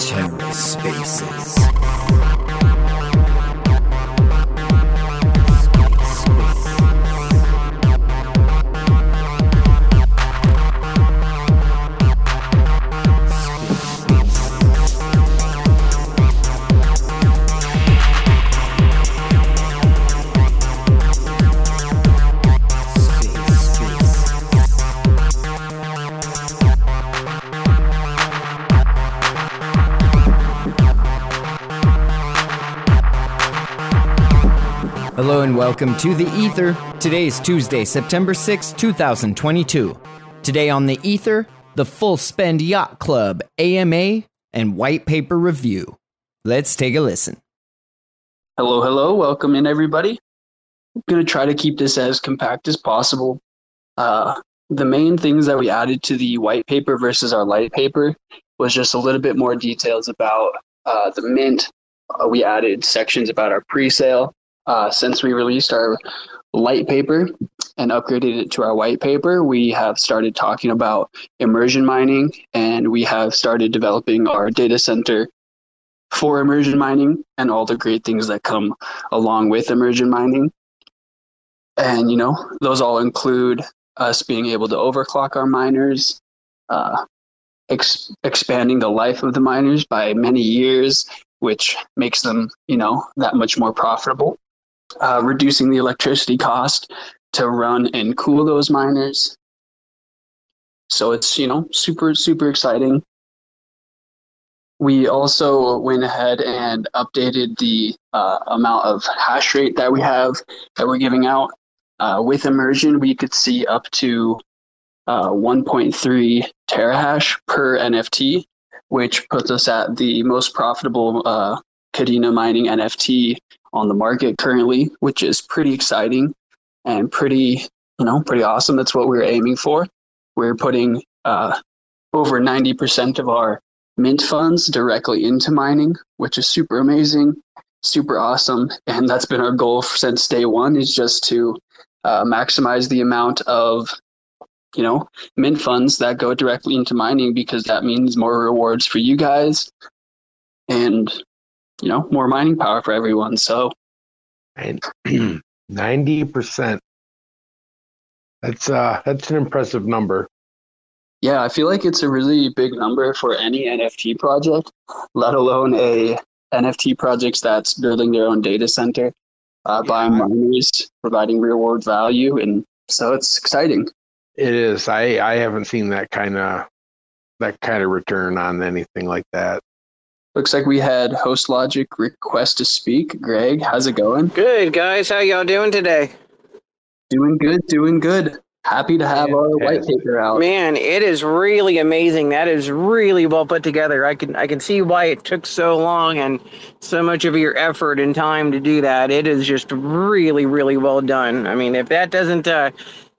TerraSpaces. And welcome to The Ether. Today is Tuesday, September 6, 2022. Today on The Ether, the Full Spend Yacht Club, AMA, and White Paper Review. Let's take a listen. Hello, hello. Welcome in, everybody. I'm going to try to keep this as compact as possible. Uh, the main things that we added to the white paper versus our light paper was just a little bit more details about uh, the mint. Uh, we added sections about our pre sale uh, since we released our light paper and upgraded it to our white paper, we have started talking about immersion mining and we have started developing our data center for immersion mining and all the great things that come along with immersion mining. And, you know, those all include us being able to overclock our miners, uh, ex- expanding the life of the miners by many years, which makes them, you know, that much more profitable uh, reducing the electricity cost to run and cool those miners. So it's, you know, super, super exciting. We also went ahead and updated the uh, amount of hash rate that we have that we're giving out. Uh, with immersion, we could see up to uh, 1.3 terahash per NFT, which puts us at the most profitable uh, Kadena mining NFT on the market currently, which is pretty exciting and pretty, you know, pretty awesome. That's what we are aiming for. We're putting uh, over 90% of our mint funds directly into mining, which is super amazing, super awesome. And that's been our goal since day one is just to uh, maximize the amount of you know mint funds that go directly into mining because that means more rewards for you guys and you know more mining power for everyone. So, ninety percent. That's uh that's an impressive number. Yeah, I feel like it's a really big number for any NFT project, let alone a NFT project that's building their own data center, uh, yeah. buying miners, providing real world value, and so it's exciting. It is. I I haven't seen that kind of that kind of return on anything like that. Looks like we had Host Logic request to speak. Greg, how's it going? Good, guys. How y'all doing today? Doing good, doing good. Happy to have our white paper out. Man, it is really amazing. That is really well put together. I can I can see why it took so long and so much of your effort and time to do that. It is just really, really well done. I mean, if that doesn't uh,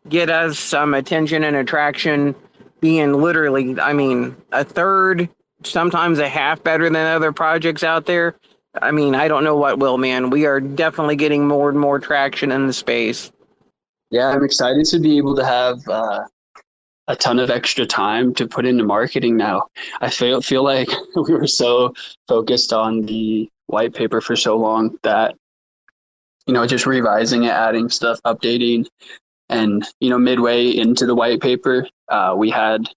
get us some attention and attraction, being literally, I mean, a third sometimes a half better than other projects out there. I mean, I don't know what will, man. We are definitely getting more and more traction in the space. Yeah, I'm excited to be able to have uh, a ton of extra time to put into marketing now. I feel feel like we were so focused on the white paper for so long that you know just revising it, adding stuff, updating, and you know midway into the white paper, uh, we had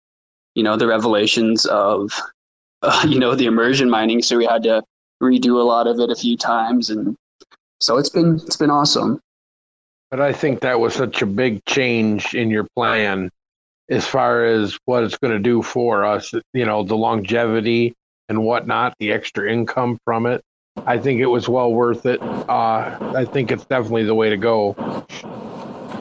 you know the revelations of uh, you know the immersion mining so we had to redo a lot of it a few times and so it's been it's been awesome. But i think that was such a big change in your plan as far as what it's going to do for us you know the longevity and whatnot the extra income from it. I think it was well worth it. Uh, i think it's definitely the way to go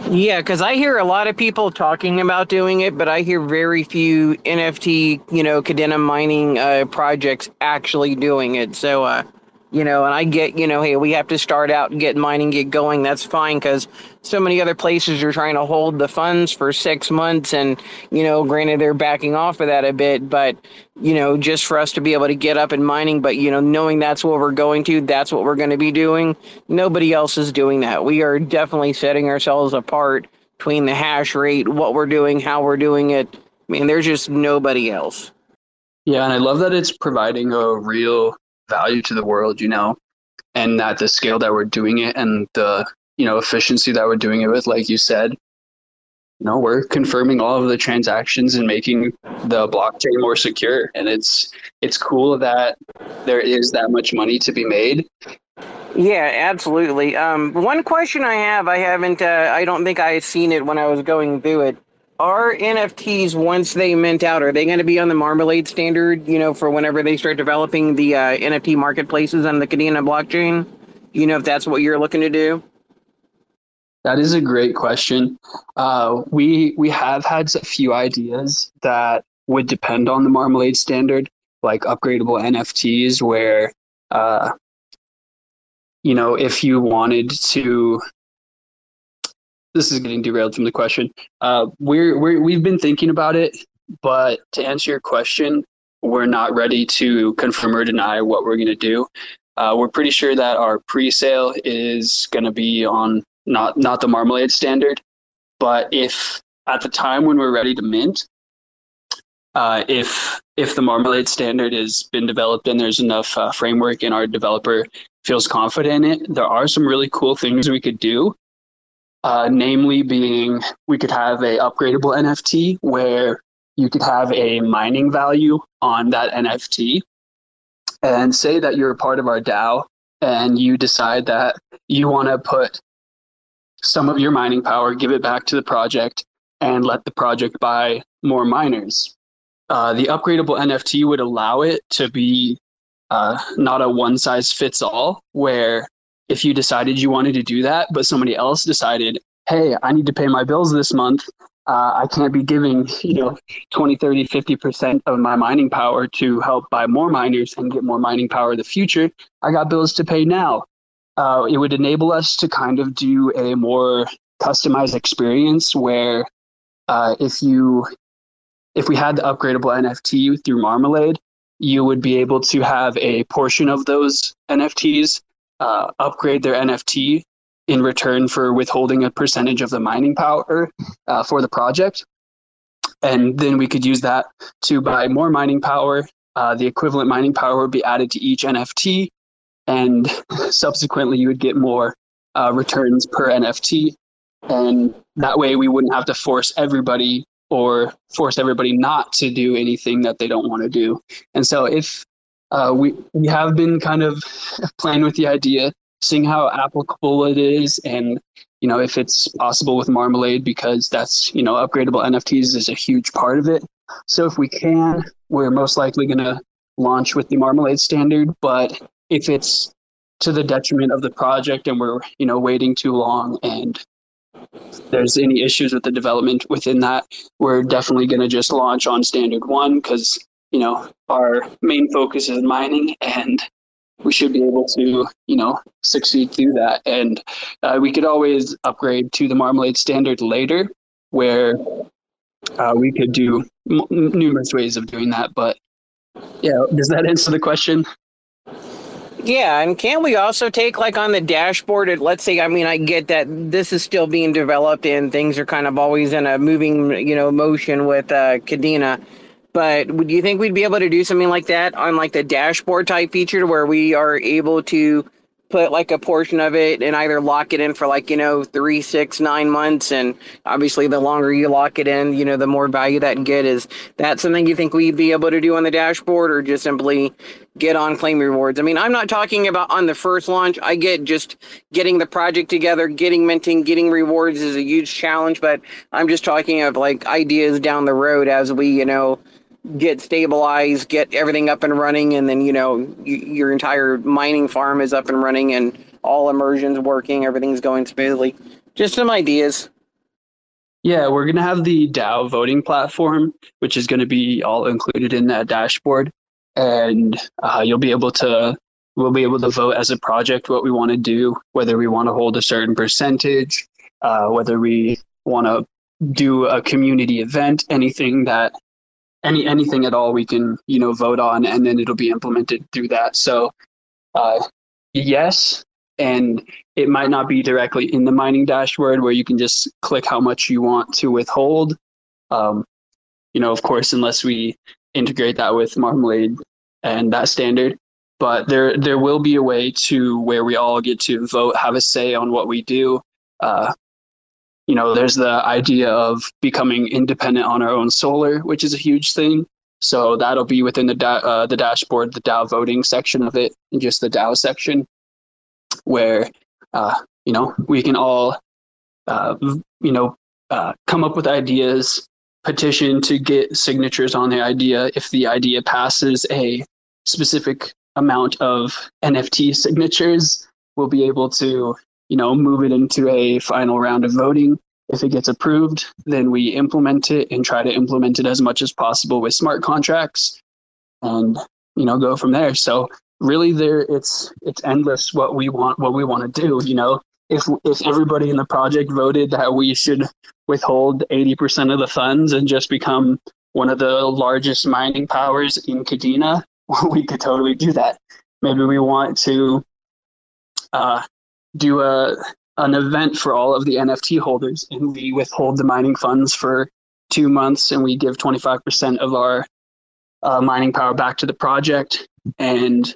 yeah, because I hear a lot of people talking about doing it, but I hear very few NFT, you know, Kadena mining uh, projects actually doing it. So, uh, you know, and I get, you know, hey, we have to start out and get mining, get going. That's fine because so many other places are trying to hold the funds for six months. And, you know, granted, they're backing off of that a bit, but, you know, just for us to be able to get up and mining, but, you know, knowing that's what we're going to, that's what we're going to be doing. Nobody else is doing that. We are definitely setting ourselves apart between the hash rate, what we're doing, how we're doing it. I mean, there's just nobody else. Yeah, and I love that it's providing a real value to the world, you know, and that the scale that we're doing it and the, you know, efficiency that we're doing it with, like you said, you know, we're confirming all of the transactions and making the blockchain more secure. And it's it's cool that there is that much money to be made. Yeah, absolutely. Um, one question I have, I haven't, uh, I don't think I had seen it when I was going through it are NFTs once they mint out? Are they going to be on the Marmalade standard? You know, for whenever they start developing the uh, NFT marketplaces on the Kadena blockchain. You know, if that's what you're looking to do. That is a great question. Uh, we we have had a few ideas that would depend on the Marmalade standard, like upgradable NFTs, where uh, you know if you wanted to this is getting derailed from the question. Uh, we're, we're we've been thinking about it, but to answer your question, we're not ready to confirm or deny what we're going to do. Uh, we're pretty sure that our pre-sale is going to be on not not the Marmalade standard, but if at the time when we're ready to mint, uh, if if the Marmalade standard has been developed and there's enough uh, framework and our developer feels confident in it, there are some really cool things we could do uh, namely being we could have a upgradable NFT where you could have a mining value on that NFT and say that you're a part of our DAO and you decide that you want to put some of your mining power, give it back to the project, and let the project buy more miners. Uh, the upgradable NFT would allow it to be uh, not a one size fits all, where if you decided you wanted to do that, but somebody else decided, hey, I need to pay my bills this month. Uh, I can't be giving, you know, 20, 30, 50% of my mining power to help buy more miners and get more mining power in the future. I got bills to pay now. Uh, it would enable us to kind of do a more customized experience where uh, if you if we had the upgradable NFT through Marmalade, you would be able to have a portion of those NFTs uh, upgrade their NFT in return for withholding a percentage of the mining power uh, for the project. And then we could use that to buy more mining power. Uh, the equivalent mining power would be added to each NFT, and subsequently, you would get more uh, returns per NFT. And that way, we wouldn't have to force everybody or force everybody not to do anything that they don't want to do. And so, if uh, we we have been kind of playing with the idea, seeing how applicable it is, and you know if it's possible with Marmalade because that's you know upgradable NFTs is a huge part of it. So if we can, we're most likely going to launch with the Marmalade standard. But if it's to the detriment of the project and we're you know waiting too long and there's any issues with the development within that, we're definitely going to just launch on standard one because you know, our main focus is mining and we should be able to, you know, succeed through that. And uh, we could always upgrade to the Marmalade standard later, where uh, we could do m- numerous ways of doing that. But yeah, does that answer the question? Yeah, and can we also take like on the dashboard? At, let's say, I mean, I get that this is still being developed and things are kind of always in a moving, you know, motion with uh, Kadena. But would you think we'd be able to do something like that on like the dashboard type feature where we are able to put like a portion of it and either lock it in for like, you know, three, six, nine months. And obviously the longer you lock it in, you know, the more value that get. Is that something you think we'd be able to do on the dashboard or just simply get on claim rewards? I mean, I'm not talking about on the first launch. I get just getting the project together, getting minting, getting rewards is a huge challenge, but I'm just talking of like ideas down the road as we, you know, get stabilized, get everything up and running, and then you know you, your entire mining farm is up and running, and all immersions working, everything's going smoothly. Just some ideas. Yeah, we're gonna have the DAO voting platform, which is gonna be all included in that dashboard, and uh, you'll be able to we'll be able to vote as a project what we want to do, whether we want to hold a certain percentage, uh, whether we want to do a community event, anything that any anything at all we can you know vote on and then it'll be implemented through that so uh, yes and it might not be directly in the mining dashboard where you can just click how much you want to withhold. Um, you know, of course, unless we integrate that with Marmalade and that standard. But there, there will be a way to where we all get to vote, have a say on what we do. Uh, you know, there's the idea of becoming independent on our own solar, which is a huge thing. So that'll be within the da- uh, the dashboard, the DAO voting section of it, and just the DAO section, where uh, you know we can all uh, you know uh, come up with ideas, petition to get signatures on the idea. If the idea passes a specific amount of NFT signatures, we'll be able to you know move it into a final round of voting if it gets approved, then we implement it and try to implement it as much as possible with smart contracts and you know go from there. So really there it's it's endless what we want what we want to do, you know. If if everybody in the project voted that we should withhold 80% of the funds and just become one of the largest mining powers in Kadena, we could totally do that. Maybe we want to uh, do a an event for all of the NFT holders, and we withhold the mining funds for two months, and we give 25% of our uh, mining power back to the project, and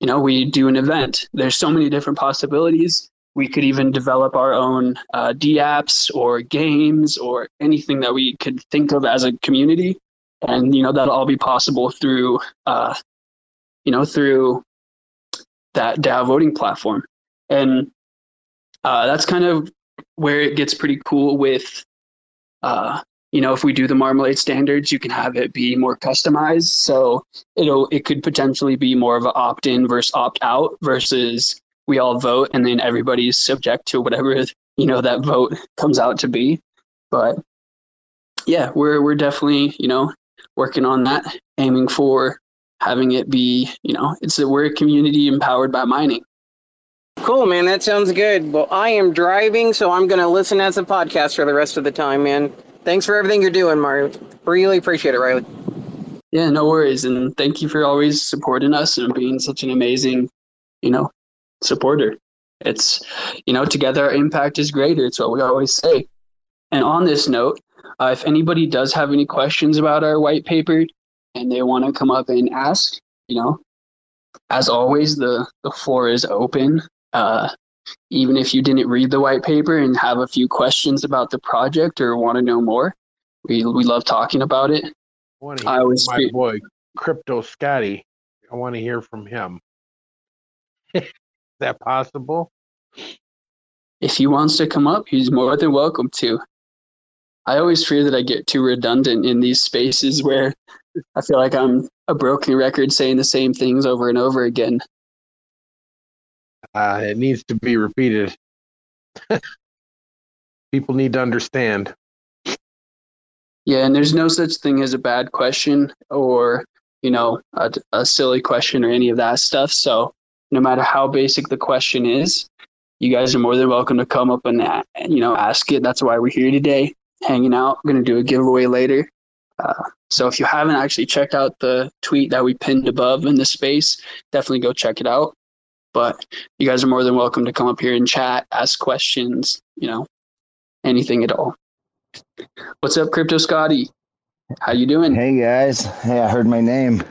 you know we do an event. There's so many different possibilities. We could even develop our own uh, D apps or games or anything that we could think of as a community, and you know that'll all be possible through, uh, you know, through that DAO voting platform. And uh, that's kind of where it gets pretty cool with uh, you know if we do the marmalade standards you can have it be more customized. So it'll it could potentially be more of an opt-in versus opt-out versus we all vote and then everybody's subject to whatever you know that vote comes out to be. But yeah we're we're definitely you know working on that aiming for having it be you know it's a we're a community empowered by mining Cool, man. That sounds good. Well, I am driving, so I'm going to listen as a podcast for the rest of the time, man. Thanks for everything you're doing, Mario. Really appreciate it, Riley. Yeah, no worries. And thank you for always supporting us and being such an amazing, you know, supporter. It's, you know, together our impact is greater. It's what we always say. And on this note, uh, if anybody does have any questions about our white paper and they want to come up and ask, you know, as always, the, the floor is open uh, even if you didn't read the white paper and have a few questions about the project or want to know more, we we love talking about it. I want to hear I my boy Crypto Scotty. I want to hear from him. Is that possible? If he wants to come up, he's more than welcome to. I always fear that I get too redundant in these spaces where I feel like I'm a broken record saying the same things over and over again. Uh, it needs to be repeated. People need to understand. Yeah, and there's no such thing as a bad question or, you know, a, a silly question or any of that stuff. So no matter how basic the question is, you guys are more than welcome to come up and, you know, ask it. That's why we're here today, hanging out. Going to do a giveaway later. Uh, so if you haven't actually checked out the tweet that we pinned above in the space, definitely go check it out. But you guys are more than welcome to come up here and chat, ask questions, you know, anything at all. What's up, Crypto Scotty? How you doing? Hey guys. Hey, I heard my name.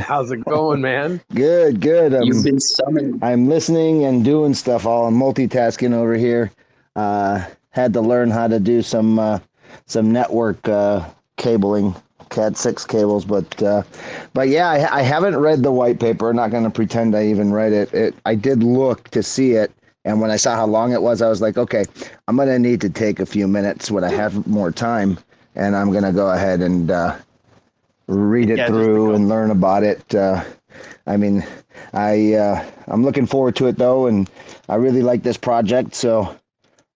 How's it going, man? Good, good. Um, You've been summoned. I'm listening and doing stuff. All I'm multitasking over here. Uh, had to learn how to do some uh, some network uh, cabling Cat six cables, but uh, but yeah, I, I haven't read the white paper. I'm not going to pretend I even read it. It I did look to see it, and when I saw how long it was, I was like, okay, I'm going to need to take a few minutes when I have more time, and I'm going to go ahead and uh, read it yeah, through and learn about it. Uh, I mean, I uh, I'm looking forward to it though, and I really like this project, so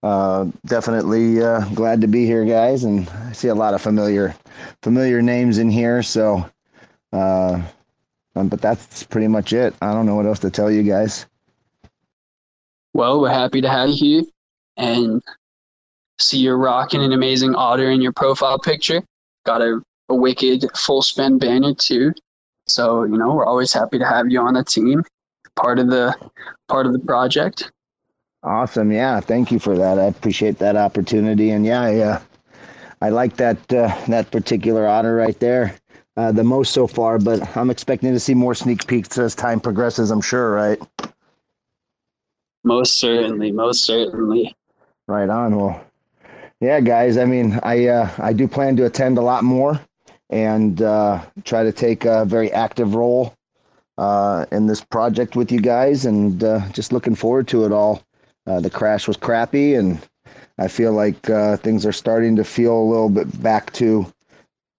uh, definitely uh, glad to be here, guys, and I see a lot of familiar familiar names in here. So, uh, um, but that's pretty much it. I don't know what else to tell you guys. Well, we're happy to have you here, and see you're rocking an amazing otter in your profile picture. Got a, a wicked full spend banner too. So you know we're always happy to have you on the team. part of the part of the project. Awesome. Yeah. Thank you for that. I appreciate that opportunity. And yeah, yeah, I like that uh, that particular otter right there. Uh, the most so far, but I'm expecting to see more sneak peeks as time progresses. I'm sure, right? Most certainly, most certainly. Right on. Well, yeah, guys. I mean, I uh, I do plan to attend a lot more and uh, try to take a very active role uh, in this project with you guys, and uh, just looking forward to it all. Uh, the crash was crappy, and I feel like uh, things are starting to feel a little bit back to,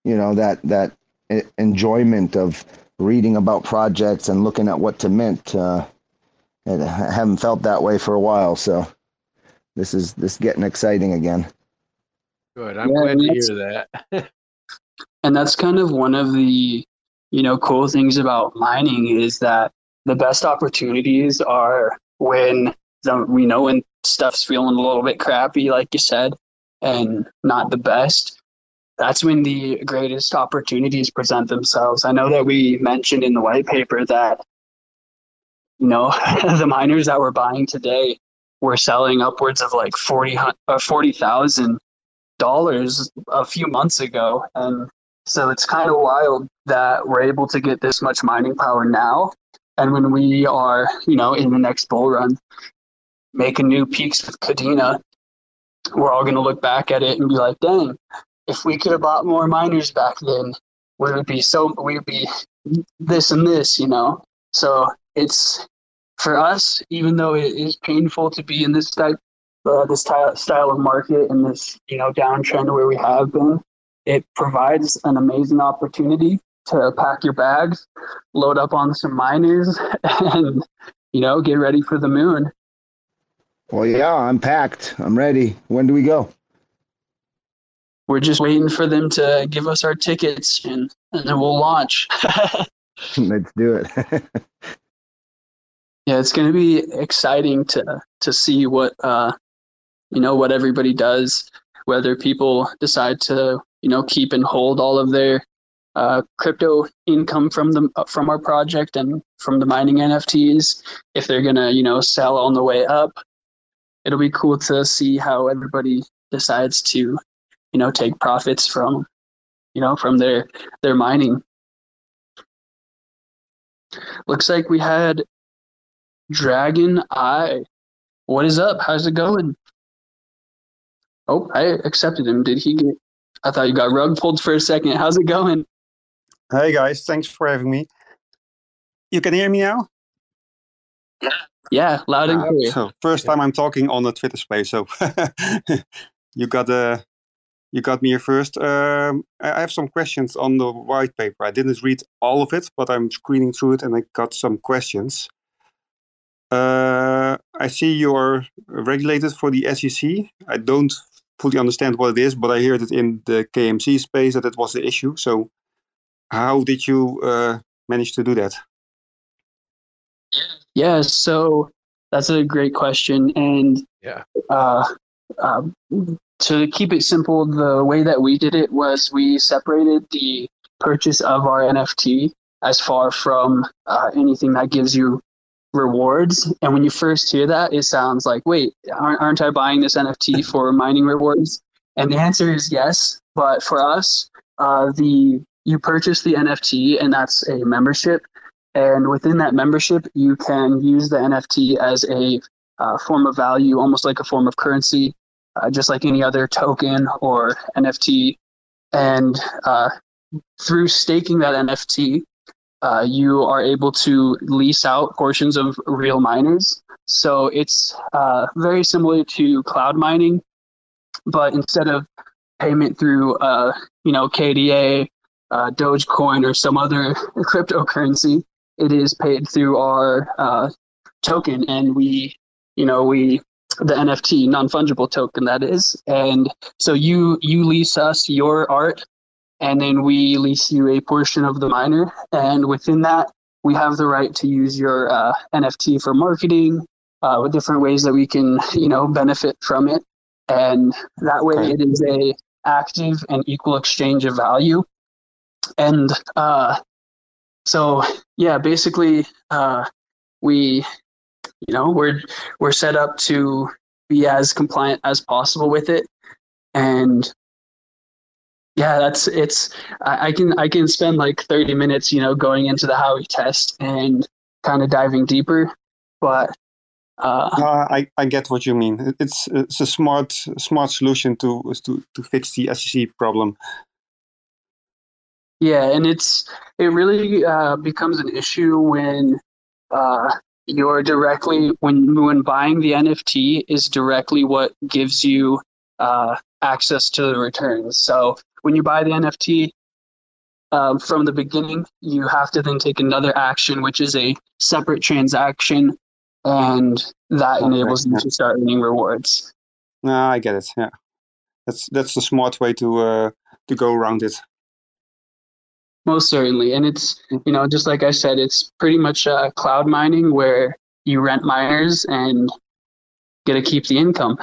you know, that that enjoyment of reading about projects and looking at what to mint. Uh, I haven't felt that way for a while, so this is this is getting exciting again. Good. I'm yeah, glad to hear that. and that's kind of one of the you know cool things about mining is that the best opportunities are when the, we know when stuff's feeling a little bit crappy, like you said, and not the best. That's when the greatest opportunities present themselves. I know that we mentioned in the white paper that you know the miners that we're buying today were selling upwards of like 40 uh, $40,000 a few months ago and so it's kind of wild that we're able to get this much mining power now and when we are you know in the next bull run making new peaks with Kadena we're all going to look back at it and be like dang if we could have bought more miners back then would be so we would be this and this you know so it's for us, even though it is painful to be in this type, uh, this ty- style of market and this you know downtrend where we have been, it provides an amazing opportunity to pack your bags, load up on some miners, and you know get ready for the moon. Well, yeah, I'm packed. I'm ready. When do we go? We're just waiting for them to give us our tickets, and, and then we'll launch. Let's do it. yeah, it's going to be exciting to to see what uh, you know what everybody does. Whether people decide to you know keep and hold all of their uh, crypto income from the from our project and from the mining NFTs, if they're gonna you know sell on the way up, it'll be cool to see how everybody decides to you know take profits from you know from their their mining. Looks like we had Dragon Eye. What is up? How's it going? Oh, I accepted him. Did he get? I thought you got rug pulled for a second. How's it going? Hey guys, thanks for having me. You can hear me now? Yeah, loud and clear. So first time I'm talking on the Twitter space, so you got uh, you got me here first. Um, I have some questions on the white paper. I didn't read all of it, but I'm screening through it and I got some questions. Uh, I see you're regulated for the SEC. I don't fully understand what it is, but I heard it in the KMC space that it was the issue. So, how did you uh, manage to do that? Yeah, so that's a great question, and yeah, uh, uh, to keep it simple, the way that we did it was we separated the purchase of our NFT as far from uh, anything that gives you rewards. And when you first hear that, it sounds like, wait, aren't, aren't I buying this NFT for mining rewards? And the answer is yes. But for us, uh, the you purchase the NFT, and that's a membership. And within that membership, you can use the NFT as a uh, form of value, almost like a form of currency, uh, just like any other token or NFT. And uh, through staking that NFT, uh, you are able to lease out portions of real miners. So it's uh, very similar to cloud mining, but instead of payment through, uh, you know, KDA, Dogecoin, or some other cryptocurrency, it is paid through our uh, token, and we, you know, we the NFT non fungible token that is, and so you you lease us your art and then we lease you a portion of the miner. And within that, we have the right to use your uh, NFT for marketing, uh, with different ways that we can, you know, benefit from it. And that way, it is a active and equal exchange of value. And uh, so, yeah, basically, uh, we, you know, we're we're set up to be as compliant as possible with it, and yeah, that's it's. I, I can I can spend like thirty minutes, you know, going into the Howey test and kind of diving deeper, but uh, Uh, I, I get what you mean. It's it's a smart smart solution to to to fix the SEC problem. Yeah, and it's it really uh, becomes an issue when uh, you're directly when when buying the NFT is directly what gives you uh, access to the returns. So when you buy the NFT um, from the beginning, you have to then take another action, which is a separate transaction, and that Okay, enables you to start earning rewards. No, I get it. Yeah, that's that's the smart way to uh, to go around it. Most certainly. And it's, you know, just like I said, it's pretty much uh, cloud mining where you rent miners and get to keep the income.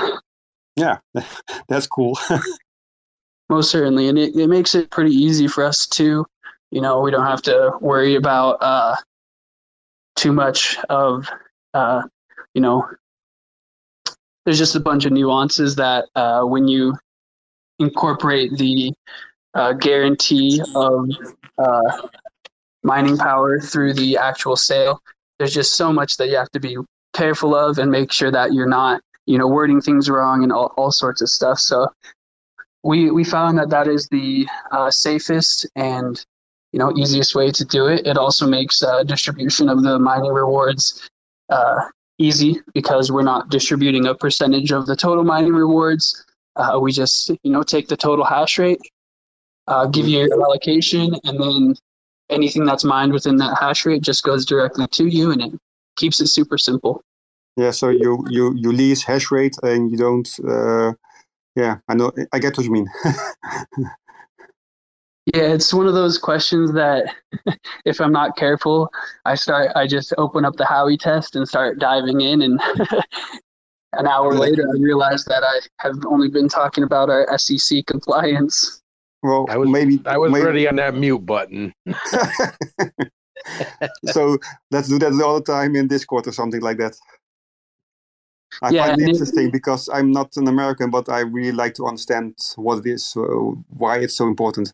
Yeah, that's cool. Most certainly. And it, it makes it pretty easy for us to, you know, we don't have to worry about uh, too much of, uh, you know, there's just a bunch of nuances that uh, when you incorporate the uh, guarantee of uh, mining power through the actual sale, there's just so much that you have to be careful of and make sure that you're not, you know, wording things wrong and all, all sorts of stuff. So we we found that that is the uh, safest and you know easiest way to do it. It also makes uh, distribution of the mining rewards uh, easy because we're not distributing a percentage of the total mining rewards. Uh, we just you know take the total hash rate, uh, give you your allocation, and then anything that's mined within that hash rate just goes directly to you, and it keeps it super simple. yeah, so you you you lease hash rate and you don't. Uh, yeah, I know. I get what you mean. Yeah, it's one of those questions that if I'm not careful, I start I just open up the Howey test and start diving in and an hour later I realize that I have only been talking about our SEC compliance. Well, I was maybe I was maybe, ready on that mute button. so let's do that all the time in Discord or something like that. I Yeah, find and it it- interesting because I'm not an American, but I really like to understand what it is, so why it's so important.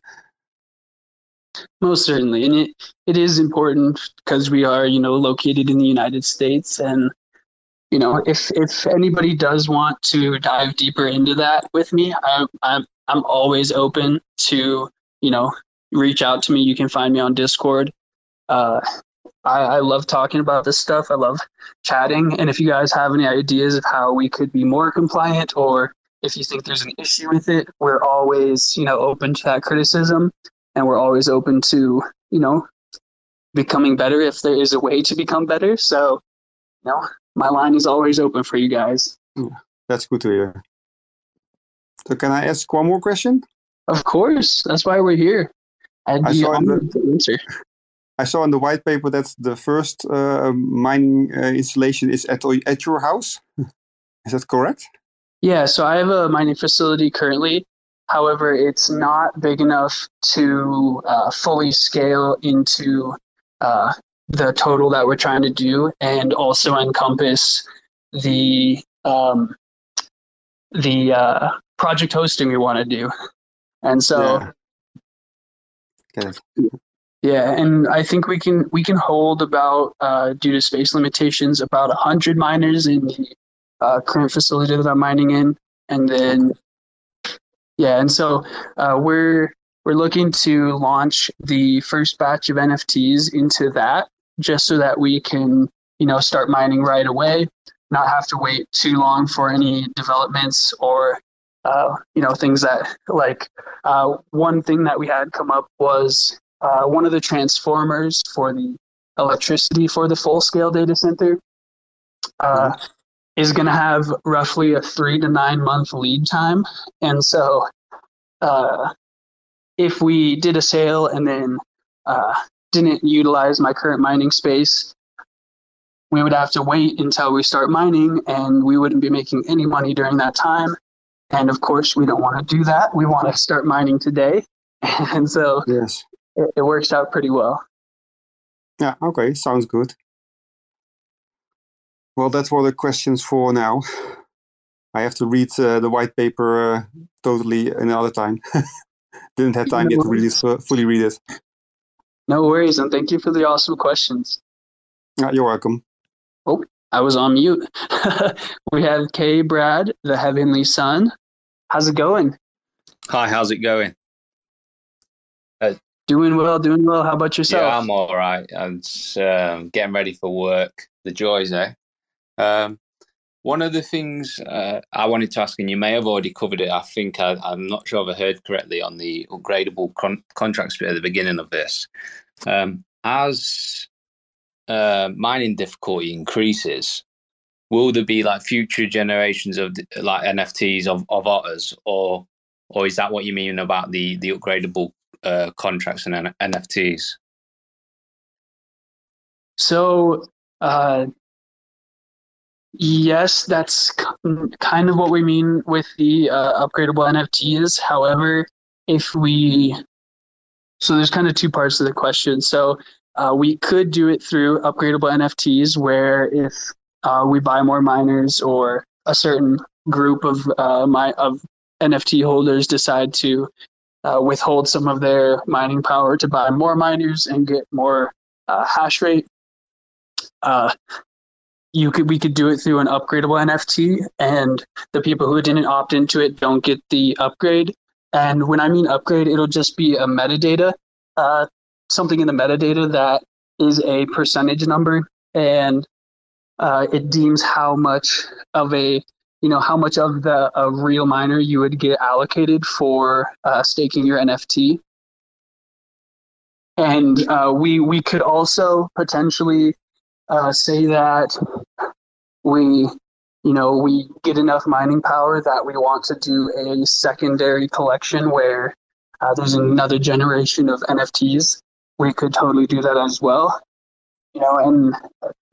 Most certainly. And it, it is important because we are, you know, located in the United States and you know, if if anybody does want to dive deeper into that with me, I, I'm I'm always open to you know reach out to me. You can find me on Discord. Uh, I, I love talking about this stuff. I love chatting. And if you guys have any ideas of how we could be more compliant, or if you think there's an issue with it, we're always you know open to that criticism, and we're always open to you know becoming better if there is a way to become better. So, you know, my line is always open for you guys. That's good to hear. So can I ask one more question? Of course, that's why we're here. I'd I be saw in the- honored to answer. I saw in the white paper that the first uh, mining uh, installation is at at your house. Is that correct? Yeah, so I have a mining facility currently. However, it's not big enough to uh, fully scale into uh, the total that we're trying to do, and also encompass the um, the uh, project hosting we want to do. And so, Yeah. It. Yeah, and I think we can we can hold about uh, due to space limitations about hundred miners in the uh, current facility that I'm mining in, and then yeah, and so uh, we're we're looking to launch the first batch of NFTs into that just so that we can you know start mining right away, not have to wait too long for any developments or uh, you know things that like uh, one thing that we had come up was uh, one of the transformers for the electricity for the full scale data center uh, is going to have roughly a three to nine month lead time. And so, uh, if we did a sale and then uh, didn't utilize my current mining space, we would have to wait until we start mining and we wouldn't be making any money during that time. And of course, we don't want to do that. We want to start mining today. And so, Yes. it, it works out pretty well. Yeah. Okay. Sounds good. Well, that's what the questions for now. I have to read uh, the white paper uh, totally another time. Didn't have time yet to really fully read it. No worries, and thank you for the awesome questions. Uh, you're welcome. Oh, I was on mute. we have K. Brad, the Heavenly Son. How's it going? Hi, how's it going? Doing well, doing well. How about yourself? Yeah, I'm all right. I'm just, um, getting ready for work. The joys, eh? Um, one of the things uh, I wanted to ask, and you may have already covered it, I think I, am not sure if I heard correctly on the upgradable con- contracts bit at the beginning of this. Um, as uh, mining difficulty increases, will there be like future generations of like NFTs of, of otters, or or is that what you mean about the the upgradable uh, contracts and N- NFTs? So uh, Yes, that's kind of what we mean with the uh, upgradable NFTs. However, if we so there's kind of two parts to the question. So uh, we could do it through upgradable NFTs, where if uh, we buy more miners or a certain group of uh, my of NFT holders decide to uh, withhold some of their mining power to buy more miners and get more uh, hash rate. Uh, you could we could do it through an upgradable NFT, and the people who didn't opt into it don't get the upgrade. And when I mean upgrade, it'll just be a metadata, uh, something in the metadata that is a percentage number, and uh, it deems how much of a you know how much of the a real miner you would get allocated for uh, staking your NFT. And uh, we we could also potentially uh, say that we you know we get enough mining power that we want to do a secondary collection where uh, there's another generation of nfts we could totally do that as well. You know and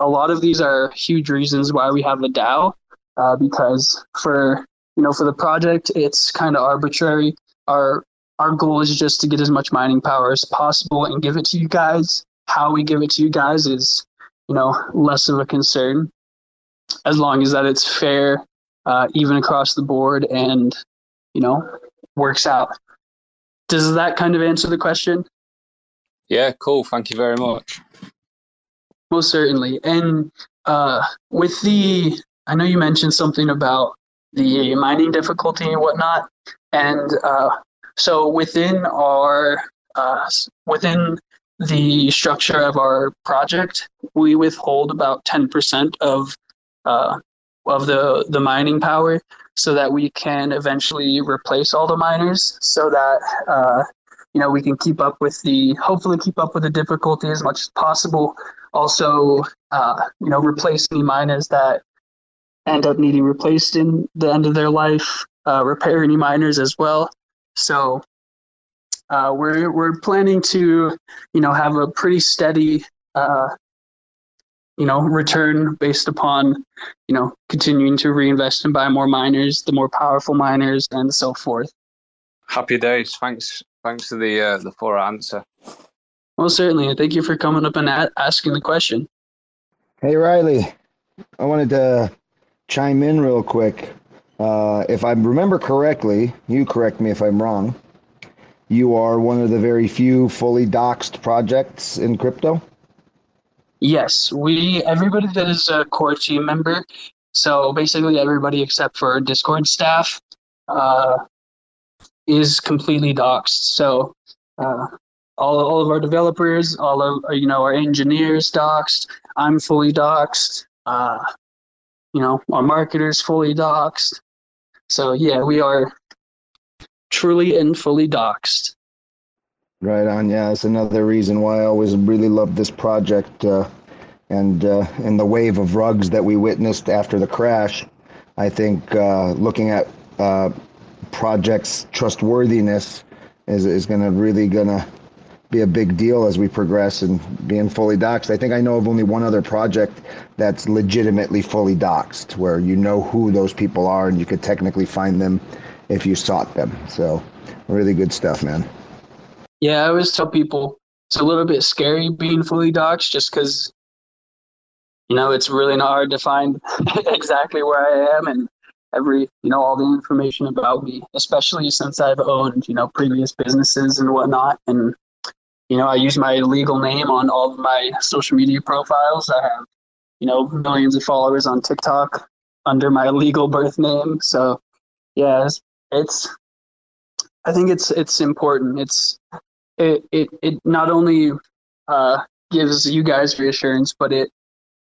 a lot of these are huge reasons why we have the dao uh, because for you know for the project it's kind of arbitrary. Our our goal is just to get as much mining power as possible and give it to you guys. How we give it to you guys is you know, less of a concern as long as that it's fair, uh, even across the board, and you know, works out. Does that kind of answer the question? Yeah, cool. Thank you very much. Most certainly. And uh, with the, I know you mentioned something about the mining difficulty and whatnot, and uh, so within our uh, within the structure of our project, we withhold about 10% of uh, of the the mining power, so that we can eventually replace all the miners, so that uh, you know we can keep up with the hopefully keep up with the difficulty as much as possible. Also, uh, you know, replace any miners that end up needing replaced in the end of their life. Uh, repair any miners as well. So uh, we're we're planning to, you know, have a pretty steady, uh, you know, return based upon, you know, continuing to reinvest and buy more miners, the more powerful miners, and so forth. Happy days. Thanks. Thanks for the uh, the full answer. Well, certainly, thank you for coming up and a- asking the question. Hey, Riley, I wanted to chime in real quick. Uh, if I remember correctly, you correct me if I'm wrong you are one of the very few fully doxed projects in crypto? Yes, we everybody that is a core team member. So basically, everybody except for Discord staff uh, is completely doxed. So uh, all all of our developers, all of you know our engineers doxed. I'm fully doxed. Uh, you know our marketers fully doxed. So yeah, we are truly and fully doxed. Right on. Yeah, it's another reason why I always really loved this project, uh, and uh, and the wave of rugs that we witnessed after the crash. I think uh, looking at uh, projects' trustworthiness is is going to really gonna be a big deal as we progress and being fully doxed. I think I know of only one other project that's legitimately fully doxed, where you know who those people are and you could technically find them if you sought them. So, really good stuff, man. Yeah, I always tell people it's a little bit scary being fully doxxed just because you know, it's really not hard to find exactly where I am and every, you know, all the information about me, especially since I've owned, you know, previous businesses and whatnot. And, you know, I use my legal name on all of my social media profiles. I have, you know, millions of followers on TikTok under my legal birth name. So, yeah, it's, it's I think it's it's important. It's it it, it not only uh, gives you guys reassurance, but it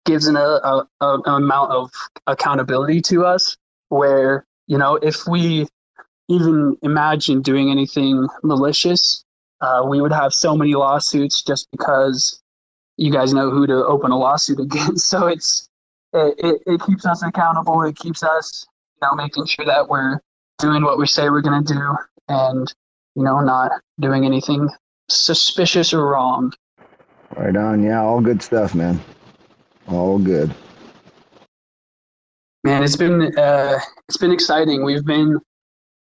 gives an, a, a, an amount of accountability to us where you know if we even imagine doing anything malicious uh, we would have so many lawsuits just because you guys know who to open a lawsuit against. So it's it, it, it keeps us accountable. It keeps us you know making sure that we're doing what we say we're going to do and you know not doing anything suspicious or wrong right on yeah all good stuff man all good. Man, it's been uh, it's been exciting. We've been,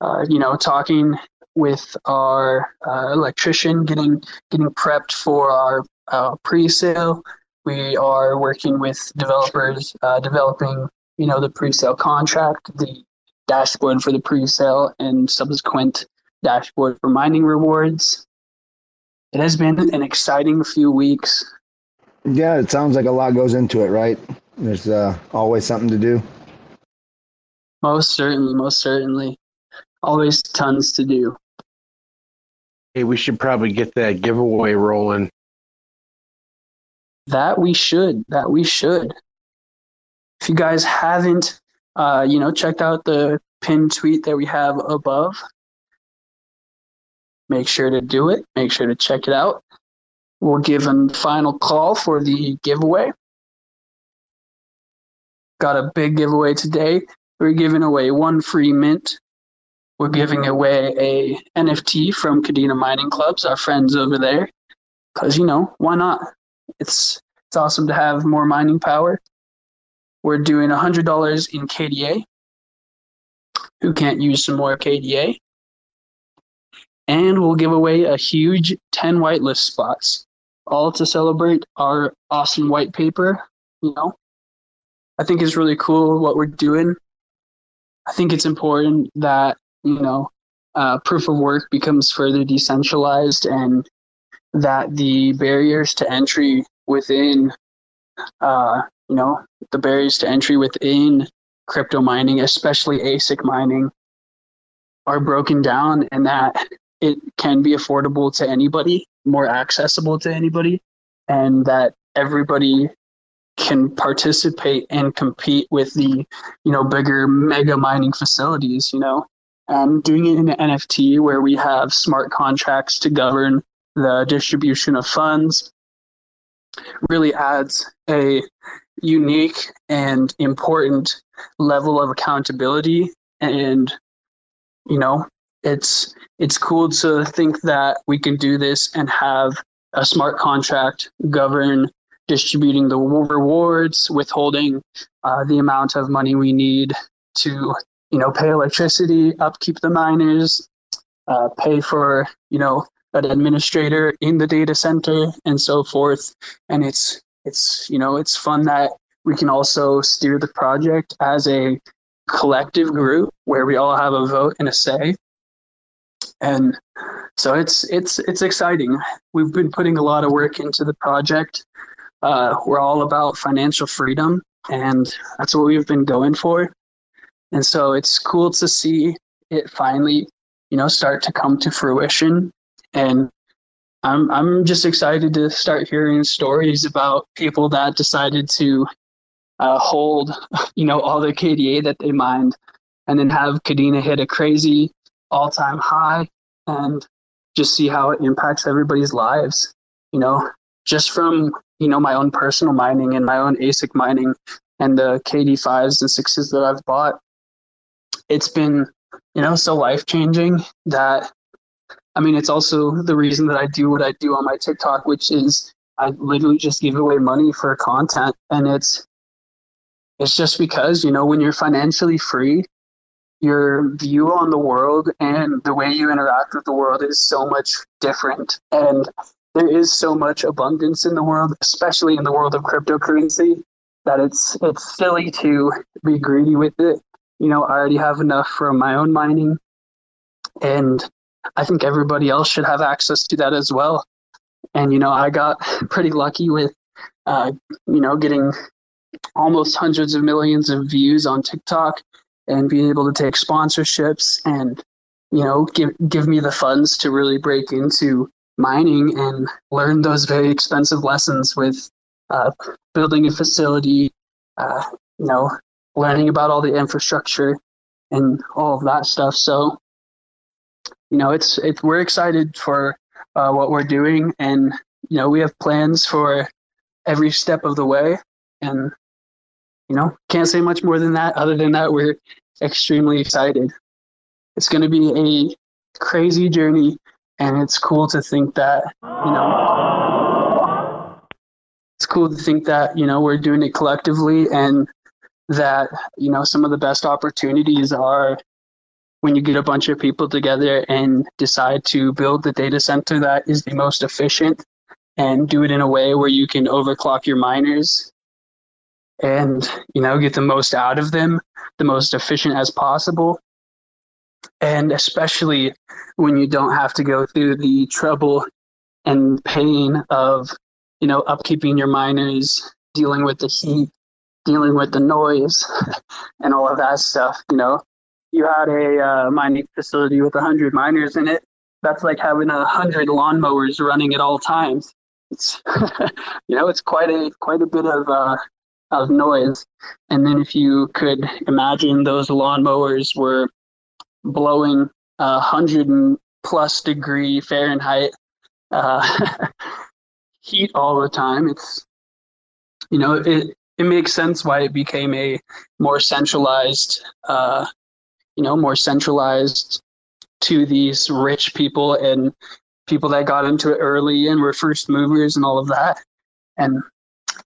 uh, you know, talking with our uh, electrician, getting getting prepped for our uh, pre-sale. We are working with developers, uh, developing, you know, the pre-sale contract, the dashboard for the pre-sale, and subsequent dashboard for mining rewards. It has been an exciting few weeks. Yeah, it sounds like a lot goes into it, right? There's uh, always something to do. Most certainly, most certainly. Always tons to do. Hey, we should probably get that giveaway rolling. That we should. That we should. If you guys haven't, uh, you know, checked out the pinned tweet that we have above, make sure to do it. Make sure to check it out. We'll give a final call for the giveaway. Got a big giveaway today. We're giving away one free mint. We're giving mm-hmm. away a NFT from Kadena Mining Clubs, our friends over there. Cause you know, why not? It's it's awesome to have more mining power. We're doing hundred dollars in KDA. Who can't use some more KDA? And we'll give away a huge 10 whitelist spots all to celebrate our awesome white paper. You know, I think it's really cool what we're doing. I think it's important that you know uh, proof of work becomes further decentralized and that the barriers to entry within uh, you know the barriers to entry within crypto mining especially asic mining are broken down and that it can be affordable to anybody more accessible to anybody and that everybody can participate and compete with the you know bigger mega mining facilities you know? And doing it in an nft where we have smart contracts to govern the distribution of funds really adds a unique and important level of accountability and you know it's it's cool to think that we can do this and have a smart contract govern distributing the rewards, withholding uh, the amount of money we need to, you know, pay electricity, upkeep the miners, uh, pay for, you know, an administrator in the data center, and so forth. And it's it's you know it's fun that we can also steer the project as a collective group where we all have a vote and a say and so it's it's it's exciting. We've been putting a lot of work into the project. Uh, we're all about financial freedom, and that's what we've been going for. And so it's cool to see it finally, you know, start to come to fruition. And I'm I'm just excited to start hearing stories about people that decided to uh, hold, you know, all the KDA that they mined, and then have Kadena hit a crazy all time high and just see how it impacts everybody's lives. You know, just from, you know, my own personal mining and my own ASIC mining and the KD5s and sixes that I've bought, it's been, you know, so life changing that I mean, it's also the reason that I do what I do on my TikTok, which is I literally just give away money for content. And it's, it's just because, you know, when you're financially free, your view on the world and the way you interact with the world is so much different. And there is so much abundance in the world, especially in the world of cryptocurrency. that it's it's silly to be greedy with it. You know, I already have enough from my own mining, and I think everybody else should have access to that as well. And you know, I got pretty lucky with, uh, you know, getting almost hundreds of millions of views on TikTok and being able to take sponsorships and you know give give me the funds to really break into mining and learn those very expensive lessons with uh, building a facility, uh, you know, learning about all the infrastructure and all of that stuff. So, you know, it's it's we're excited for uh, what we're doing, and you know, we have plans for every step of the way, and you know, can't say much more than that. Other than that, we're extremely excited. It's going to be a crazy journey, and it's cool to think that you know, it's cool to think that you know we're doing it collectively, and that you know some of the best opportunities are when you get a bunch of people together and decide to build the data center that is the most efficient and do it in a way where you can overclock your miners and you know get the most out of them the most efficient as possible. And especially when you don't have to go through the trouble and pain of you know upkeeping your miners dealing with the heat dealing with the noise and all of that stuff you know. You had a uh, mining facility with 100 miners in it. That's like having a hundred lawnmowers running at all times. It's you know it's quite a quite a bit of uh, of noise. And then if you could imagine those lawnmowers were blowing a hundred plus degree Fahrenheit uh, heat all the time, it's you know it it makes sense why it became a more centralized uh, you know more centralized to these rich people and people that got into it early and were first movers and all of that and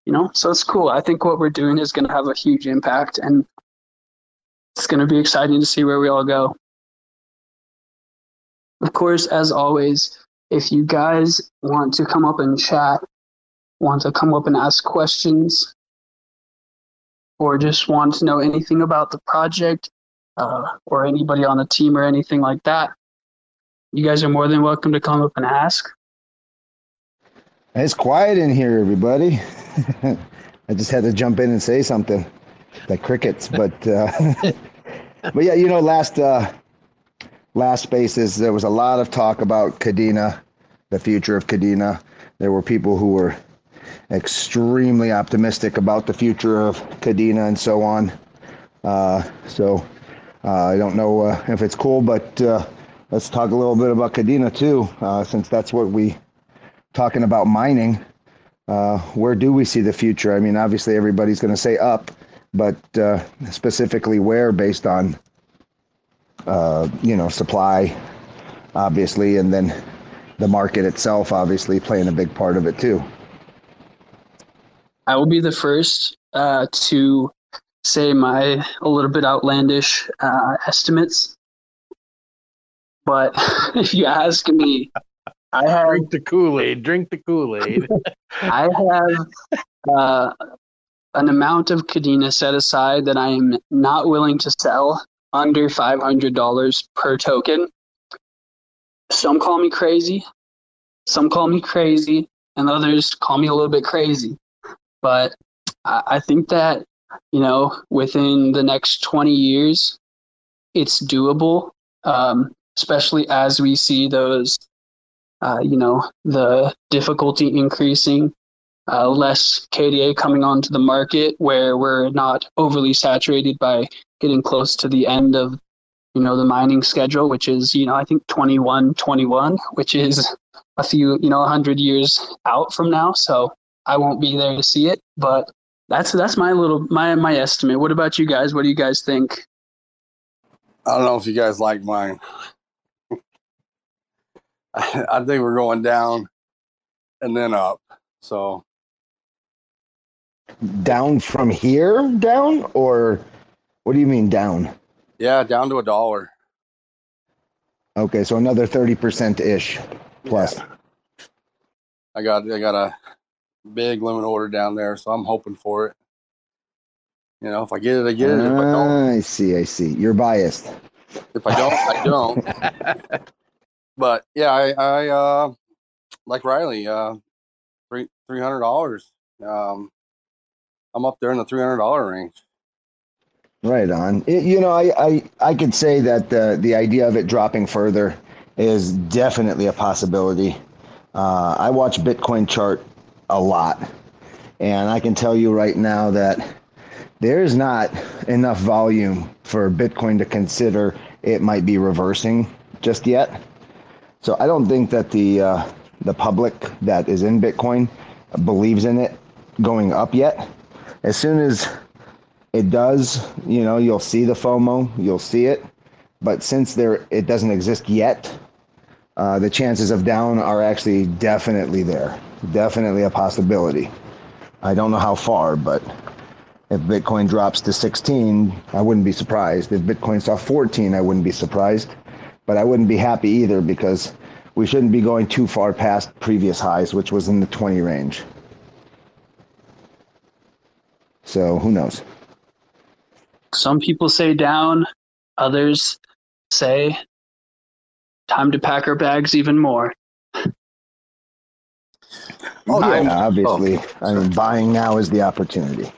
you know? So it's cool. I think what we're doing is going to have a huge impact and it's going to be exciting to see where we all go. Of course as always if you guys want to come up and chat want to come up and ask questions or just want to know anything about the project uh, or anybody on the team or anything like that you guys are more than welcome to come up and ask it's quiet in here everybody I just had to jump in and say something. The crickets, but uh, but yeah, you know, last uh, last spaces there was a lot of talk about Kadena, the future of Kadena. There were people who were extremely optimistic about the future of Kadena and so on. Uh, so uh, I don't know uh, if it's cool, but uh, let's talk a little bit about Kadena too, uh, since that's what we talking about mining uh, where do we see the future? I mean, obviously everybody's going to say up, but uh, specifically where, based on uh, you know supply, obviously, and then the market itself, obviously playing a big part of it too. I will be the first uh, to say my a little bit outlandish uh, estimates, but if you ask me I have drink the Kool Aid. Drink the Kool Aid. I have uh, an amount of Kadena set aside that I am not willing to sell under five hundred dollars per token. Some call me crazy, some call me crazy, and others call me a little bit crazy. But I, I think that you know within the next twenty years, it's doable. Um, especially as we see those uh, you know, the difficulty increasing, uh, less KDA coming onto the market where we're not overly saturated by getting close to the end of, you know, the mining schedule, which is, you know, I think 21, 21, which is a few, you know, 100 years out from now. So I won't be there to see it, but that's that's my little my my estimate. What about you guys? What do you guys think? I don't know if you guys like mine. I think we're going down and then up. So down from here down or what do you mean down? Yeah, down to a dollar. Okay, so another 30% ish plus. Yeah. I got I got a big limit order down there, so I'm hoping for it. You know, if I get it, I get it. If I don't, Ah, I see. I see. You're biased. if I don't, I don't. but yeah, I, I uh, like Riley, uh, three three hundred dollars. Um, I'm up there in the three hundred dollar range. Right on. It, you know, I, I I could say that the the idea of it dropping further is definitely a possibility. Uh, I watch Bitcoin chart a lot, and I can tell you right now that there is not enough volume for Bitcoin to consider it might be reversing just yet. So I don't think that the uh, the public that is in Bitcoin believes in it going up yet. As soon as it does, you know, you'll see the FOMO, you'll see it. But since there it doesn't exist yet, uh, the chances of down are actually definitely there. Definitely a possibility. I don't know how far, but if Bitcoin drops to 16, I wouldn't be surprised. If Bitcoin saw 14, I wouldn't be surprised. But I wouldn't be happy either because we shouldn't be going too far past previous highs, which was in the 20 range. So who knows? Some people say down, others say time to pack our bags even more. Oh, I'm- yeah. obviously, I mean, buying now is the opportunity.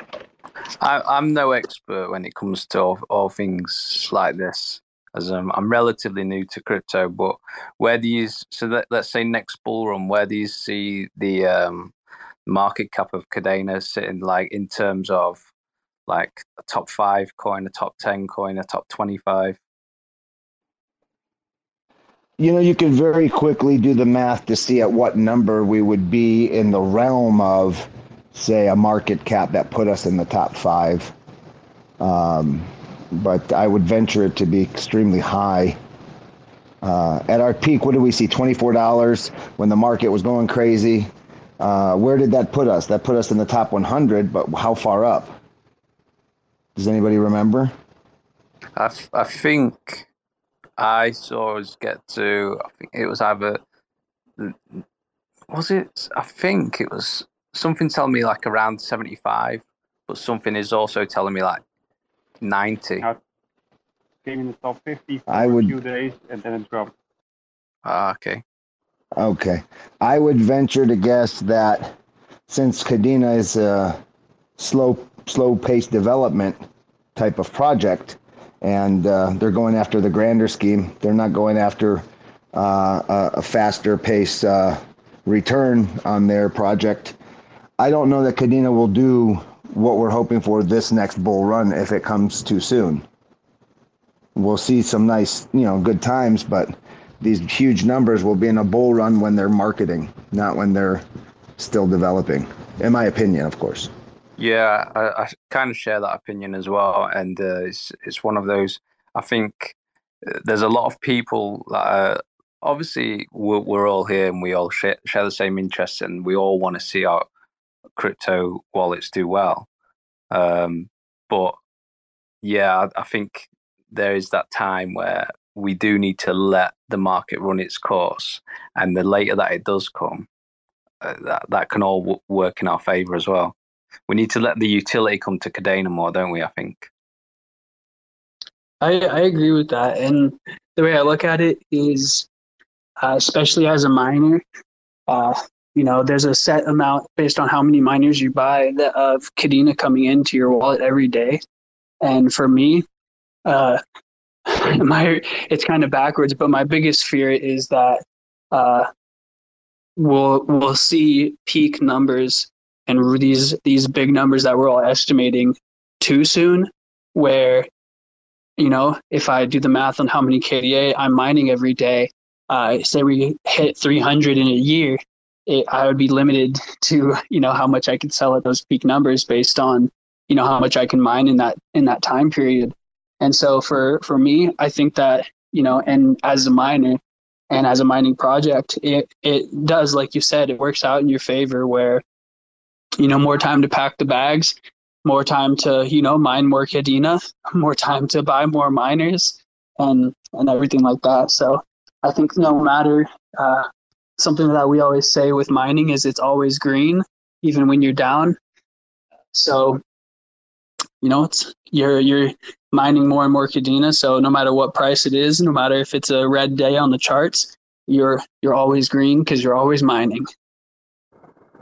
I, I'm no expert when it comes to all, all things like this, as um, I'm relatively new to crypto. But where do you so let, let's say next bull run? Where do you see the um, market cap of Kadena sitting, like in terms of like a top five coin, a top ten coin, a top twenty-five? You know, you can very quickly do the math to see at what number we would be in the realm of, say, a market cap that put us in the top five. Um, but I would venture it to be extremely high. Uh, at our peak, what did we see? $24 when the market was going crazy. Uh, where did that put us? That put us in the top 100, but how far up? Does anybody remember? I, I think I saw us get to. I think it was either. Was it? I think it was something telling me like around seventy-five, but something is also telling me like ninety. Yeah. Came in the top 50 for I a would- few days and then it dropped. Ah, okay. Okay. I would venture to guess that since Kadena is a slow, slow paced development type of project, and uh, they're going after the grander scheme, they're not going after uh, a, a faster pace uh, return on their project. I don't know that Kadena will do what we're hoping for this next bull run if it comes too soon. We'll see some nice, you know, good times, but these huge numbers will be in a bull run when they're marketing, not when they're still developing. In my opinion, of course. Yeah, I, I kind of share that opinion as well, and uh, it's it's one of those. I think uh, there's a lot of people that are, obviously we're, we're all here and we all share, share the same interests, and we all want to see our crypto wallets do well. Um, but yeah, I, think there is that time where we do need to let the market run its course, and the later that it does come, uh, that that can all w- work in our favor as well. We need to let the utility come to Kadena more, don't we? I think. I, I agree with that. And the way I look at it is, uh, especially as a miner, uh, you know, there's a set amount based on how many miners you buy that of Kadena coming into your wallet every day. And for me, uh, my it's kind of backwards, but my biggest fear is that uh, we'll we'll see peak numbers and these these big numbers that we're all estimating too soon, where you know, if I do the math on how many KDA I'm mining every day, uh, say we hit 300 in a year, it, I would be limited to you know how much I could sell at those peak numbers based on you know how much I can mine in that in that time period. And so for for me, I think that you know, and as a miner and as a mining project, it it does like you said, it works out in your favor where you know more time to pack the bags more time to you know mine more kadena more time to buy more miners and and everything like that so i think no matter uh, something that we always say with mining is it's always green even when you're down so you know, it's you're you're mining more and more Kadena. So no matter what price it is, no matter if it's a red day on the charts, you're you're always green because you're always mining.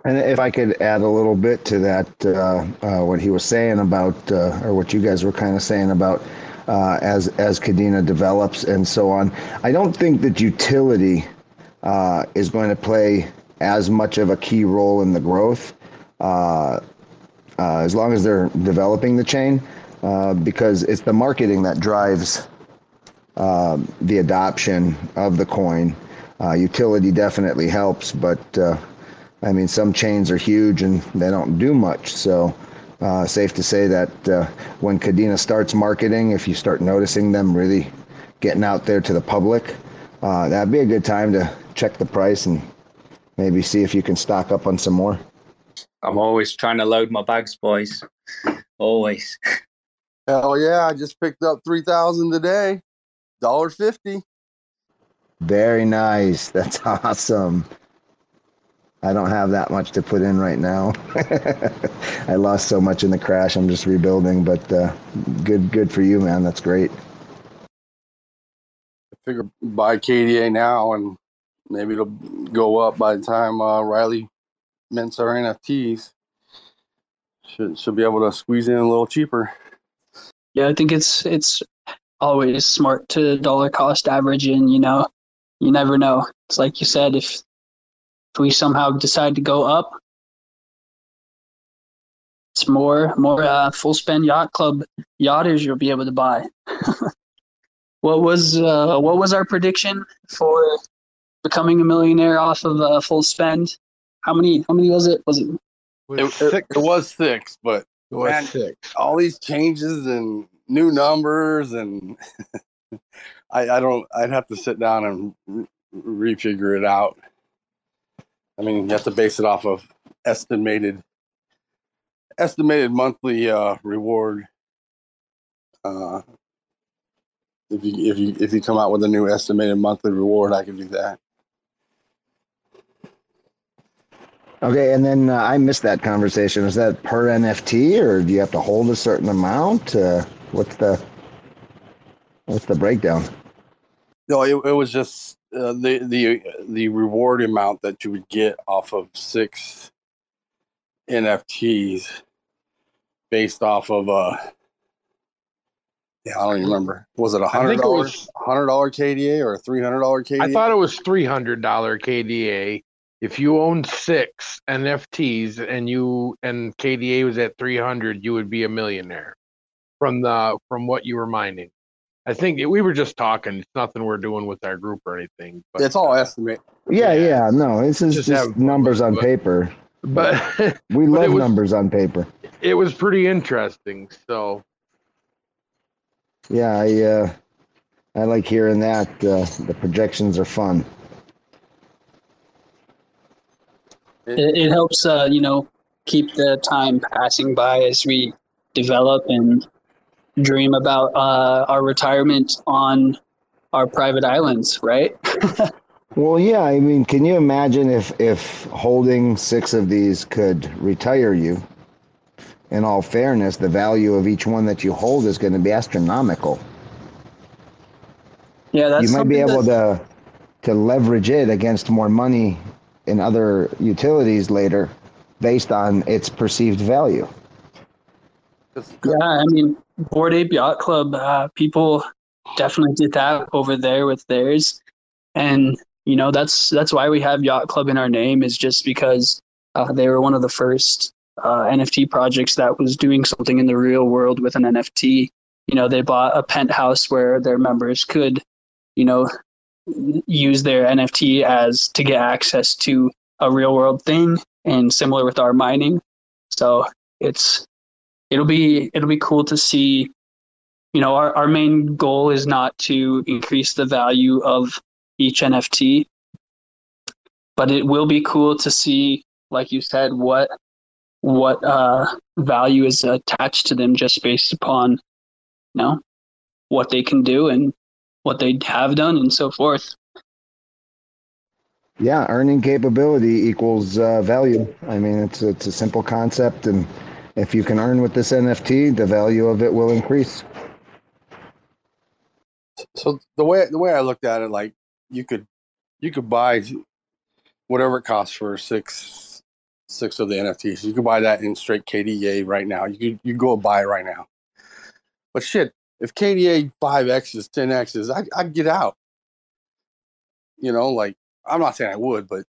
And if I could add a little bit to that, uh, uh, what he was saying about, uh, or what you guys were kind of saying about, uh, as as Kadena develops and so on, I don't think that utility uh, is going to play as much of a key role in the growth, uh, as long as they're developing the chain, because it's the marketing that drives the adoption of the coin. utility definitely helps, but I mean, some chains are huge and they don't do much. So, uh, safe to say that uh, when Kadena starts marketing, if you start noticing them really getting out there to the public, uh, that'd be a good time to check the price and maybe see if you can stock up on some more. I'm always trying to load my bags, boys. Always. Hell yeah! I just picked up three thousand today. Dollar fifty. Very nice. That's awesome. I don't have that much to put in right now. I lost so much in the crash. I'm just rebuilding, but uh, good, good for you, man. That's great. I figure buy KDA now, and maybe it'll go up by the time uh, Riley mints our NFTs. Should should be able to squeeze in a little cheaper. Yeah, I think it's it's always smart to dollar cost average and You know, you never know. It's like you said, if if we somehow decide to go up, it's more more uh, full spend yacht club yachters you'll be able to buy. what was uh, what was our prediction for becoming a millionaire off of a full spend? How many how many was it? Was it? It, it, it was six, but It was man, six. all these changes and new numbers and I, I don't I'd have to sit down and re- refigure it out. I mean, you have to base it off of estimated estimated monthly uh, reward. Uh, if you if you if you come out with a new estimated monthly reward, I can do that. Okay, and then uh, I missed that conversation. Is that per NFT, or do you have to hold a certain amount? Uh, what's the what's the breakdown? No, it, it was just uh, the the the reward amount that you would get off of six NFTs based off of uh yeah I don't even remember was it a I hundred think dollars hundred dollar KDA or a three hundred dollar KDA? I thought it was three hundred dollar KDA. If you owned six NFTs and you and KDA was at three hundred, you would be a millionaire from the from what you were mining. I think it, we were just talking. It's nothing we're doing with our group or anything. But, it's all estimate. Yeah, yeah, no, this is Just just, having numbers on but- paper. but We But love was- numbers on paper. it was pretty interesting. So Yeah, I uh, I like hearing that. Uh, the projections are fun. It, it helps, uh, you know, keep the time passing by as we develop and dream about uh, our retirement on our private islands, right? Well, yeah, I mean, can you imagine if if holding six of these could retire you? In all fairness, the value of each one that you hold is going to be astronomical. Yeah, that's you might be able that- to to leverage it against more money in other utilities later, based on its perceived value. Yeah, I mean, Bored Ape Yacht Club, uh, people definitely did that over there with theirs, and you know that's that's why we have Yacht Club in our name is just because uh, they were one of the first uh, NFT projects that was doing something in the real world with an NFT. You know, they bought a penthouse where their members could, you know, use their NFT as to get access to a real world thing, and similar with our mining. So it's it'll be it'll be cool to see you know our, our main goal is not to increase the value of each nft but it will be cool to see like you said what what uh value is attached to them just based upon you know what they can do and what they have done and so forth Yeah, earning capability equals uh, value. I mean, it's it's a simple concept, and if you can earn with this NFT, the value of it will increase. So the way the way I looked at it, like you could you could buy whatever it costs for six six of the NFTs. You could buy that in straight KDA right now. You could you go buy it right now. But shit, if KDA five X's, ten X's, I I'd get out. You know, like I'm not saying I would, but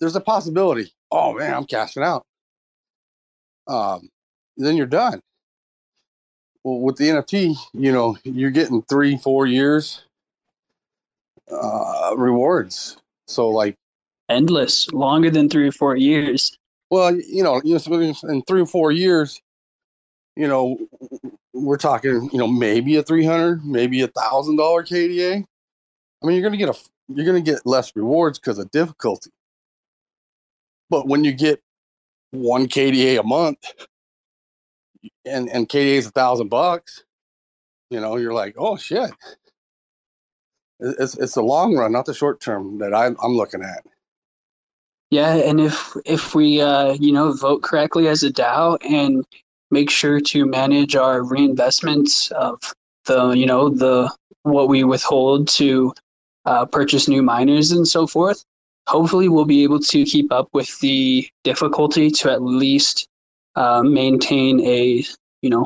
there's a possibility. Oh man, I'm cashing out. Um, then you're done. Well, with the NFT, you know, you're getting three, four years uh, rewards. So like endless, longer than three or four years. Well, you know, you know, in three or four years, you know, we're talking, you know, maybe a three hundred, maybe a thousand dollar KDA. I mean, you're gonna get a, you're gonna get less rewards because of difficulty. But when you get one KDA a month, and and KDA is a thousand bucks, you know, you're like, oh shit. It's it's the long run, not the short term that I, I'm looking at. Yeah, and if if we uh, you know vote correctly as a DAO and make sure to manage our reinvestments of the you know the what we withhold to uh, purchase new miners and so forth, hopefully we'll be able to keep up with the difficulty to at least uh, maintain a you know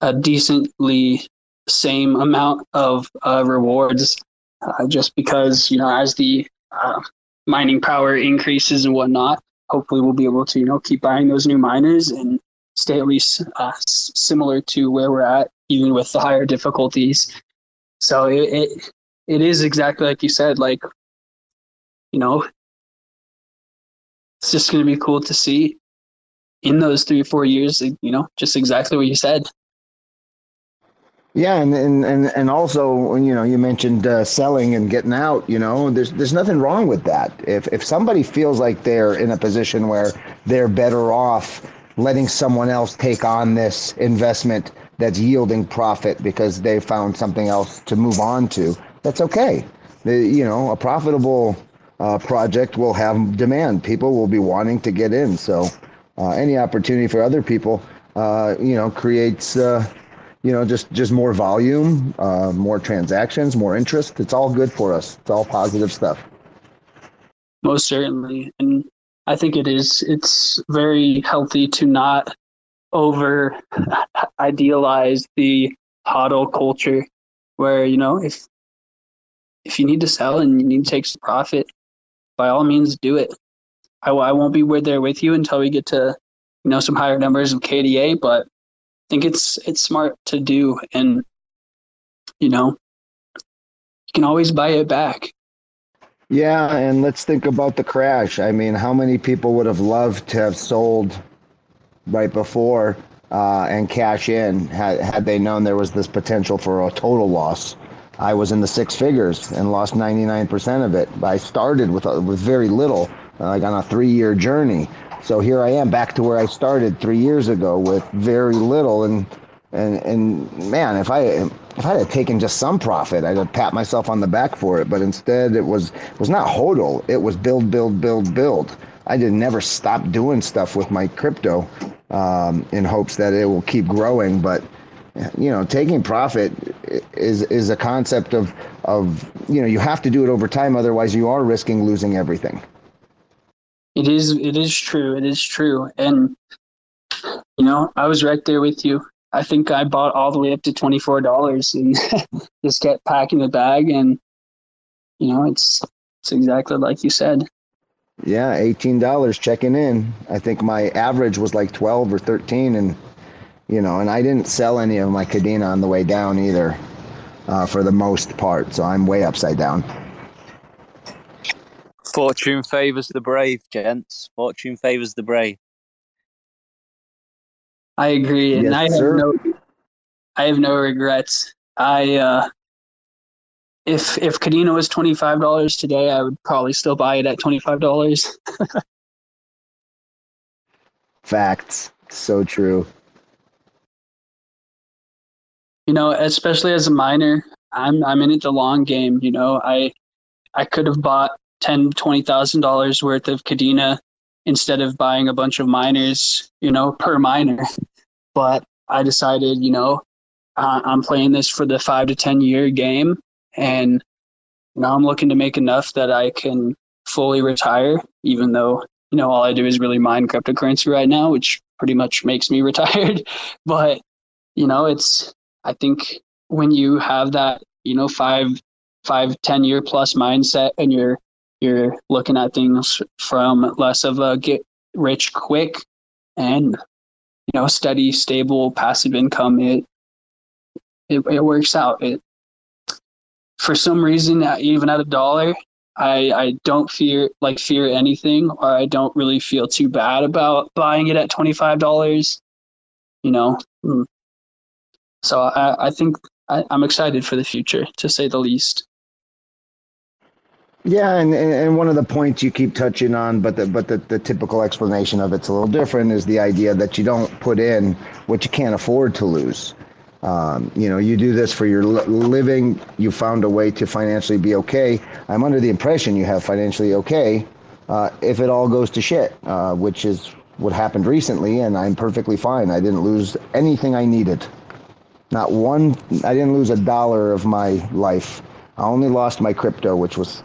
a decently same amount of uh, rewards uh, just because you know as the uh, mining power increases and whatnot hopefully we'll be able to you know keep buying those new miners and stay at least uh, similar to where we're at even with the higher difficulties so it, it it is exactly like you said like you know it's just going to be cool to see in those three or four years, you know, just exactly what you said. Yeah, and and and, and also, you know, you mentioned uh, selling and getting out. You know, there's there's nothing wrong with that. If if somebody feels like they're in a position where they're better off letting someone else take on this investment that's yielding profit because they found something else to move on to, that's okay. The, you know, a profitable uh, project will have demand. People will be wanting to get in. So uh, any opportunity for other people, uh, you know, creates, uh, you know, just just more volume, uh, more transactions, more interest. It's all good for us. It's all positive stuff. Most certainly, and I think it is. It's very healthy to not over idealize the hodl culture, where you know if if you need to sell and you need to take some profit, by all means do it. I, I won't be there with you until we get to you know some higher numbers of KDA, but I think it's it's smart to do, and you know you can always buy it back. Yeah, and let's think about the crash. I mean, how many people would have loved to have sold right before uh, and cash in had had they known there was this potential for a total loss? I was in the six figures and lost 99% of it. I started with uh, with very little, like on a three year journey. So here I am back to where I started three years ago with very little. And and and man, if I if I had taken just some profit, I'd have pat myself on the back for it. But instead, it was it was not hodl. It was build, build, build, build. I did never stop doing stuff with my crypto um, in hopes that it will keep growing, but you know taking profit is is a concept of of you know you have to do it over time otherwise you are risking losing everything it is it is true it is true and you know i was right there with you i think i bought all the way up to $24 and just kept packing the bag and you know it's it's exactly like you said yeah $18 checking in i think my average was like 12 or 13 and you know, and I didn't sell any of my Kadena on the way down either, uh, for the most part. So I'm way upside down. Fortune favors the brave, gents. Fortune favors the brave. I agree, and Yes, I have sir. no, I have no regrets. I uh, if if Kadena was twenty five dollars today, I would probably still buy it at twenty five dollars. Facts. So true. you know, especially as a miner, I'm I'm in it the long game. You know, I I could have bought ten, twenty thousand dollars worth of Kadena instead of buying a bunch of miners, you know, per miner. But I decided, you know, uh, I'm playing this for the five to 10 year game. And, know, I'm looking to make enough that I can fully retire, even though, you know, all I do is really mine cryptocurrency right now, which pretty much makes me retired. but, you know, it's, I think when you have that, you know, five, five, 10 year plus mindset and you're, you're looking at things from less of a get rich quick and you know steady stable passive income it it, it works out. It for some reason even at a dollar i i don't fear like fear anything or i don't really feel too bad about buying it at $25 you know? Mm. so i i think I, i'm excited for the future to say the least Yeah, and, and one of the points you keep touching on, but the but the, the typical explanation of it's a little different is the idea that you don't put in what you can't afford to lose. Um, you know, you do this for your living. You found a way to financially be okay. I'm under the impression you have financially okay uh, if it all goes to shit, uh, which is what happened recently, and I'm perfectly fine. I didn't lose anything I needed. Not one. I didn't lose a dollar of my life. I only lost my crypto, which was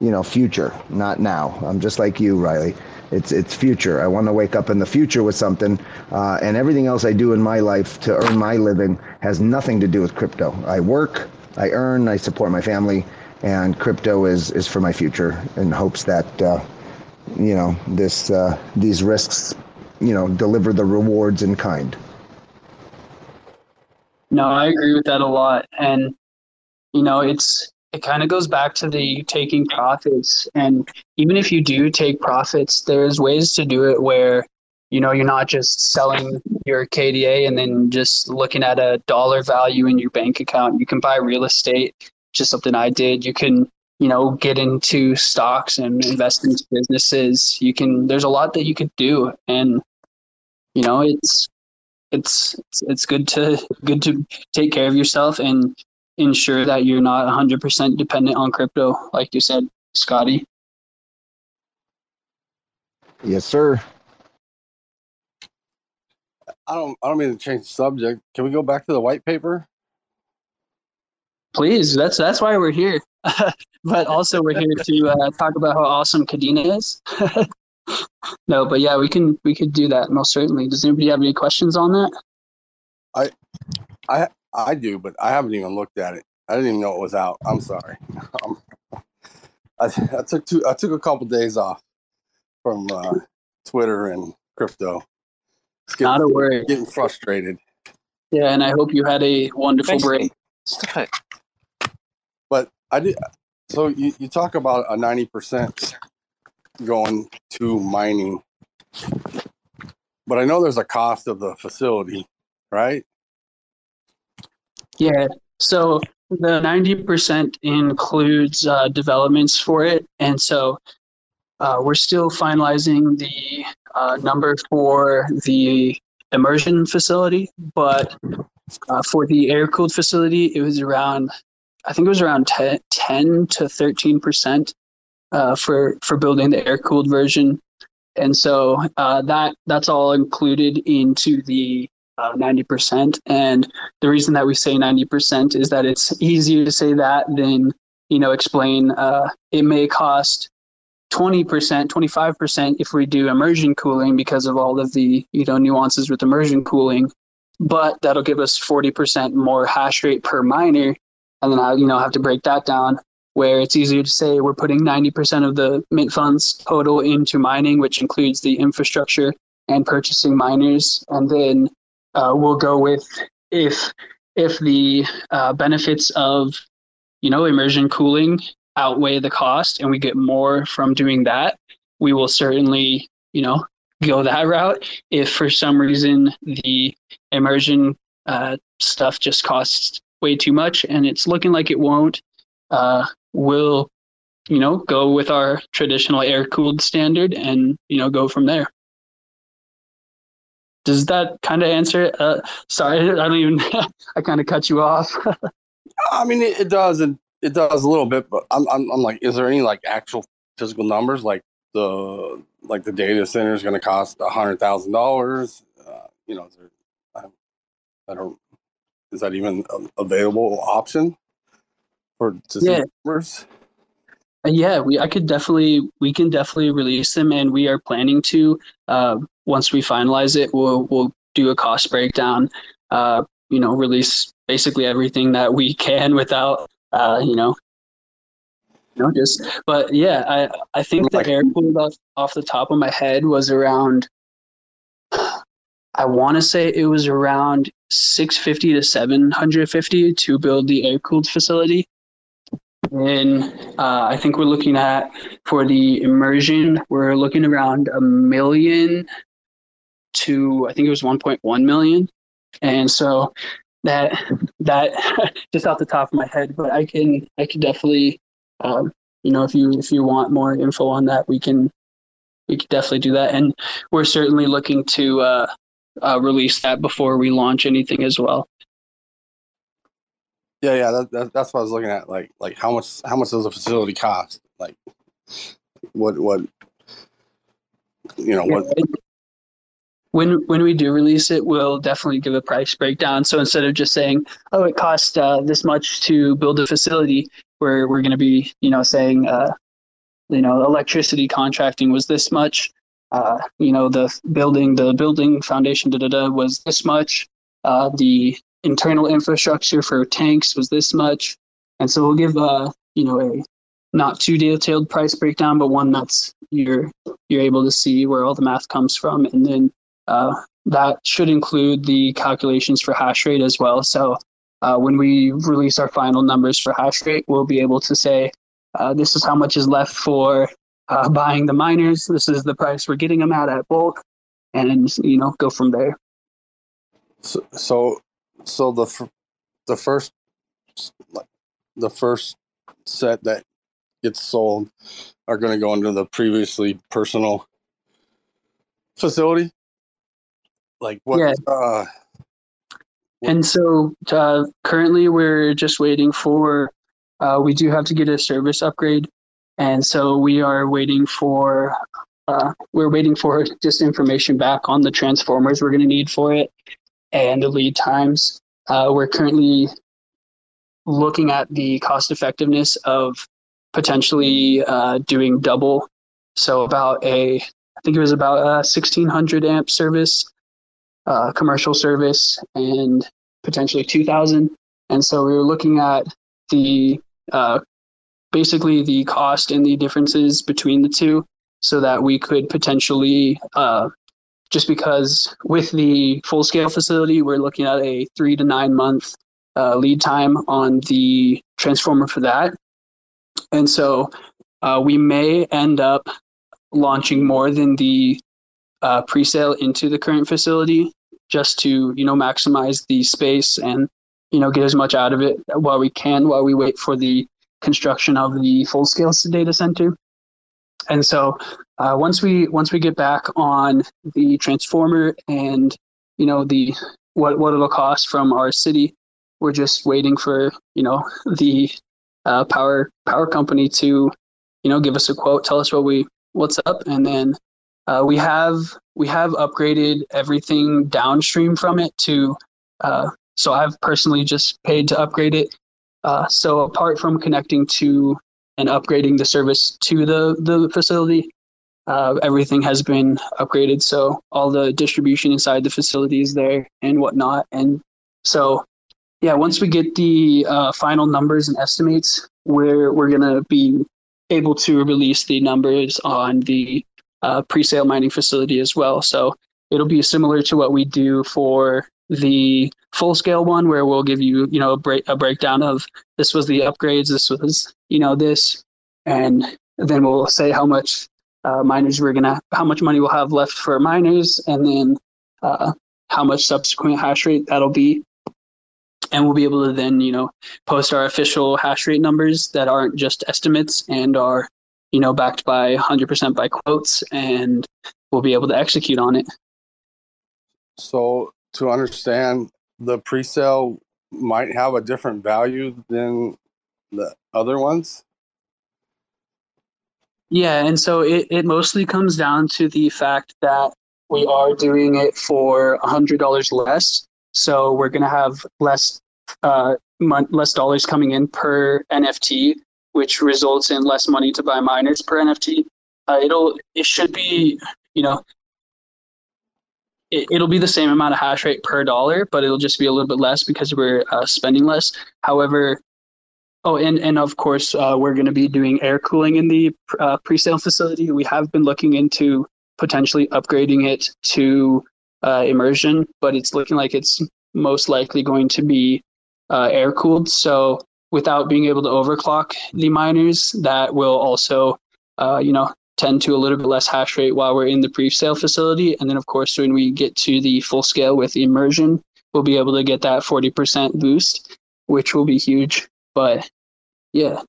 you know, future, not now. I'm just like you, Riley. It's it's future. I want to wake up in the future with something, uh, and everything else I do in my life to earn my living has nothing to do with crypto. I work, I earn, I support my family, and crypto is is for my future in hopes that uh, you know this uh, these risks, you know, deliver the rewards in kind. No, I agree with that a lot. And, you know, it's, it kind of goes back to the taking profits. And even if you do take profits, there's ways to do it where, you know, you're not just selling your KDA and then just looking at a dollar value in your bank account. You can buy real estate, just something I did. You can, you know, get into stocks and invest into businesses. You can, there's a lot that you could do. And, you know, it's, it's it's good to good to take care of yourself and ensure that you're not 100% dependent on crypto like you said scotty Yes, sir. I don't. I don't mean to change the subject. Can we go back to the white paper? please that's that's why we're here but also we're here to uh, talk about how awesome kadena is no but yeah we can we could do that most certainly does anybody have any questions on that I I do, but I haven't even looked at it. I didn't even know it was out. I'm sorry. Um, I, I took two. I took a couple days off from uh, Twitter and crypto. It's not getting, a worry getting frustrated. yeah and i hope you had a wonderful break Stop it. But I did. So you, you talk about a ninety percent going to mining, but I know there's a cost of the facility, right? Yeah. So the 90% includes uh, developments for it. And so uh, we're still finalizing the uh, number for the immersion facility. But uh, for the air cooled facility, it was around, I think it was around 10, 10 to 13% uh, for, for building the air cooled version. And so uh, that that's all included into the uh, 90%. And the reason that we say 90% is that it's easier to say that than, you know, explain uh, it may cost 20%, 25% if we do immersion cooling because of all of the, you know, nuances with immersion cooling. But that'll give us 40% more hash rate per miner. And then I, you know, have to break that down where it's easier to say we're putting 90% of the mint funds total into mining, which includes the infrastructure and purchasing miners. And then uh, we'll go with if if the uh, benefits of you know immersion cooling outweigh the cost and we get more from doing that we will certainly you know go that route. If for some reason the immersion uh, stuff just costs way too much and it's looking like it won't uh, we'll you know go with our traditional air cooled standard and you know go from there does that kind of answer it? Uh, sorry, I don't even. I kind of cut you off. I mean, it, it does, and it does a little bit. But I'm, I'm, I'm like, is there any like actual physical numbers? Like the like the data center is going to cost a hundred thousand dollars. Uh, You know, is there, I, I don't. Is that even a available option for Yeah. numbers? Uh, Yeah, we I could definitely we can definitely release them, and we are planning to. Uh, once we finalize it, we'll we'll do a cost breakdown. Uh, you know, release basically everything that we can without uh, you know, just. But yeah, I I think the air cooled off off the top of my head was around. I want to say it was around 650 to 750 to build the air cooled facility. And uh, I think we're looking at for the immersion, we're looking around a million to I think it was 1.1 million. And so that that just off the top of my head, but I can I can definitely um, you know if you if you want more info on that, we can we can definitely do that. And we're certainly looking to uh, uh, release that before we launch anything as well. Yeah, yeah, that, that, that's what I was looking at. Like, like how much how much does a facility cost? Like, what what you know what? When when we do release it, we'll definitely give a price breakdown. So instead of just saying, "Oh, it cost uh, this much to build a facility," we're we're going to be, you know, saying, uh, you know, electricity contracting was this much. Uh, you know, the building, the building foundation, da da da, was this much. Uh, the internal infrastructure for tanks was this much, and so we'll give, uh, you know, a not too detailed price breakdown, but one that's you're you're able to see where all the math comes from, and then uh, that should include the calculations for hash rate as well. So uh, when we release our final numbers for hash rate, we'll be able to say uh, this is how much is left for uh, buying the miners. This is the price we're getting them at at bulk, and you know go from there. So so, so the f- the first the first set that gets sold are going to go into the previously personal facility. Like what? Yeah. Uh, And so uh, currently we're just waiting for, uh, we do have to get a service upgrade. And so we are waiting for, uh, we're waiting for just information back on the transformers we're going to need for it and the lead times. Uh, we're currently looking at the cost effectiveness of potentially uh, doing double. So about a, I think it was about a 1600 amp service uh, commercial service and potentially 2000 and so we were looking at the uh, basically the cost and the differences between the two so that we could potentially uh, just because with the full scale facility we're looking at a three to nine month uh, lead time on the transformer for that. And so uh, we may end up launching more than the uh, pre-sale into the current facility just to you know maximize the space and you know get as much out of it while we can while we wait for the construction of the full scale data center. And so uh, once we once we get back on the transformer and you know the what what it'll cost from our city we're just waiting for you know the uh, power power company to you know give us a quote tell us what we what's up and then uh, we have we have upgraded everything downstream from it to uh, so I've personally just paid to upgrade it. Uh, so apart from connecting to and upgrading the service to the the facility, uh, everything has been upgraded. So all the distribution inside the facility is there and whatnot. And so yeah, once we get the uh, final numbers and estimates, we're we're gonna be able to release the numbers on the uh, pre-sale mining facility as well. So it'll be similar to what we do for the full-scale one, where we'll give you, you know, a, break, a breakdown of this was the upgrades, this was, you know, this, and then we'll say how much uh, miners we're gonna, how much money we'll have left for miners, and then uh, how much subsequent hash rate that'll be. And we'll be able to then, you know, post our official hash rate numbers that aren't just estimates and are you know, backed by 100% by quotes, and we'll be able to execute on it. so to understand, the pre-sale might have a different value than the other ones. Yeah, and so it, it mostly comes down to the fact that we are doing it for $100 less. So we're going to have less uh, mon- less dollars coming in per NFT, which results in less money to buy miners per NFT. Uh, it'll it should be you know it, it'll be the same amount of hash rate per dollar, but it'll just be a little bit less because we're uh, spending less. However, oh, and and of course uh, we're going to be doing air cooling in the uh, pre-sale facility. We have been looking into potentially upgrading it to uh, immersion, but it's looking like it's most likely going to be uh, air cooled. So without being able to overclock the miners, that will also, uh, you know, tend to a little bit less hash rate while we're in the pre-sale facility. And then of course, when we get to the full scale with immersion, we'll be able to get that 40% boost, which will be huge. But yeah.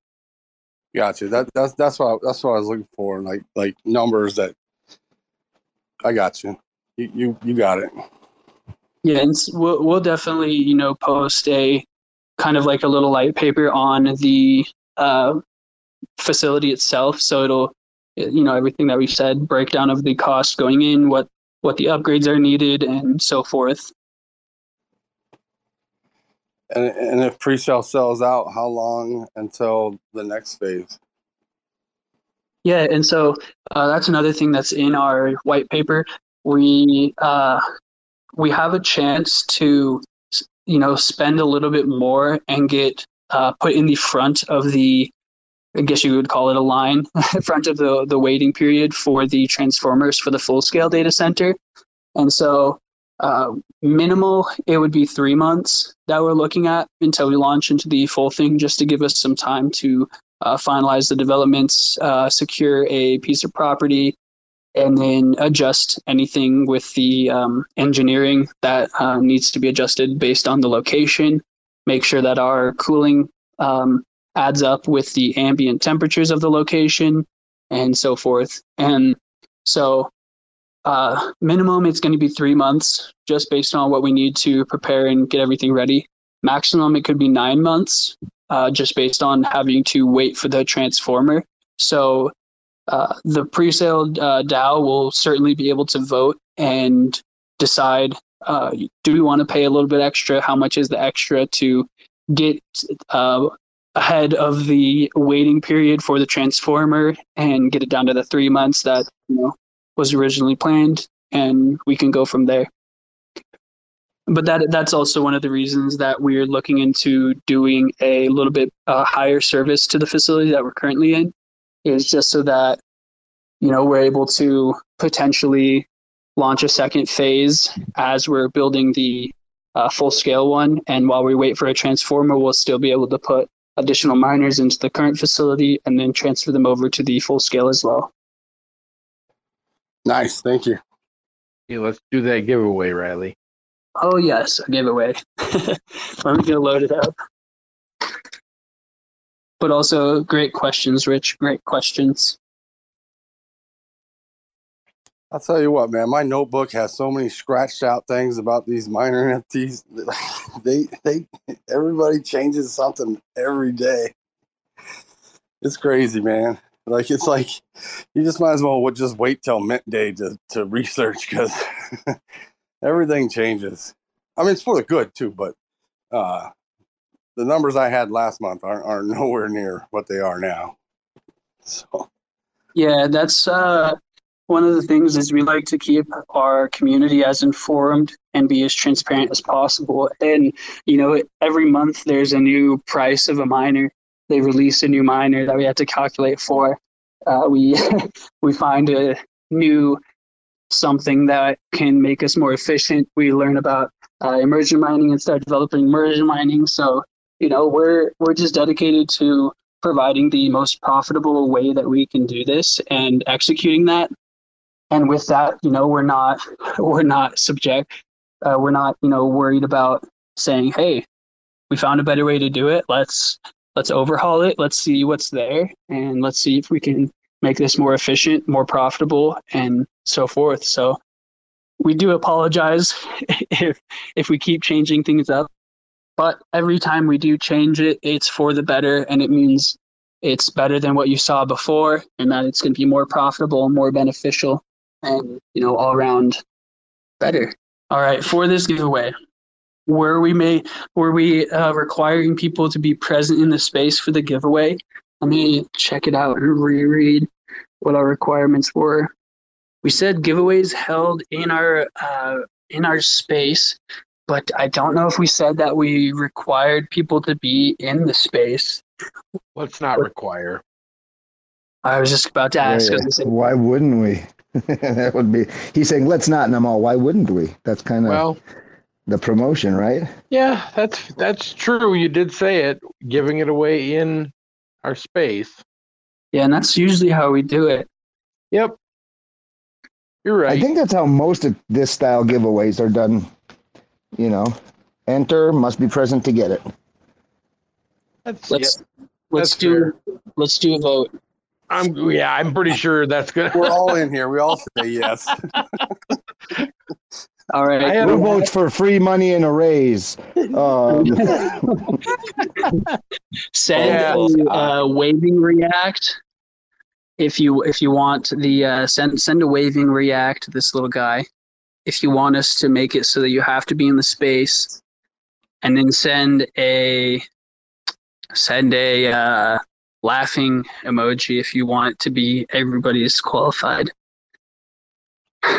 Gotcha. That that's that's what I, that's what I was looking for. Like like numbers that I got you. You you, you got it. Yeah, and we'll we'll definitely you know post a kind of like a little light paper on the uh, facility itself, so it'll you know everything that we said, breakdown of the cost going in, what what the upgrades are needed, and so forth. And and if pre-sale sells out, how long until the next phase? Yeah, and so uh, that's another thing that's in our white paper. We uh, we have a chance to you know spend a little bit more and get uh, put in the front of the I guess you would call it a line, front of the the waiting period for the transformers for the full scale data center. And so, uh, minimal, it would be three months that we're looking at until we launch into the full thing, just to give us some time to uh, finalize the developments, uh, secure a piece of property, and then adjust anything with the um, engineering that uh, needs to be adjusted based on the location. Make sure that our cooling um, adds up with the ambient temperatures of the location and so forth. And so, uh, minimum, it's going to be three months just based on what we need to prepare and get everything ready. Maximum, it could be nine months uh, just based on having to wait for the transformer. So, uh, the pre-sale uh, DAO will certainly be able to vote and decide: uh, do we want to pay a little bit extra? How much is the extra to get uh, ahead of the waiting period for the transformer and get it down to the three months that you know was originally planned, and we can go from there. But that that's also one of the reasons that we're looking into doing a little bit uh, higher service to the facility that we're currently in, is just so that you know we're able to potentially launch a second phase as we're building the uh, full scale one, and while we wait for a transformer, we'll still be able to put additional miners into the current facility and then transfer them over to the full scale as well. Nice, thank you. Yeah, let's do that giveaway, Riley. Oh yes, a giveaway. Let me get load it up. But also great questions, Rich. Great questions. I'll tell you what, man. My notebook has so many scratched out things about these minor NFTs. They, they, everybody changes something every day. It's crazy, man. Like it's like you just might as well just wait till mint day to to research because everything changes. I mean, it's for the good too, but uh, the numbers I had last month aren't, are nowhere near what they are now. So, yeah, that's uh, one of the things is we like to keep our community as informed and be as transparent as possible. And you know, every month there's a new price of a miner. They release a new miner that we have to calculate for. Uh, we we find a new something that can make us more efficient. We learn about uh, immersion mining and start developing immersion mining. So you know, we're we're just dedicated to providing the most profitable way that we can do this and executing that. And with that you know we're not we're not subject uh, we're not you know worried about saying hey we found a better way to do it. Let's let's overhaul it. Let's see what's there and let's see if we can make this more efficient more profitable and so forth. So we do apologize if if we keep changing things up but every time we do change it it's for the better and it means it's better than what you saw before, and that it's going to be more profitable, more beneficial, and you know all around better. All right, for this giveaway, were we may were we uh, requiring people to be present in the space for the giveaway? Let me check it out and reread what our requirements were. We said giveaways held in our uh, in our space, but I don't know if we said that we required people to be in the space. Let's not require. I was just about to ask. Yeah, 'cause I said- why wouldn't we? that would be. He's saying, "Let's not," and I'm all, "Why wouldn't we?" That's kind of Well, the promotion, right? yeah, that's that's true. You did say it, giving it away in our space. yeah, and that's usually how we do it. Yep. You're right. I think that's how most of this style giveaways are done. You know, enter, must be present to get it. that's, Let's let's that's do let's do a vote. I'm yeah, I'm pretty sure that's gonna. We're all in here. We all say yes. All right. I had Who a- votes for free money and a raise? Um, send Yeah. a uh, waving react if you if you want the uh, send send a waving react to this little guy if you want us to make it so that you have to be in the space and then send a send a uh, laughing emoji if you want it to be everybody's qualified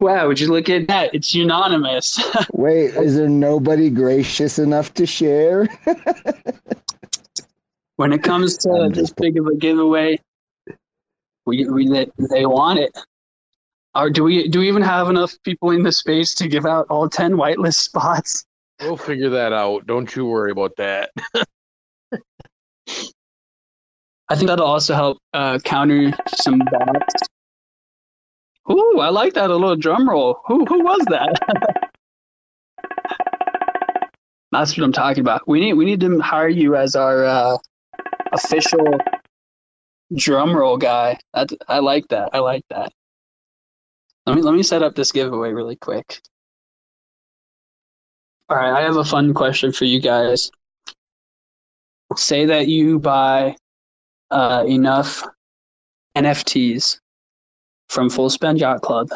wow would you look at that it's unanimous wait, is there nobody gracious enough to share? When it comes to this big of a giveaway, we, we they, they want it. Or do we do we even have enough people in the space to give out all ten whitelist spots? We'll figure that out. Don't you worry about that. I think that'll also help uh, counter some bots. Ooh, I like that a little drum roll. Who who was that? That's what I'm talking about. We need we need to hire you as our uh, official drum roll guy. That I like that. I like that. Let me let me set up this giveaway really quick. All right, I have a fun question for you guys. Say that you buy uh, enough NFTs from Full Spend Yacht Club,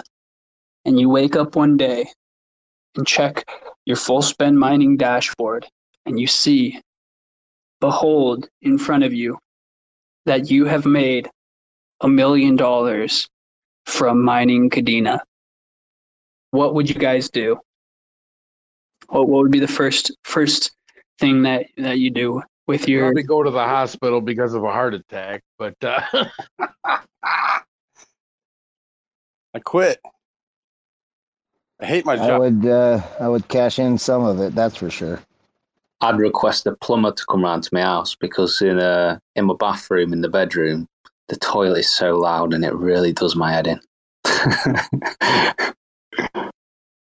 and you wake up one day and check your Full Spend mining dashboard, and you see, behold, in front of you, that you have made a million dollars from mining Kadena. What would you guys do? What, what would be the first first thing that, that you do with your Probably go to the hospital because of a heart attack, but uh, I quit. I hate my job. I would uh, I would cash in some of it. That's for sure. I'd request a plumber to come round to my house because in uh, in my bathroom in the bedroom, the toilet is so loud and it really does my head in.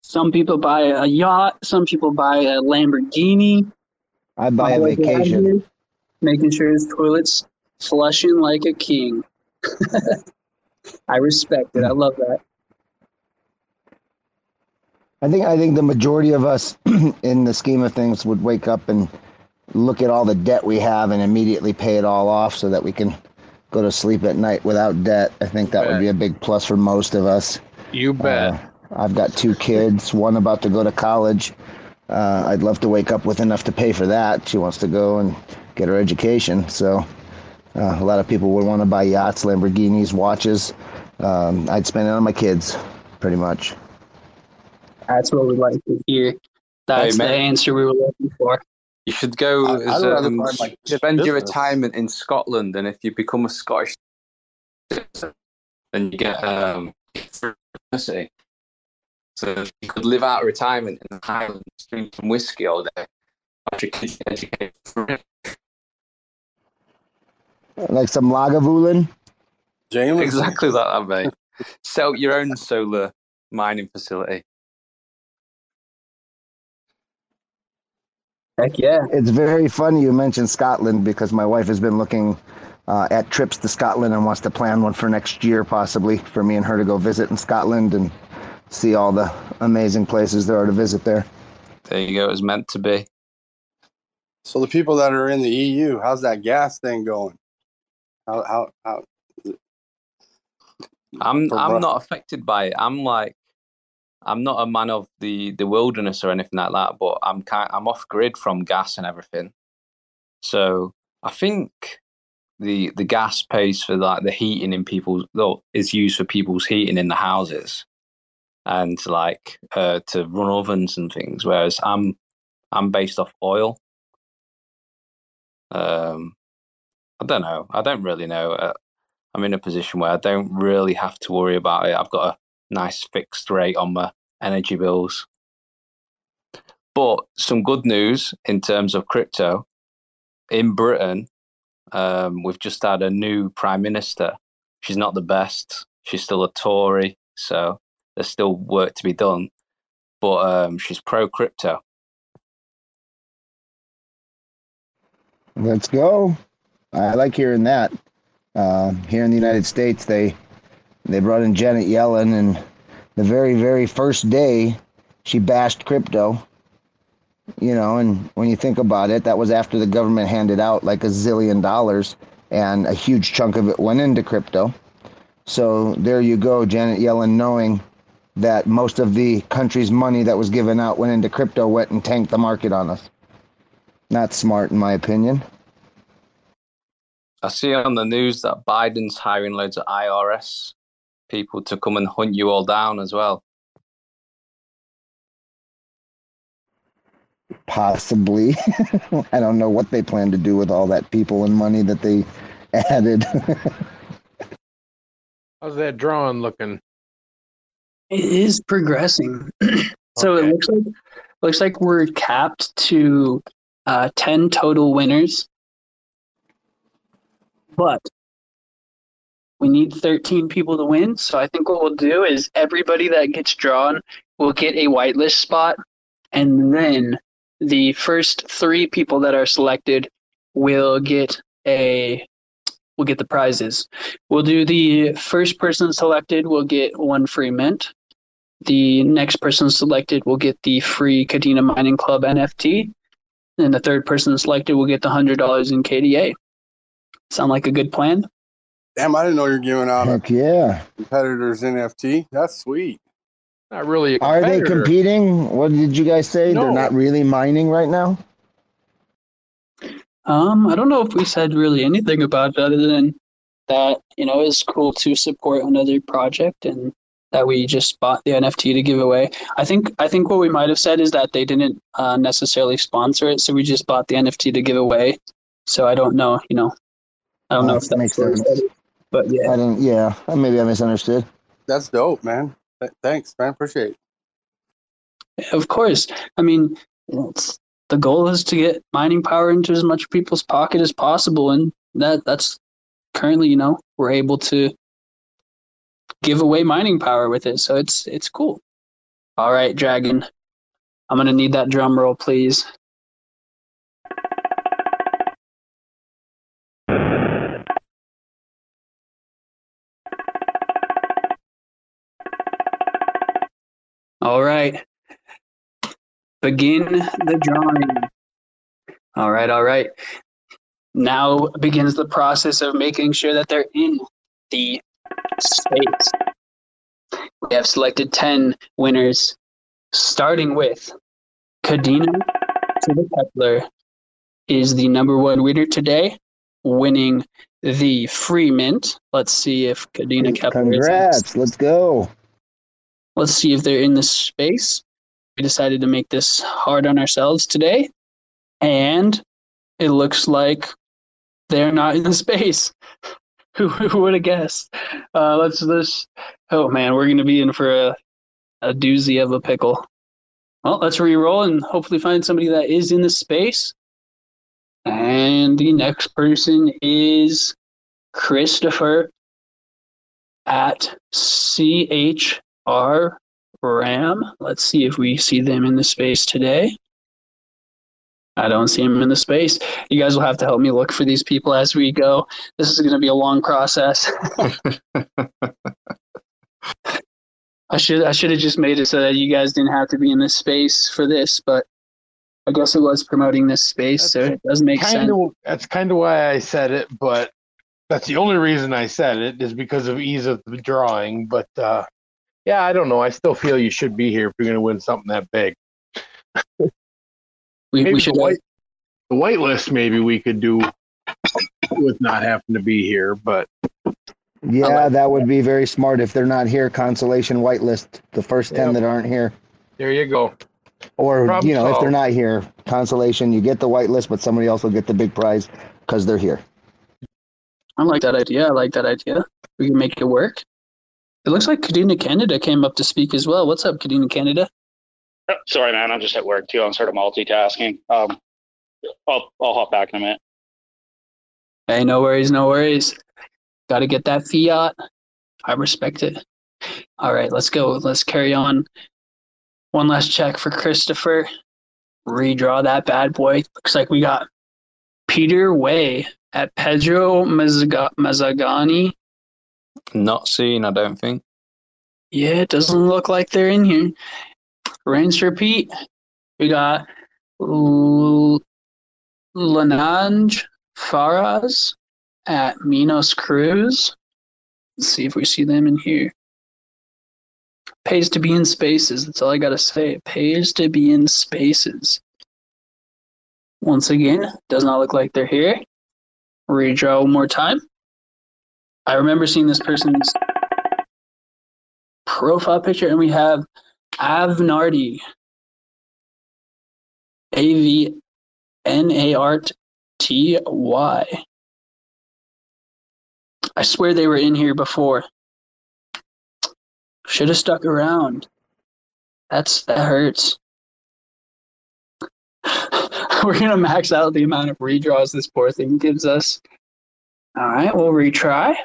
Some people buy a yacht. Some people buy a Lamborghini. I buy a vacation. Roger, making sure his toilet's flushing like a king. I respect it. I love that. I think I think the majority of us, in the scheme of things, would wake up and look at all the debt we have and immediately pay it all off so that we can go to sleep at night without debt. I think that would be a big plus for most of us. you bet. Uh, I've got two kids, one about to go to college. Uh, I'd love to wake up with enough to pay for that. She wants to go and get her education. So uh, a lot of people would want to buy yachts, Lamborghinis, watches. Um, I'd spend it on my kids, pretty much. That's what we like to hear. That's the answer we were looking for. You should go I- as, rather um, buy my kid's spend your retirement in Scotland, and if you become a Scottish citizen, then you get um, university. So you could live out of retirement in the Highlands, drink some whiskey all day. watch your kids get educated for free. Like some Lagavulin. James, Exactly like that, mate. Set up your own solar mining facility. Heck yeah. It's very funny you mentioned Scotland because my wife has been looking uh, at trips to Scotland and wants to plan one for next year, possibly for me and her to go visit in Scotland and see all the amazing places there are to visit there. There you go. It was meant to be. So the people that are in the EU, how's that gas thing going? How how how? I'm I'm not affected by it. I'm like I'm not a man of the the wilderness or anything like that, but I'm kind I'm off grid from gas and everything. So I think the the gas pays for like the heating in people's well, is used for people's heating in the houses and like uh, to run ovens and things. Whereas I'm I'm based off oil. Um, I don't know. I don't really know. Uh, I'm in a position where I don't really have to worry about it. I've got a nice fixed rate on my energy bills. But some good news in terms of crypto in Britain, um, we've just had a new prime minister. She's not the best. She's still a Tory, so there's still work to be done. But um, she's pro crypto. Let's go. I like hearing that. Uh, here in the United States, they they brought in Janet Yellen, and the very very first day, she bashed crypto. You know, and when you think about it, that was after the government handed out like a zillion dollars, and a huge chunk of it went into crypto. So there you go, Janet Yellen, knowing that most of the country's money that was given out went into crypto, went and tanked the market on us. Not smart, in my opinion. I see on the news that Biden's hiring loads of IRS people to come and hunt you all down as well. Possibly. I don't know what they plan to do with all that people and money that they added. How's that drawing looking? It is progressing. so Okay. it looks like looks like we're capped to uh, ten total winners, but we need thirteen people to win. So I think what we'll do is everybody that gets drawn will get a whitelist spot, and then the first three people that are selected will get a will get the prizes. We'll do the first person selected will get one free mint. The next person selected will get the free Kadena Mining Club NFT. And the third person selected will get the hundred dollars in KDA. Sound like a good plan? Damn, I didn't know you're giving out a Heck yeah. competitor's NFT. That's sweet. Not really. A Are they competing? What did you guys say? They're not really mining right now? Um, I don't know if we said really anything about it other than that, you know, it's cool to support another project and that we just bought the NFT to give away. I think I think what we might have said is that they didn't uh, necessarily sponsor it, so we just bought the NFT to give away. So I don't know, you know, I don't know Uh, if that makes makes sense. sense. But yeah, I didn't. Yeah, maybe I misunderstood. That's dope, man. Thanks, man. Appreciate it. of course. I mean, it's, the goal is to get mining power into as much people's pocket as possible, and that that's currently, you know, we're able to give away mining power with it. So it's it's cool. All right, Dragon. I'm gonna need that drum roll, please. All right. Begin the drawing. All right, all right. Now begins the process of making sure that they're in the space. We have selected 10 winners, starting with Kadena to the Kepler is the number one winner today, winning the free mint. Let's see if Kadena Kepler Congrats. Let's go. Let's see if they're in this space. We decided to make this hard on ourselves today. And it looks like they're not in the space. who, who would have guessed? Uh, let's let's. Oh man, we're gonna be in for a, a doozy of a pickle. Well, let's re-roll and hopefully find somebody that is in the space. And the next person is Christopher at CHR Ram. Let's see if we see them in the space today. I don't see them in the space. You guys will have to help me look for these people as we go. This is going to be a long process. I should I should have just made it so that you guys didn't have to be in this space for this, but I guess it was promoting this space, so it does make kind sense. of that's kind of why I said it, but that's the only reason I said it is because of ease of the drawing. But uh, yeah, I don't know. I still feel you should be here if you're going to win something that big. We, Maybe we should the white the white list. Maybe we could do with not having to be here, but Yeah, that would be very smart if they're not here. Consolation whitelist the first ten Yep. that aren't here, there you go. or Problem you know, if they're not here, consolation you get the whitelist, but somebody else will get the big prize because they're here. I like that idea. I like that idea. We can make it work. It looks like Kadena Canada came up to speak as well. What's up, Kadena Canada? Oh, sorry, man. I'm just at work too. I'm sort of multitasking. Um, I'll I'll hop back in a minute. Hey, no worries, no worries. Got to get that fiat. I respect it. All right, let's go. Let's carry on. One last check for Christopher. Redraw that bad boy. Looks like we got Peter Way at Pedro Mazzaga- Mazzagani. Not seen, I don't think. Yeah, it doesn't look like they're in here. Rinse repeat. We got L- Lanange Faraz at Minos Cruz. Let's see if we see them in here. Pays to be in spaces. That's all I gotta say. It pays to be in spaces. Once again, does not look like they're here. Redraw one more time. I remember seeing this person's profile picture, and we have Avnardi. A V N A R T Y. I swear they were in here before. Should have stuck around. That's that hurts. We're gonna max out the amount of redraws this poor thing gives us. All right, we'll retry.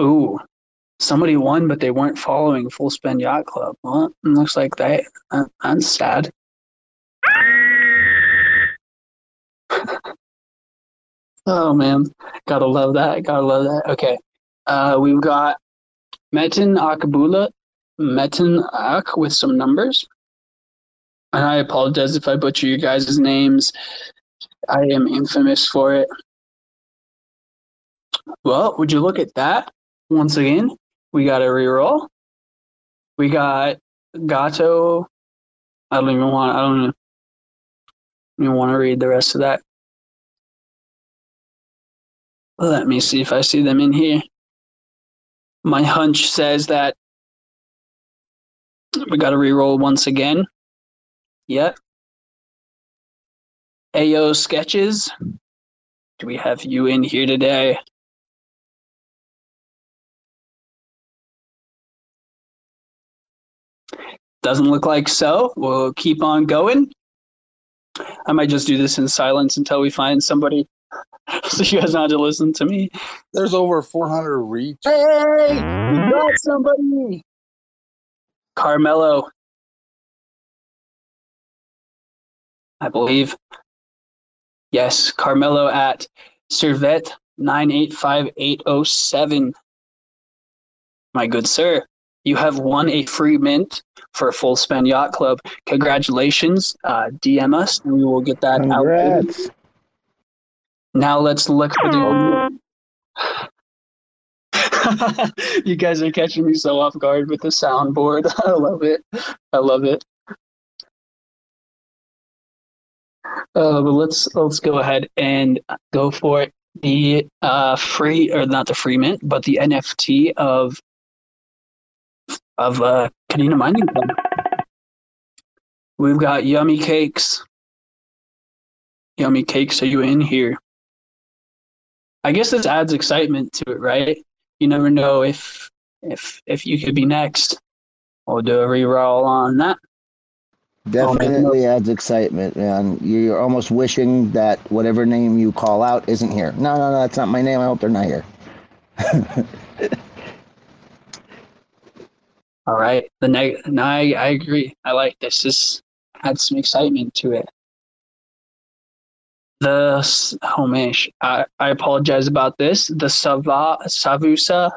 Ooh, somebody won, but they weren't following Full Spend Yacht Club. Well, looks like that. that that's sad. oh man, gotta love that. Gotta love that. Okay, uh, we've got Metin Akabula, Metin Ak with some numbers. And I apologize if I butcher you guys' names. I am infamous for it. Well, would you look at that? Once again, we got a reroll. We got Gato. I don't even want. I don't even want to read the rest of that. Let me see if I see them in here. My hunch says that we got to reroll once again. Yep. Ayo sketches. Do we have you in here today? Doesn't look like so. We'll keep on going. I might just do this in silence until we find somebody so you guys don't have to listen to me. There's over 400 reach. Hey, we got somebody. Carmelo. I believe. Yes, Carmelo at Servet 985807. My good sir, you have won a free mint for Full Spend Yacht Club. Congratulations. Uh, DM us and we will get that out. Congrats. Now let's look for the. you guys are catching me so off guard with the soundboard. I love it. I love it. Uh, but let's let's go ahead and go for it. The uh, free or not the free mint, but the NFT of of uh, Kadena Mining Club. We've got yummy cakes. Yummy cakes, are you in here? I guess this adds excitement to it, right? You never know if if if you could be next. We'll do a reroll on that. Definitely adds excitement, and you're almost wishing that whatever name you call out isn't here. No, no, no, that's not my name. I hope they're not here. All right. The neg- no, I, I agree. I like this. This had some excitement to it. The s- oh I, I apologize about this. The Sava Savusa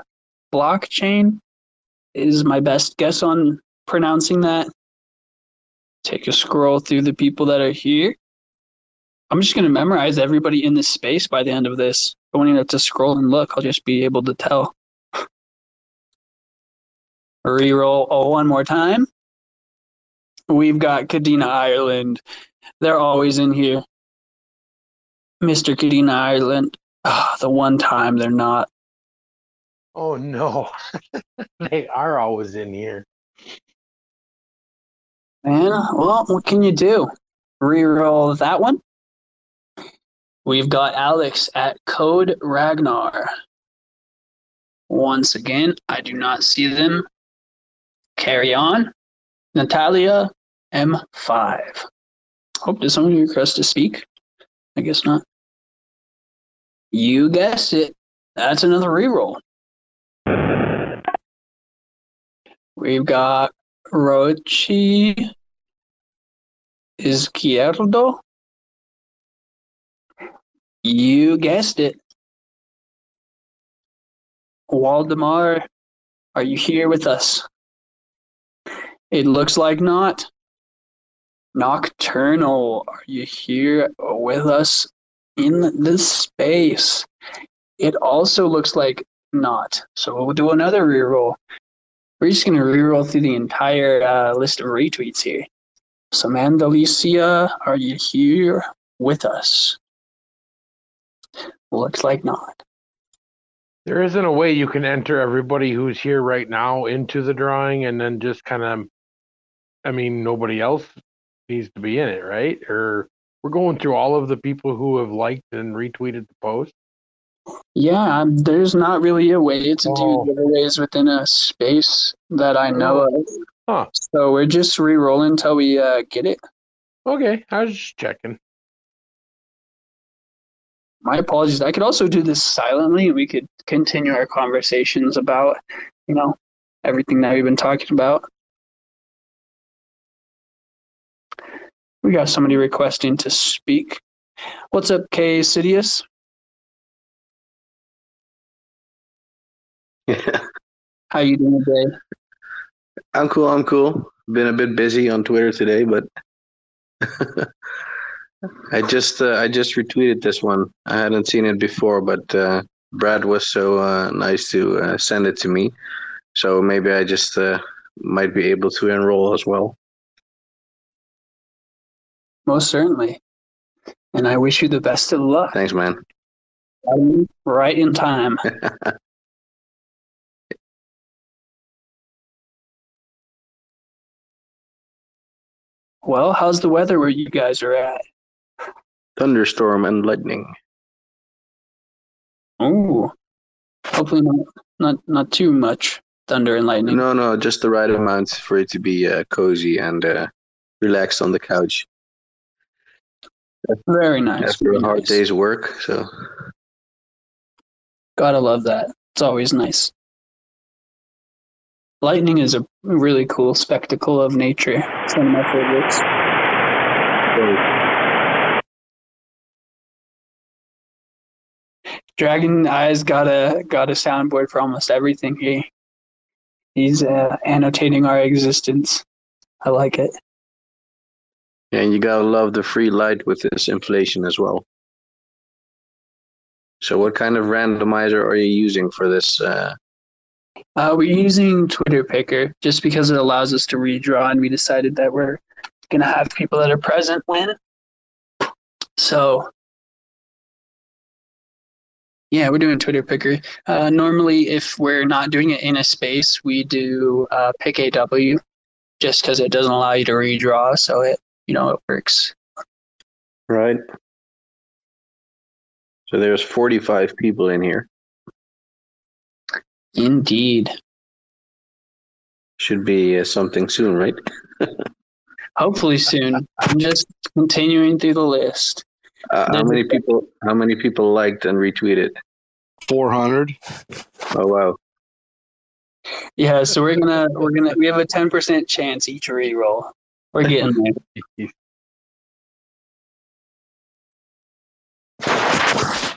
blockchain is my best guess on pronouncing that. take a scroll through the people that are here. I'm just going to memorize everybody in this space by the end of this. I won't even have to scroll and look. I'll just be able to tell. Reroll oh, one more time. We've got Kadena Ireland. They're always in here. Mr. Kadena Ireland. Oh, ah, the one time they're not. Oh no, they are always in here. Man, well, what can you do? Reroll that one. We've got Alex at Code Ragnar. Once again, I do not see them. Carry on. Natalia M5. Hope does someone request to speak? I guess not. You guessed it. That's another reroll. We've got Rochi Izquierdo. You guessed it. Waldemar, are you here with us? It looks like not. Nocturnal, are you here with us in this space? It also looks like not. So we'll do another reroll. We're just going to reroll through the entire uh, list of retweets here. Samantha Alicia, are you here with us? Looks like not. There isn't a way you can enter everybody who's here right now into the drawing and then just kind of, I mean, nobody else needs to be in it, right? Or we're going through all of the people who have liked and retweeted the post. Yeah, um, there's not really a way to Oh. do giveaways within a space that I know of. Huh. So we're just re-rolling until we uh, get it. Okay, I was just checking. My apologies. I could also do this silently. And we could continue our conversations about, you know, everything that we've been talking about. We got somebody requesting to speak. What's up, K Cidious? Yeah. How you doing today? I'm cool. I'm cool. Been a bit busy on Twitter today, but I just uh, I just retweeted this one. I hadn't seen it before, but uh, Brad was so uh, nice to uh, send it to me. So maybe I just uh, might be able to enroll as well. Most certainly. And I wish you the best of luck. Thanks, man. Right in time. well, how's the weather where you guys are at? Thunderstorm and lightning. Oh, hopefully not, not not too much thunder and lightning. No, no, just the right amount for it to be uh, cozy and uh, relaxed on the couch Very nice. after very a hard nice. day's work. So Gotta love that. It's always nice. Lightning is a really cool spectacle of nature. It's one of my favorites. DragonEye's got a got a soundboard for almost everything. He he's uh, annotating our existence. I like it. And you gotta love the free light with this inflation as well. So, what kind of randomizer are you using for this? Uh, Uh, we're using Twitter Picker just because it allows us to redraw, and we decided that we're gonna have people that are present win. So, yeah, we're doing Twitter Picker. Uh, normally, if we're not doing it in a space, we do uh, Pickaw, just because it doesn't allow you to redraw. So it, you know, it works. right. So there's 45 people in here. Indeed. Should be uh, something soon, right? Hopefully soon. I'm just continuing through the list. Uh, how many people? How many people liked and retweeted? 400. Oh wow! Yeah, so we're gonna we're gonna we have a ten percent chance each reroll. We're getting there.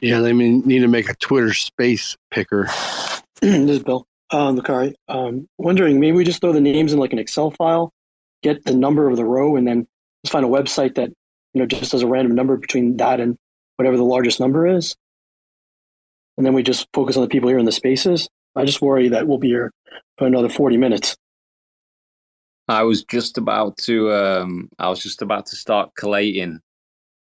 Yeah, they mean, need to make a Twitter space picker. this is Bill. Um, Lucari. Um, wondering, maybe we just throw the names in like an Excel file, get the number of the row and then just find a website that you know just does a random number between that and whatever the largest number is, and then we just focus on the people here in the spaces. I just worry that we'll be here for another forty minutes. I was just about to um, I was just about to start collating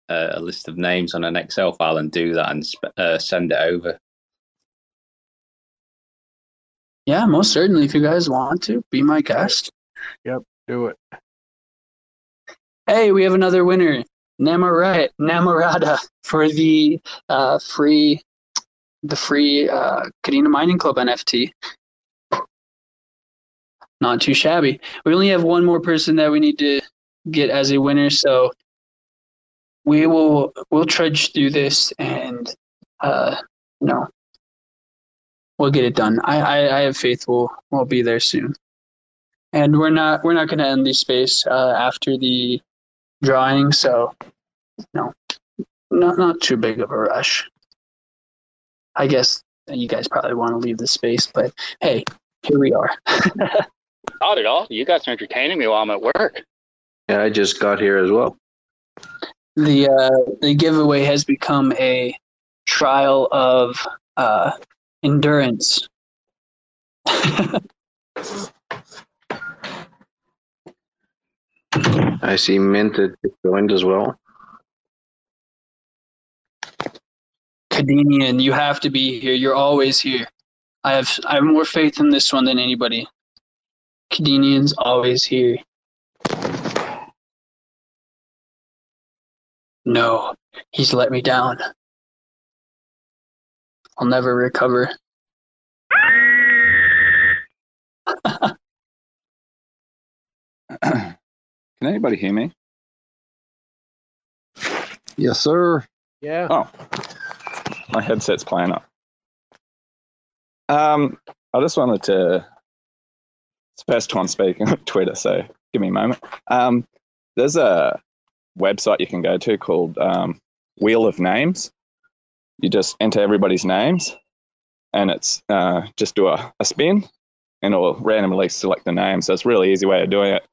uh, a list of names on an Excel file and do that and sp- uh, send it over. Yeah, most certainly. If you guys want to, be my guest. Yep, do it. Hey, we have another winner, Namorada, Namorada for the uh, free, the free uh, Kadena Mining Club NFT. Not too shabby. We only have one more person that we need to get as a winner, so we will we'll trudge through this and uh, no, we'll get it done. I, I, I have faith we'll we'll be there soon. And we're not we're not going to end the space uh, after the drawing, so no, not not too big of a rush. I guess you guys probably want to leave the space, but hey, here we are. Not at all. You guys are entertaining me while I'm at work. Yeah, I just got here as well. the uh, the giveaway has become a trial of uh, endurance. I see Minted joined as well. Cadenian, you have to be here. You're always here. I have I have more faith in this one than anybody. Cadenian's always here. No, he's let me down. I'll never recover. Can anybody hear me? Yes, sir. Yeah. Oh, my headset's playing up. Um, I just wanted to. It's first time speaking on Twitter, so give me a moment. Um, there's a website you can go to called um, Wheel of Names. You just enter everybody's names, and it's uh, just do a, a spin, and it'll randomly select the name. So it's a really easy way of doing it.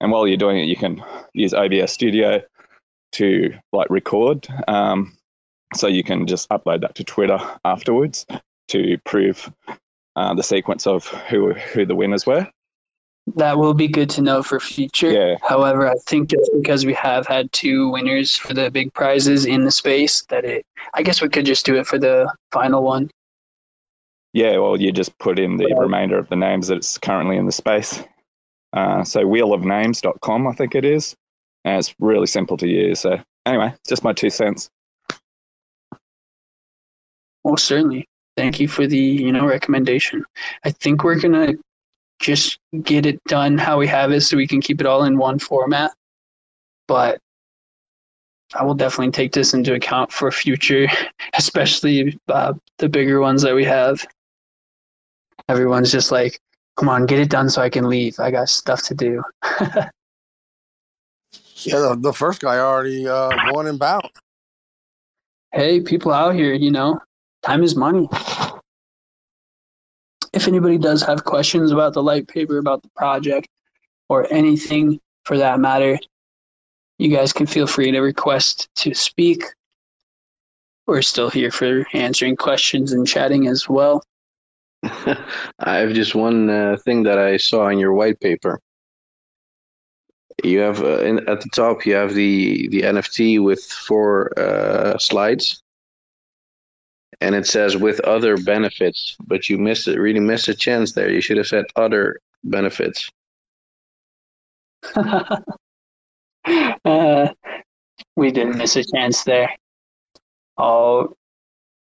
And while you're doing it, you can use OBS Studio to like record. Um, so you can just upload that to Twitter afterwards to prove uh, the sequence of who who the winners were. That will be good to know for future. Yeah. However, I think just because we have had two winners for the big prizes in the space, that it, I guess we could just do it for the final one. Yeah, well, you just put in the remainder of the names that's currently in the space. Uh, so wheelofnames.com, I think it is. And it's really simple to use. So anyway, just my two cents. Well, certainly. Thank you for the you know recommendation. I think we're gonna just get it done how we have it, so we can keep it all in one format. But I will definitely take this into account for future, especially uh, the bigger ones that we have. Everyone's just like, "Come on, get it done so I can leave. I got stuff to do." Yeah, the, the first guy already uh, won and bound. hey, people out here, you know, time is money. If anybody does have questions about the light paper, about the project, or anything for that matter, you guys can feel free to request to speak. We're still here for answering questions and chatting as well. I have just one uh, thing that I saw in your white paper. You have uh, in, at the top you have the the NFT with four uh, slides, and it says with other benefits, but you missed it. Really missed a chance there. You should have said other benefits. uh, we didn't miss a chance there. Oh,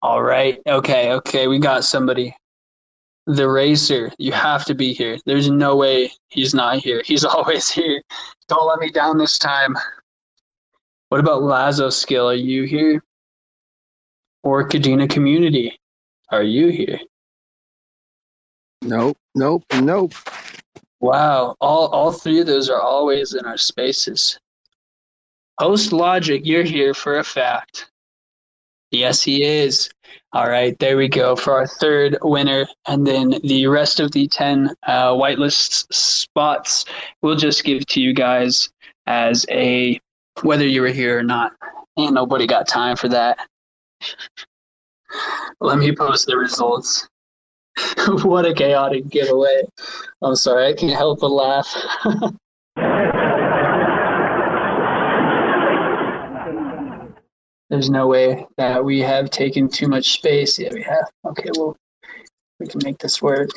all right. Okay, okay. We got somebody. The racer, you have to be here. There's no way he's not here. He's always here. Don't let me down this time. What about Lazo Skill? Are you here? Or Kadena Community? Are you here? Nope, nope, nope. Wow, all all three of those are always in our spaces. Host Logic, you're here for a fact. Yes, he is. All right, there we go for our third winner. And then the rest of the 10 uh, whitelist spots we'll just give to you guys as a whether you were here or not. Ain't nobody got time for that. Let me post the results. what a chaotic giveaway. I'm sorry, I can't help but laugh. There's no way that we have taken too much space. Yeah, we have. Okay, well, we can make this work.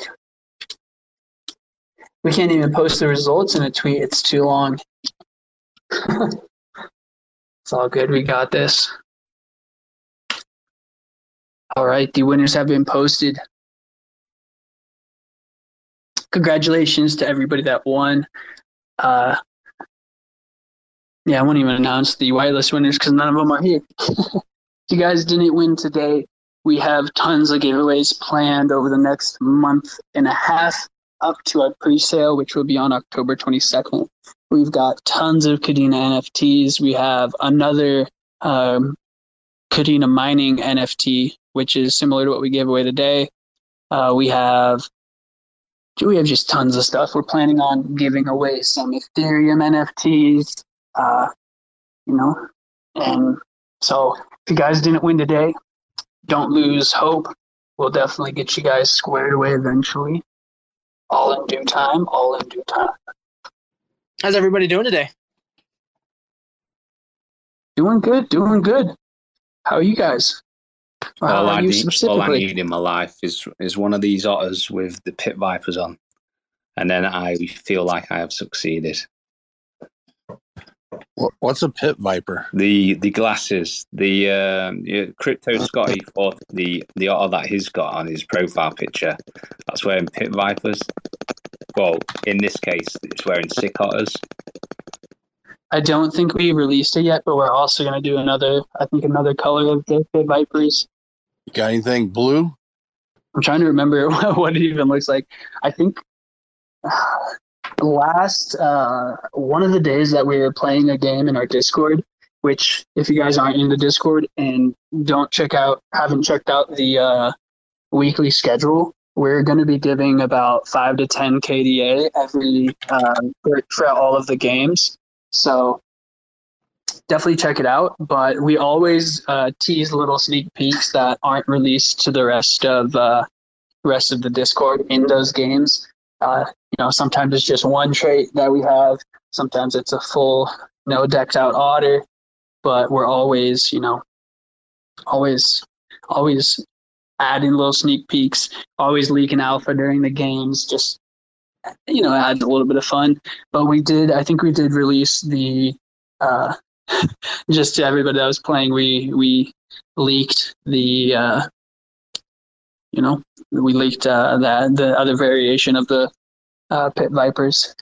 We can't even post the results in a tweet. It's too long. it's all good. We got this. All right, the winners have been posted. Congratulations to everybody that won. Uh, yeah, I won't even announce the whitelist winners because none of them are here. if you guys didn't win today, we have tons of giveaways planned over the next month and a half up to our pre-sale, which will be on October 22nd. We've got tons of Kadena NFTs. We have another um, Kadena mining NFT, which is similar to what we gave away today. Uh, we have we have just tons of stuff. We're planning on giving away some Ethereum NFTs, uh, you know, and so if you guys didn't win today, don't lose hope. We'll definitely get you guys squared away eventually. All in due time. All in due time. How's everybody doing today? Doing good. Doing good. How are you guys? Or how all, I you need, all I specifically? need in my life is is one of these otters with the pit vipers on, and then I feel like I have succeeded. What's a pit viper? The the glasses, the um, yeah, crypto Scotty thought the the otter that he's got on his profile picture. That's wearing pit vipers. Well, in this case, it's wearing sick otters. I don't think we released it yet, but we're also going to do another, I think, another color of the Pit Vipers. You got anything blue? I'm trying to remember what it even looks like. I think last uh, one of the days that we were playing a game in our Discord, which if you guys aren't in the Discord and don't check out, haven't checked out the uh, weekly schedule, we're going to be giving about five to ten KDA every um, for, for all of the games. So definitely check it out. But we always uh, tease little sneak peeks that aren't released to the rest of uh, rest of the Discord in those games. Uh, you know, sometimes it's just one trait that we have. Sometimes it's a full, you know, decked out otter. But we're always, you know, always, always adding little sneak peeks. Always leaking alpha during the games. Just you know, adds a little bit of fun. But we did, I think we did release the, uh, just to everybody that was playing, we we leaked the, uh, you know, we leaked uh, that the other variation of the uh, pit vipers.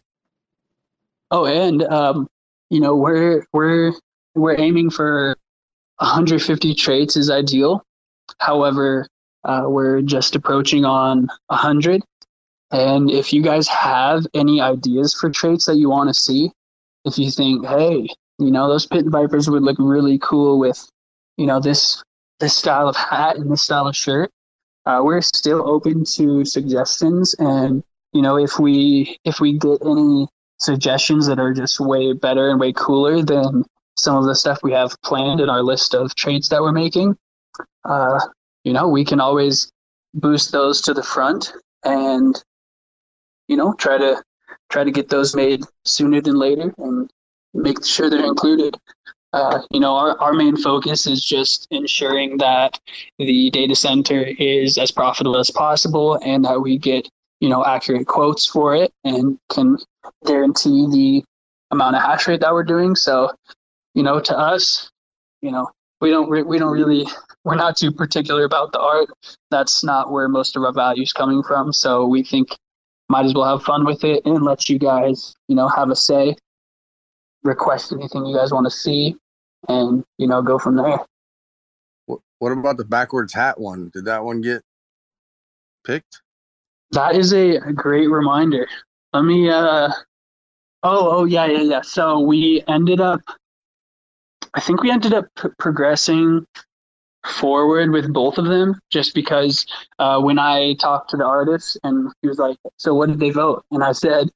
Oh, and um, you know, we're we're we're aiming for 150 traits is ideal. However, uh, we're just approaching on 100. And if you guys have any ideas for traits that you want to see, if you think, hey, you know, those pit vipers would look really cool with, you know, this this style of hat and this style of shirt, uh, we're still open to suggestions. And you know, if we if we get any suggestions that are just way better and way cooler than some of the stuff we have planned in our list of traits that we're making, uh, you know, we can always boost those to the front and you know try to try to get those made sooner than later and make sure they're included. Uh, you know our, our main focus is just ensuring that the data center is as profitable as possible and that we get you know accurate quotes for it and can guarantee the amount of hash rate that we're doing. So you know to us you know we don't re- we don't really we're not too particular about the art. That's not where most of our value is coming from. So we think might as well have fun with it and let you guys, you know, have a say, request anything you guys want to see, and you know, go from there. What, what about the backwards hat one? Did that one get picked? That is a, a great reminder. Let me. uh Oh, oh yeah, yeah, yeah. So we ended up. I think we ended up p- progressing. Forward with both of them just because uh, when I talked to the artist and he was like, So what did they vote? And I said,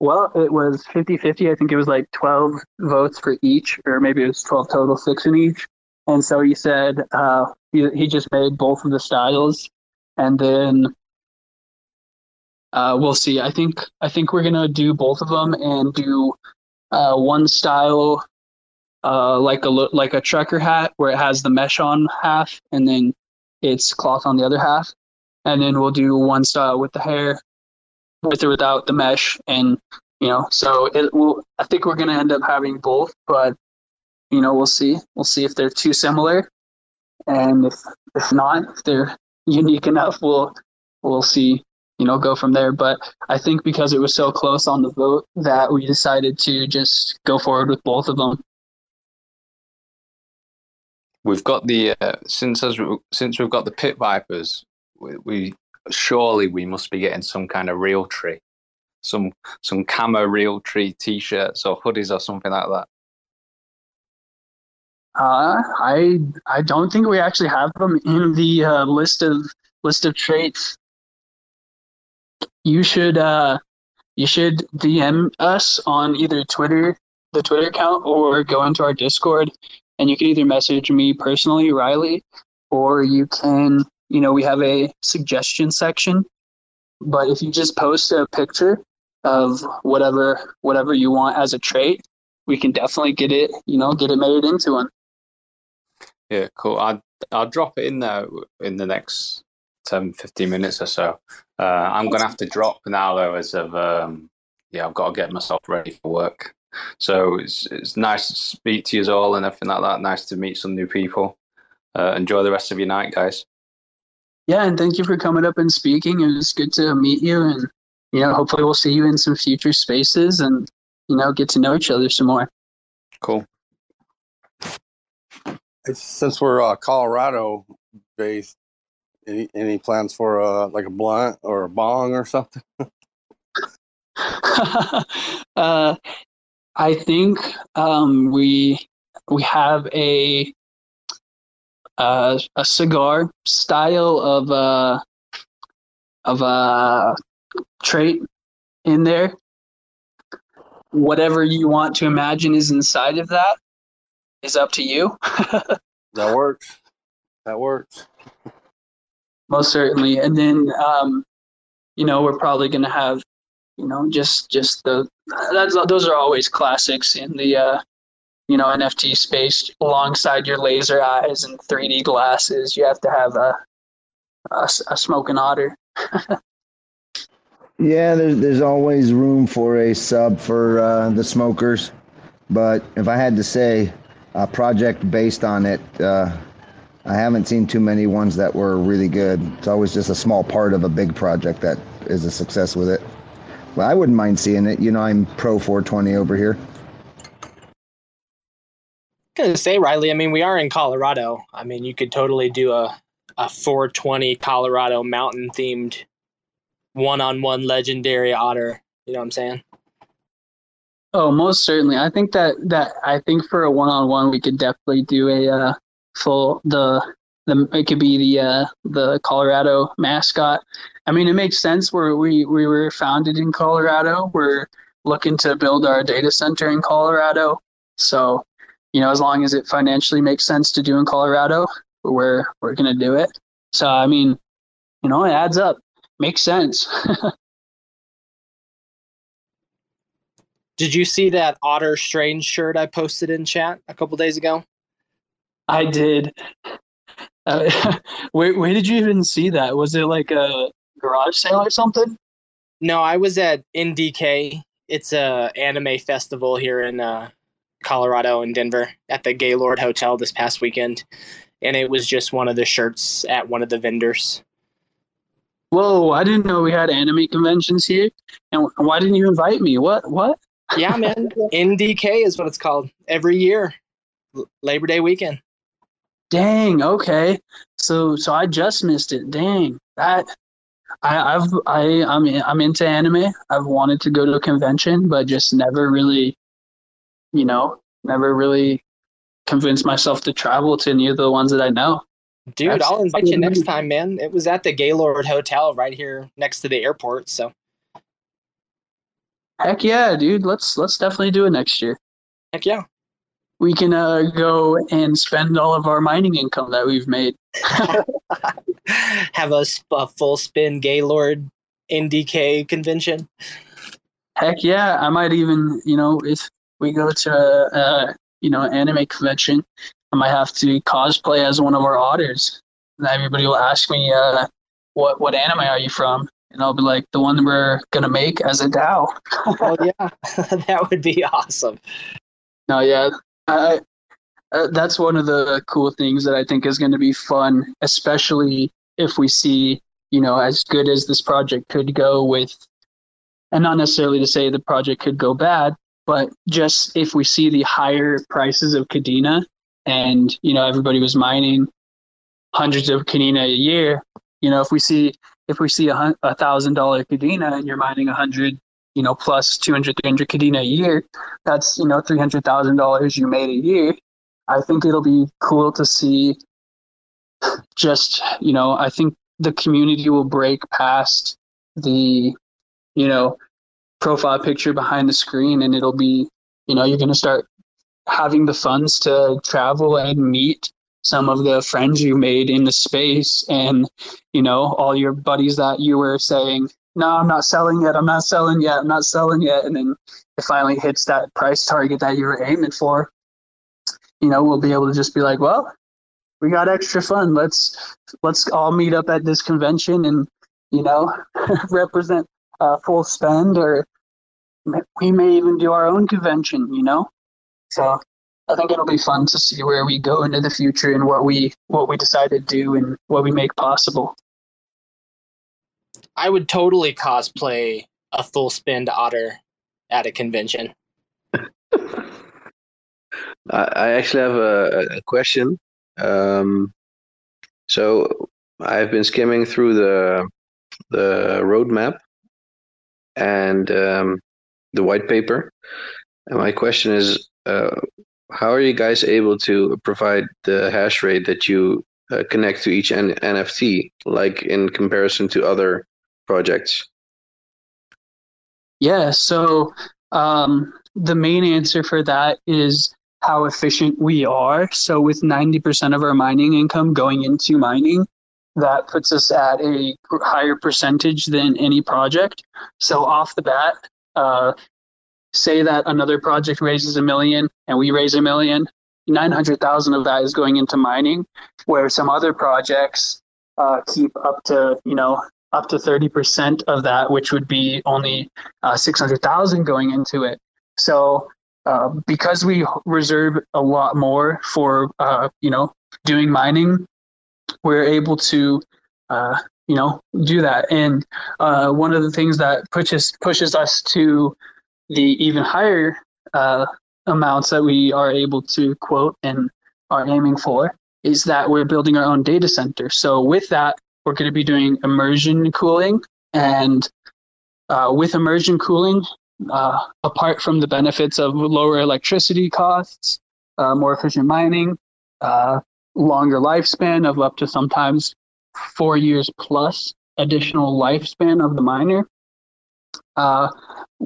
Well, it was 50 50. I think it was like 12 votes for each, or maybe it was 12 total, six in each. And so he said uh, he, he just made both of the styles. And then uh, we'll see. I think I think we're gonna do both of them and do uh, one style uh, like a like a trucker hat where it has the mesh on half and then it's cloth on the other half, and then we'll do one style with the hair, with or without the mesh, and you know, so it will. I think we're gonna end up having both, but you know, we'll see. We'll see if they're too similar, and if if not, if they're unique enough, we'll we'll see. You know, go from there. But I think because it was so close on the vote that we decided to just go forward with both of them. We've got the uh, since as since we've got the pit vipers, we, we surely we must be getting some kind of Realtree, some some camo Realtree t-shirts or hoodies or something like that. Uh, I I don't think we actually have them in the uh, list of list of traits. You should uh, you should DM us on either Twitter, the Twitter account, or go into our Discord and you can either message me personally, Riley, or you can, you know, we have a suggestion section. But if you just post a picture of whatever whatever you want as a trait, we can definitely get it, you know, get it made into one. Yeah, cool. I'll, I'll drop it in there in the next 10, 15 minutes or so. Uh, I'm to have to drop now, though, as of, um, yeah, I've got to get myself ready for work. So it's it's nice to speak to you all and everything like that. Nice to meet some new people. Uh, enjoy the rest of your night, guys. Yeah, and thank you for coming up and speaking. It was good to meet you, and you know, hopefully, we'll see you in some future spaces, and you know, get to know each other some more. Cool. Since we're uh, Colorado based, any any plans for uh, like a blunt or a bong or something? uh, I think um, we we have a uh, a cigar style of uh, of a uh, trait in there. Whatever you want to imagine is inside of that is up to you. that works. That works. Most certainly, and then um, you know we're probably going to have you know just just the that's those are always classics in the uh, you know NFT space. Alongside your laser eyes and 3D glasses, you have to have a a, a smoking otter. yeah, there's there's always room for a sub for uh, the smokers, but if I had to say a project based on it. Uh, I haven't seen too many ones that were really good. It's always just a small part of a big project that is a success with it. Well, I wouldn't mind seeing it. You know, I'm pro 420 over here. I'm gonna say, Riley. I mean, we are in Colorado. I mean, you could totally do a a 420 Colorado mountain themed one on one legendary otter. You know what I'm saying? Oh, most certainly. I think that that I think for a one on one, we could definitely do a uh, full the the it could be the uh, the Colorado mascot I mean, it makes sense. Where we we were founded in Colorado. We're looking to build our data center in Colorado. So, you know, as long as it financially makes sense to do in Colorado, we're we're gonna do it. So, I mean, you know, it adds up. Makes sense. Did you see that Otter Strange shirt I posted in chat a couple days ago? I did. Uh, where where did you even see that? Was it like a garage sale or something? No, I was at NDK. It's a anime festival here in uh, Colorado and Denver at the Gaylord Hotel this past weekend, and it was just one of the shirts at one of the vendors. Whoa! I didn't know we had anime conventions here, and why didn't you invite me? What? What? yeah, man. NDK is what it's called every year, Labor Day weekend. Dang. Okay. So so I just missed it. Dang. That I, I've I I'm I'm into anime. I've wanted to go to a convention, but just never really, you know, never really convinced myself to travel to any of the ones that I know. Dude, That's- I'll invite you next time, man. It was at the Gaylord Hotel right here next to the airport. So Heck yeah, dude. Let's let's definitely do it next year. heck yeah. We can uh, go and spend all of our mining income that we've made. Have a, sp- a full spend Gaylord NDK convention. Heck yeah, I might even, you know, if we go to a, a you know anime convention, I might have to cosplay as one of our otters. And everybody will ask me, uh, "What what anime are you from?" And I'll be like, "The one we're gonna make as a DAO." oh yeah, that would be awesome. No, yeah, I, uh, that's one of the cool things that I think is going to be fun, especially if we see, you know, as good as this project could go with, and not necessarily to say the project could go bad, but just if we see the higher prices of Kadena, and you know, everybody was mining hundreds of Kadena a year, you know, if we see if we see a, a thousand dollar Kadena and you're mining a hundred you know, plus 200, 300 Kadena a year, that's, you know, $300,000 you made a year. I think it'll be cool to see just, you know, I think the community will break past the, you know, profile picture behind the screen and it'll be, you know, you're going to start having the funds to travel and meet some of the friends you made in the space and, you know, all your buddies that you were saying, no, I'm not selling yet. I'm not selling yet. I'm not selling yet. And then it finally hits that price target that you were aiming for. You know, we'll be able to just be like, well, we got extra fun. Let's let's all meet up at this convention and you know represent uh, full spend, or we may even do our own convention. You know, so I think it'll be fun to see where we go into the future and what we what we decide to do and what we make possible. I would totally cosplay a full spend otter at a convention. I, actually have a, a question. Um, so I've been skimming through the the roadmap and um, the white paper, and my question is, uh, how are you guys able to provide the hash rate that you uh, connect to each N- NFT, like in comparison to other projects? Yeah, so um, the main answer for that is how efficient we are. So, with 90% of our mining income going into mining, that puts us at a higher percentage than any project. So, off the bat, uh, say that another project raises a million and we raise a million, 900,000 of that is going into mining, where some other projects uh, keep up to, you know, up to 30% of that, which would be only uh, 600,000 going into it. So, uh, because we reserve a lot more for, uh, you know, doing mining, we're able to, uh, you know, do that. And uh, one of the things that pushes pushes us to the even higher uh, amounts that we are able to quote and are aiming for is that we're building our own data center. So with that, we're going to be doing immersion cooling, and uh, with immersion cooling, uh, apart from the benefits of lower electricity costs, uh, more efficient mining, uh, longer lifespan of up to sometimes four years plus additional lifespan of the miner, uh,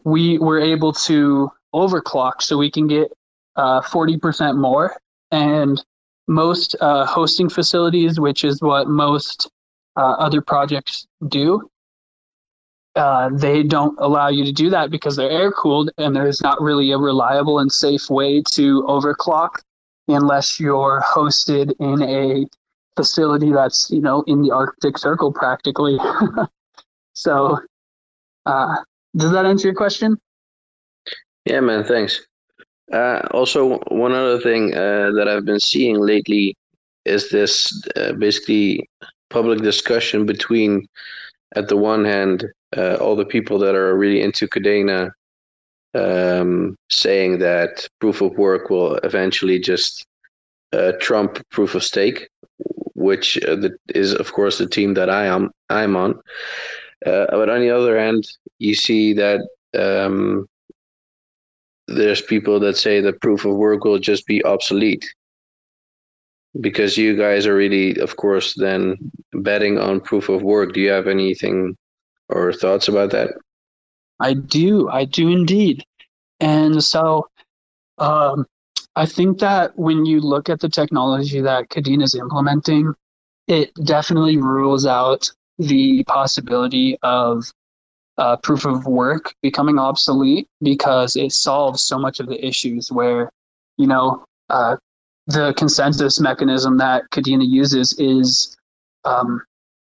we were able to overclock so we can get uh, 40% more. And most uh, hosting facilities, which is what most uh, other projects do, uh, they don't allow you to do that because they're air cooled and there's not really a reliable and safe way to overclock unless you're hosted in a facility that's you know in the arctic circle practically so uh, does that answer your question Yeah, man, thanks. Uh, also, one other thing uh, that I've been seeing lately is this uh, basically public discussion between, at the one hand, uh, all the people that are really into Kadena um, saying that proof of work will eventually just uh, trump proof of stake, which uh, the, is, of course, the team that I am I'm on. Uh, but on the other hand, you see that um, there's people that say that proof of work will just be obsolete. Because you guys are really, of course, then betting on proof of work. Do you have anything or thoughts about that? I do. I do indeed. And so um, I think that when you look at the technology that Kadena is implementing, it definitely rules out the possibility of uh, proof of work becoming obsolete because it solves so much of the issues where, you know, uh, the consensus mechanism that Kadena uses is um,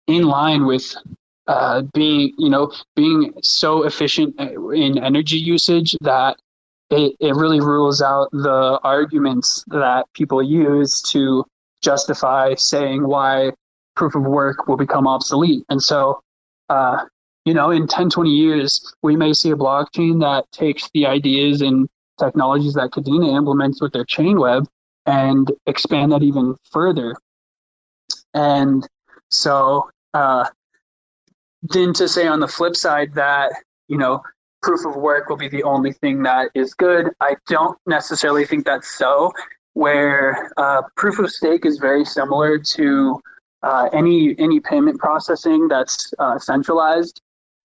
in line with uh, being, you know, being so efficient in energy usage that it, it really rules out the arguments that people use to justify saying why proof of work will become obsolete. And so, uh, you know, in 10, 20 years, we may see a blockchain that takes the ideas and technologies that Kadena implements with their Chainweb and expand that even further. And so, uh, then to say on the flip side that, you know, proof of work will be the only thing that is good, I don't necessarily think that's so. Where uh, proof of stake is very similar to uh, any any payment processing that's uh, centralized,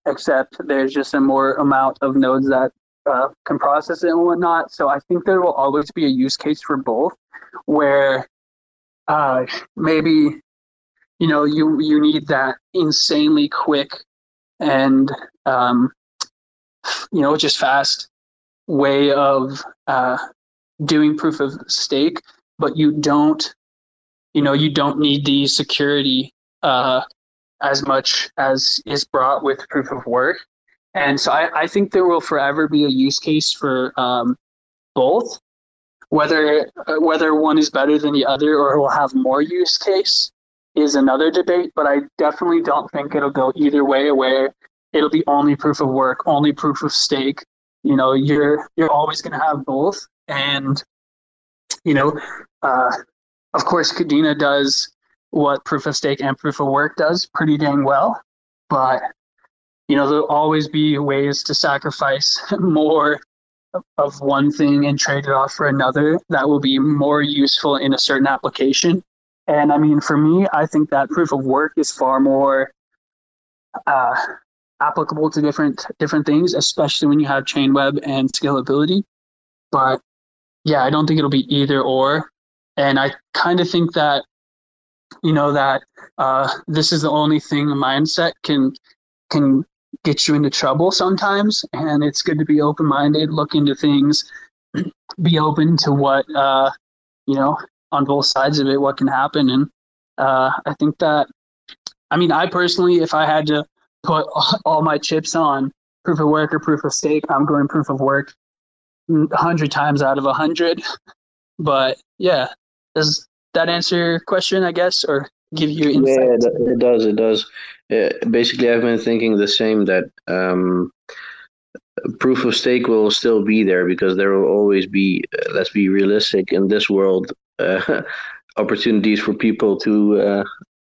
except there's just a more amount of nodes that uh, can process it and whatnot. So I think there will always be a use case for both, where uh, maybe you know you you need that insanely quick and um, you know just fast way of uh, doing proof of stake, but you don't you know you don't need the security uh, as much as is brought with proof of work. And so I, I think there will forever be a use case for um, both. Whether uh, whether one is better than the other or will have more use case is another debate. But I definitely don't think it'll go either way, where it'll be only proof of work, only proof of stake. You know, you're you're always going to have both, and you know, uh, of course, Kadena does what proof of stake and proof of work does pretty dang well, but you know there'll always be ways to sacrifice more of one thing and trade it off for another that will be more useful in a certain application. And I mean, for me, I think that proof of work is far more uh, applicable to different different things, especially when you have Chainweb and scalability. But yeah, I don't think it'll be either or. And I kind of think that you know that uh, this is the only thing mindset can can get you into trouble sometimes and it's good to be open-minded look into things be open to what uh, you know on both sides of it what can happen and uh, i think that i mean i personally if i had to put all my chips on proof of work or proof of stake i'm going proof of work 100 times out of 100 but yeah does that answer your question i guess or give you insight? Yeah, it, it does. It does. Uh, basically, I've been thinking the same that um, proof of stake will still be there because there will always be, uh, let's be realistic, in this world, uh, opportunities for people to, uh,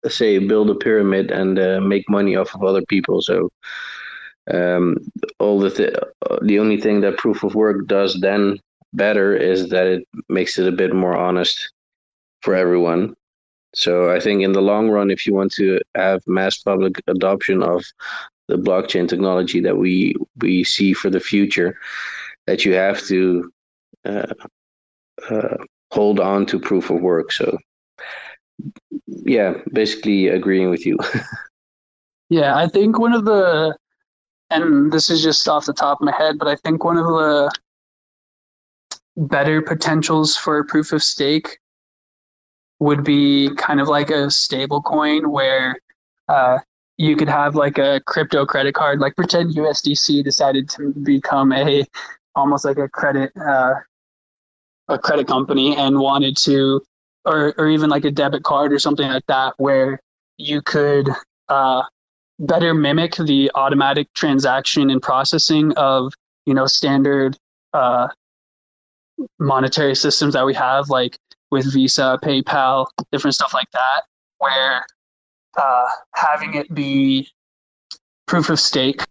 say, build a pyramid and uh, make money off of other people. So, um, all the th- the only thing that proof of work does then better is that it makes it a bit more honest for everyone so I think in the long run, if you want to have mass public adoption of the blockchain technology that we we see for the future, that you have to uh, uh, hold on to proof of work. So yeah, basically agreeing with you. yeah, I think one of the and this is just off the top of my head, but I think one of the better potentials for proof of stake would be kind of like a stable coin where uh, you could have like a crypto credit card, like pretend USDC decided to become a almost like a credit uh, a credit company and wanted to or or even like a debit card or something like that where you could uh, better mimic the automatic transaction and processing of you know standard uh, monetary systems that we have like with Visa, PayPal, different stuff like that, where uh, having it be proof of stake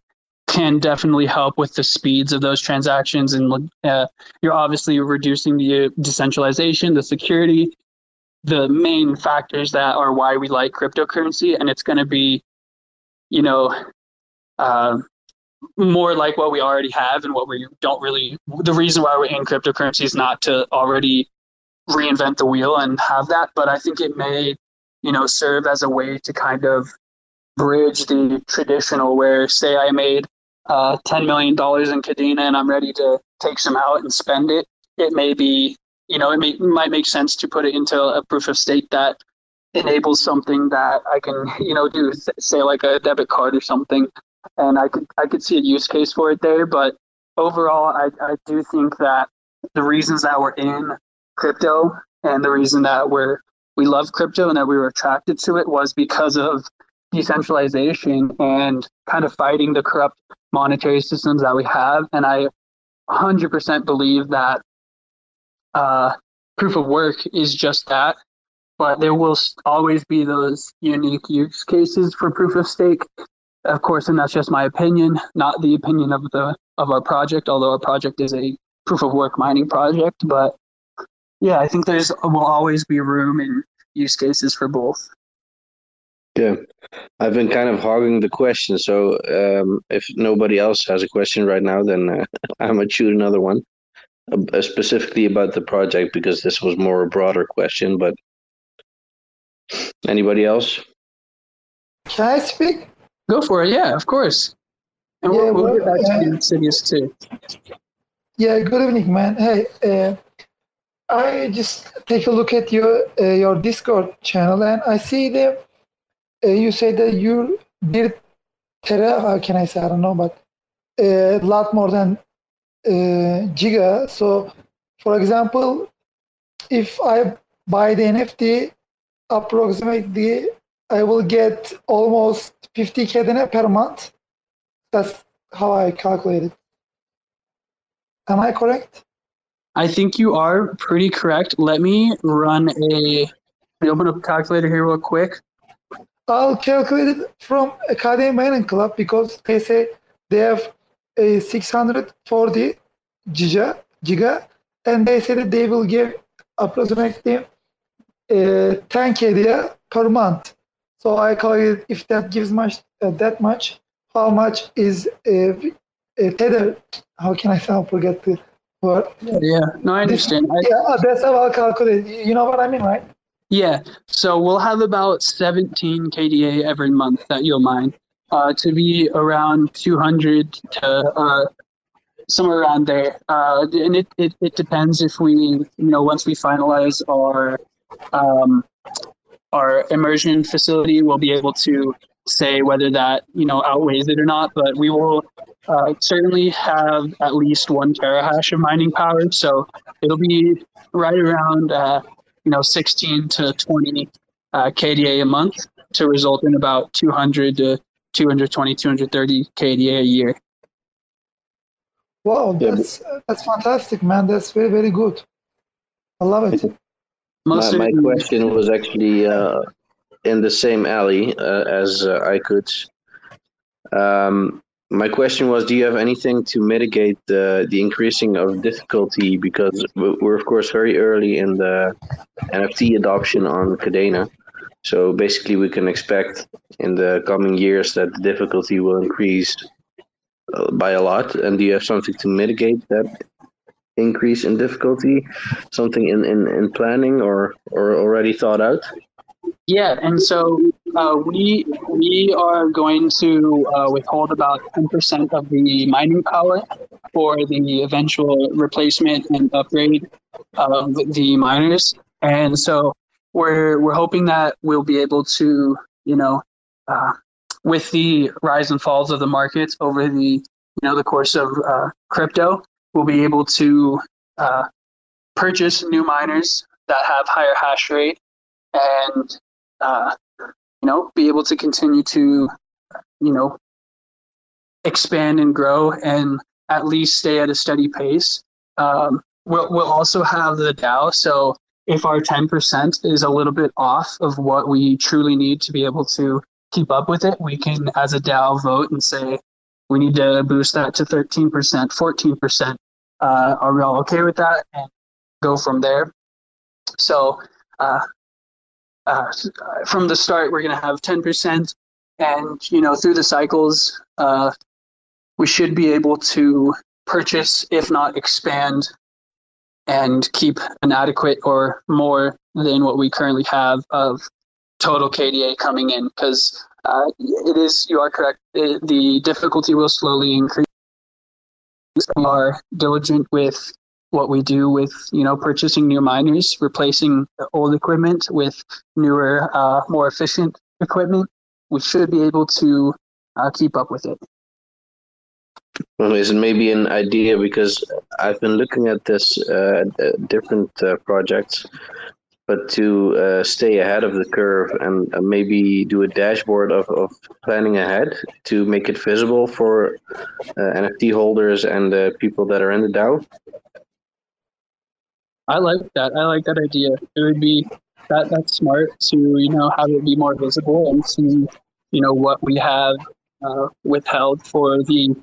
can definitely help with the speeds of those transactions and uh, you're obviously reducing the decentralization the security the main factors that are why we like cryptocurrency, and it's going to be, you know, uh, more like what we already have and what we don't really. The reason why we're in cryptocurrency is not to already reinvent the wheel and have that, but I think it may, you know, serve as a way to kind of bridge the traditional where, say, I made uh, $10 million in Kadena and I'm ready to take some out and spend it. It may be, you know, it may, might make sense to put it into a proof of stake that enables something that I can, you know, do, say like a debit card or something. And I could, I could see a use case for it there. But overall, I, I do think that the reasons that we're in crypto and the reason that we're, we love crypto and that we were attracted to it was because of decentralization and kind of fighting the corrupt monetary systems that we have. And I 100% believe that uh, proof of work is just that. But there will always be those unique use cases for proof of stake, of course, and that's just my opinion, not the opinion of the of our project. Although our project is a proof of work mining project, but yeah, I think there's will always be room and use cases for both. Yeah, I've been kind of hogging the question. So um, if nobody else has a question right now, then uh, I'm gonna shoot another one, uh, specifically about the project because this was more a broader question. But anybody else? Can I speak? Go for it. Yeah, of course. And Yeah, we'll, we'll get well, back to uh, the too. Yeah, good evening, man. Hey, uh, I just take a look at your uh, your Discord channel, and I see that uh, you say that you did tera. How can I say? I don't know, but a lot more than uh, giga. So, for example, if I buy the NFT, approximately I will get almost 50 KDN per month. That's how I calculate it. Am I correct? I think you are pretty correct. Let me run a. Let me open up a calculator here real quick. I'll calculate it from Kadena Mining Club because they say they have a 640 giga, giga and they said that they will give approximately uh, 10 KDA per month. So I calculate if that gives much uh, that much, how much is a, uh, tether? How can I? I forget the word. Yeah, no, I understand. I, Yeah, that's how I'll calculate. You know what I mean, right? Yeah, so we'll have about 17 KDA every month that you'll mine uh, to be around 200 to uh, somewhere around there. Uh, and it, it, it depends if we, you know, once we finalize our um, our immersion facility, we'll be able to say whether that, you know, outweighs it or not. But we will uh, certainly have at least one terahash of mining power. So it'll be right around, uh, you know, 16 to 20 uh, KDA a month to result in about 200 to 220, 230 KDA a year. Wow, that's that's fantastic, man. That's very very good. I love it. My, my question was actually uh, in the same alley uh, as uh, I could. Um, my question was: Do you have anything to mitigate the the increasing of difficulty? Because we- we're of course very early in the NFT adoption on Kadena, so basically we can expect in the coming years that the difficulty will increase uh, by a lot. And do you have something to mitigate that increase in difficulty? Something in in, in planning or or already thought out? Yeah, and so uh, we we are going to uh, withhold about ten percent of the mining power for the eventual replacement and upgrade of the miners, and so we're we're hoping that we'll be able to you know uh, with the rise and falls of the markets over the you know the course of uh, crypto, we'll be able to uh, purchase new miners that have higher hash rate and uh, know be able to continue to you know expand and grow and at least stay at a steady pace. Um, we'll, we'll also have the DAO. So if our 10% is a little bit off of what we truly need to be able to keep up with it, we can, as a DAO, vote and say we need to boost that to 13%, 14%. Uh, are we all okay with that? And go from there. So uh, uh, from the start we're going to have 10% and you know through the cycles uh, we should be able to purchase if not expand and keep an adequate or more than what we currently have of total kda coming in. Because uh, it is you are correct the, the difficulty will slowly increase. We are diligent with what we do with you know purchasing new miners replacing old equipment with newer uh, more efficient equipment we should be able to uh, keep up with it is it maybe an idea because I've been looking at this uh, different uh, projects, but to uh, stay ahead of the curve and uh, maybe do a dashboard of, of planning ahead to make it visible for NFT holders and people that are in the DAO. I like that. I like that idea. It would be that that's smart to you know have it be more visible and see you know what we have uh, withheld for the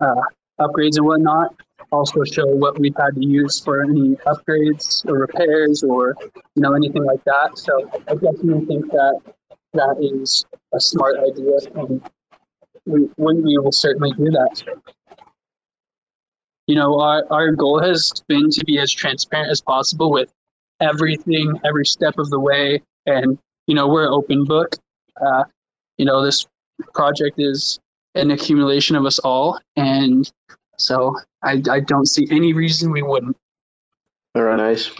uh, upgrades and whatnot. Also show what we've had to use for any upgrades or repairs or you know anything like that. So I definitely think that that is a smart idea, and we we, we will certainly do that. You know, our, our goal has been to be as transparent as possible with everything, every step of the way, and you know we're an open book. Uh, you know, this project is an accumulation of us all, and so I, I don't see any reason we wouldn't. All right, nice.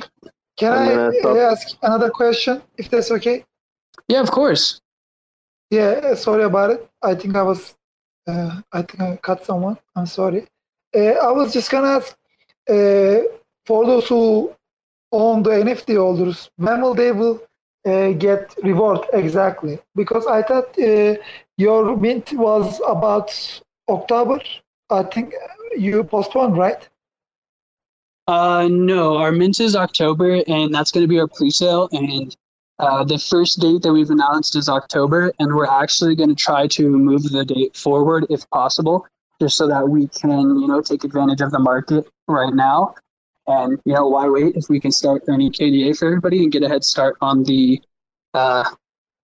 Can I uh, ask another question, if that's okay? Yeah, of course. Yeah, uh, sorry about it. I think I was, uh, I think I cut someone. I'm sorry. Uh, I was just gonna ask, uh, for those who own the NFT holders, when will they will uh, get reward exactly? Because I thought your mint was about October. I think you postponed, right? Uh, no, our mint is October, and that's going to be our pre-sale. And uh, the first date that we've announced is October, and we're actually going to try to move the date forward if possible, just so that we can, you know, take advantage of the market right now. And you know, why wait if we can start earning KDA for everybody and get a head start on the, uh,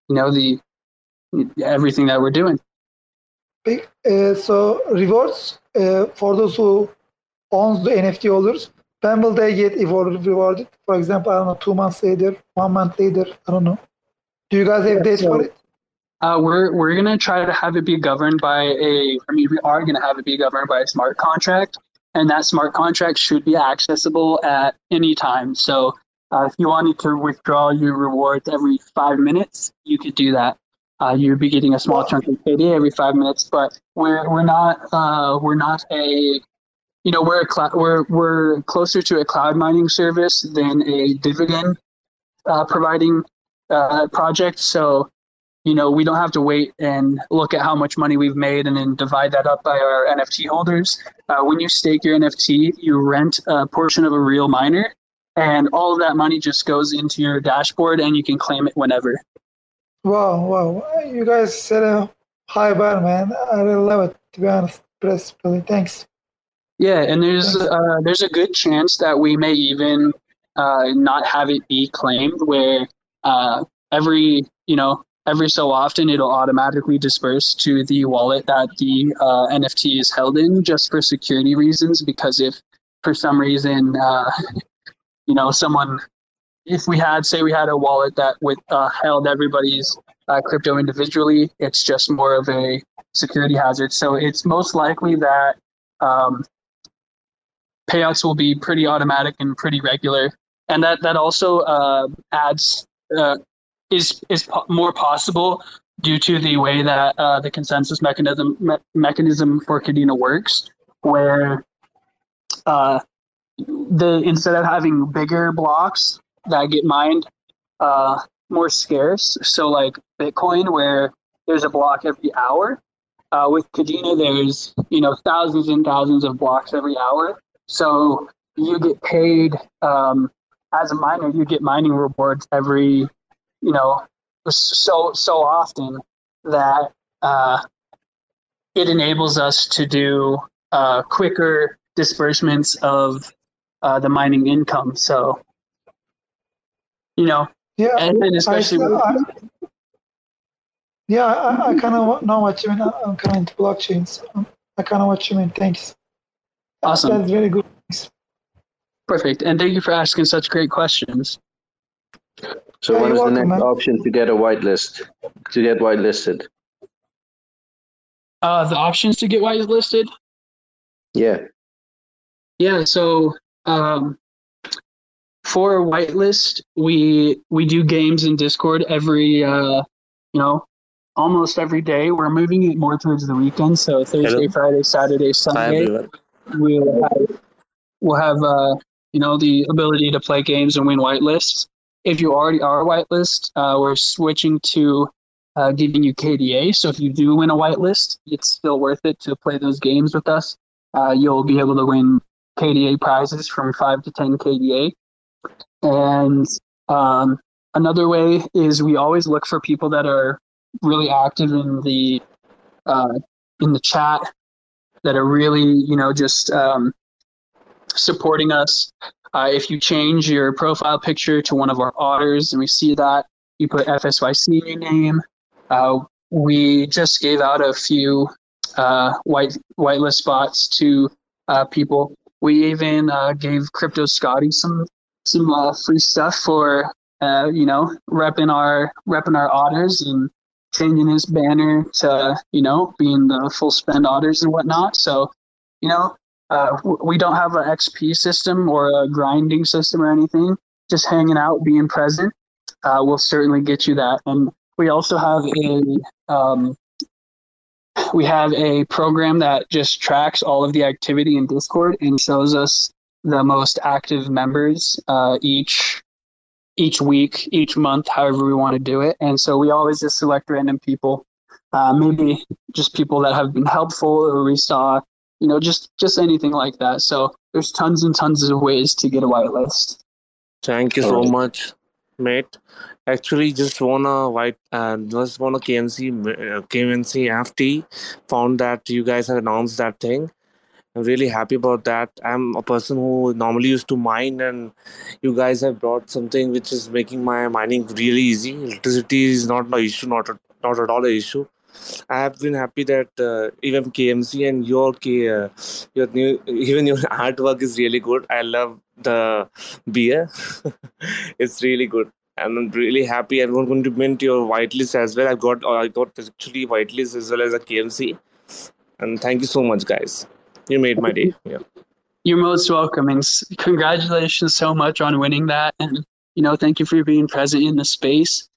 you know, the everything that we're doing. Uh, so rewards uh, for those who owns the NFT holders, when will they get reward- rewarded? For example, I don't know, two months later, one month later, I don't know. Do you guys have Yeah, dates so- for it? Uh, we're we're gonna try to have it be governed by a. I mean, we are gonna have it be governed by a smart contract, and that smart contract should be accessible at any time. So, uh, if you wanted to withdraw your rewards every five minutes, you could do that. Uh, you'd be getting a small chunk of KD every five minutes, but we're we're not uh, we're not a you know we're cl- we're we're closer to a cloud mining service than a dividend uh, providing uh, project. So you know, we don't have to wait and look at how much money we've made and then divide that up by our NFT holders. Uh, when you stake your NFT, you rent a portion of a real miner, and all of that money just goes into your dashboard, and you can claim it whenever. Wow, wow. You guys set a high bar, man. I really love it, to be honest. Really. Thanks. Yeah, and there's uh, there's a good chance that we may even uh, not have it be claimed, where uh, every you know every so often it'll automatically disperse to the wallet that the uh, NFT is held in, just for security reasons. Because if for some reason uh, you know someone, if we had say we had a wallet that with uh, held everybody's uh, crypto individually, it's just more of a security hazard. So it's most likely that. Um, payouts will be pretty automatic and pretty regular, and that that also uh, adds uh, is is po- more possible due to the way that uh, the consensus mechanism me- mechanism for Kadena works, where uh, the instead of having bigger blocks that get mined uh, more scarce, so like Bitcoin, where there's a block every hour. Uh, with Kadena, there's you know thousands and thousands of blocks every hour, so you get paid um, as a miner. You get mining rewards every, you know, so so often that uh, it enables us to do uh, quicker disbursements of uh, the mining income. So, you know, Yeah, and, and especially I, with, I, yeah, I, I kind of know what you mean. I'm kind of into blockchains. I kind of what you mean. Thanks. Awesome. That's very good. perfect, and thank you for asking such great questions. So Yeah, when you're the next man. option to get a whitelist? To get whitelisted? Uh, the options to get whitelisted. Yeah. Yeah, so um, for whitelist, we we do games in Discord every uh, you know almost every day. We're moving it more towards the weekend, so Thursday, Hello. Friday, Saturday, Sunday. everyone. We'll have we'll have uh, you know the ability to play games and win whitelists. If you already are whitelist, uh, we're switching to uh, giving you KDA. So if you do win a whitelist, it's still worth it to play those games with us. Uh, you'll be able to win KDA prizes from five to ten KDA. And um, another way is we always look for people that are really active in the uh, in the chat, that are really you know just um, supporting us. Uh, if you change your profile picture to one of our otters, and we see that you put FSYC in your name. Uh, we just gave out a few uh, white whitelist spots to uh, people. We even uh, gave Crypto Scotty some some uh, free stuff for you know repping our repping our otters and changing his banner to you know being the full spend otters and whatnot. So you know uh, we don't have an XP system or a grinding system or anything. Just hanging out, being present, uh, will certainly get you that. And we also have a um, we have a program that just tracks all of the activity in Discord and shows us the most active members uh, each each week, each month, however we want to do it. And so we always just select random people, uh, maybe just people that have been helpful or we saw, you know, just just anything like that. So there's tons and tons of ways to get a whitelist. Thank you so much, mate. Actually, just wanna white uh, just wanna KMC uh, KNC FT found that you guys have announced that thing. I'm really happy about that. I'm a person who normally used to mine, and you guys have brought something which is making my mining really easy. Electricity is not an issue, not at, not at all an issue. I have been happy that uh, even KMC and your uh, your new even your artwork is really good. I love the beer. it's really good. And I'm really happy. I'm going to mint your whitelist as well. I got I got actually whitelist as well as a KMC. And thank you so much, guys. You made my day. Yeah. You're most welcome, and congratulations so much on winning that. And you know, thank you for being present in the space.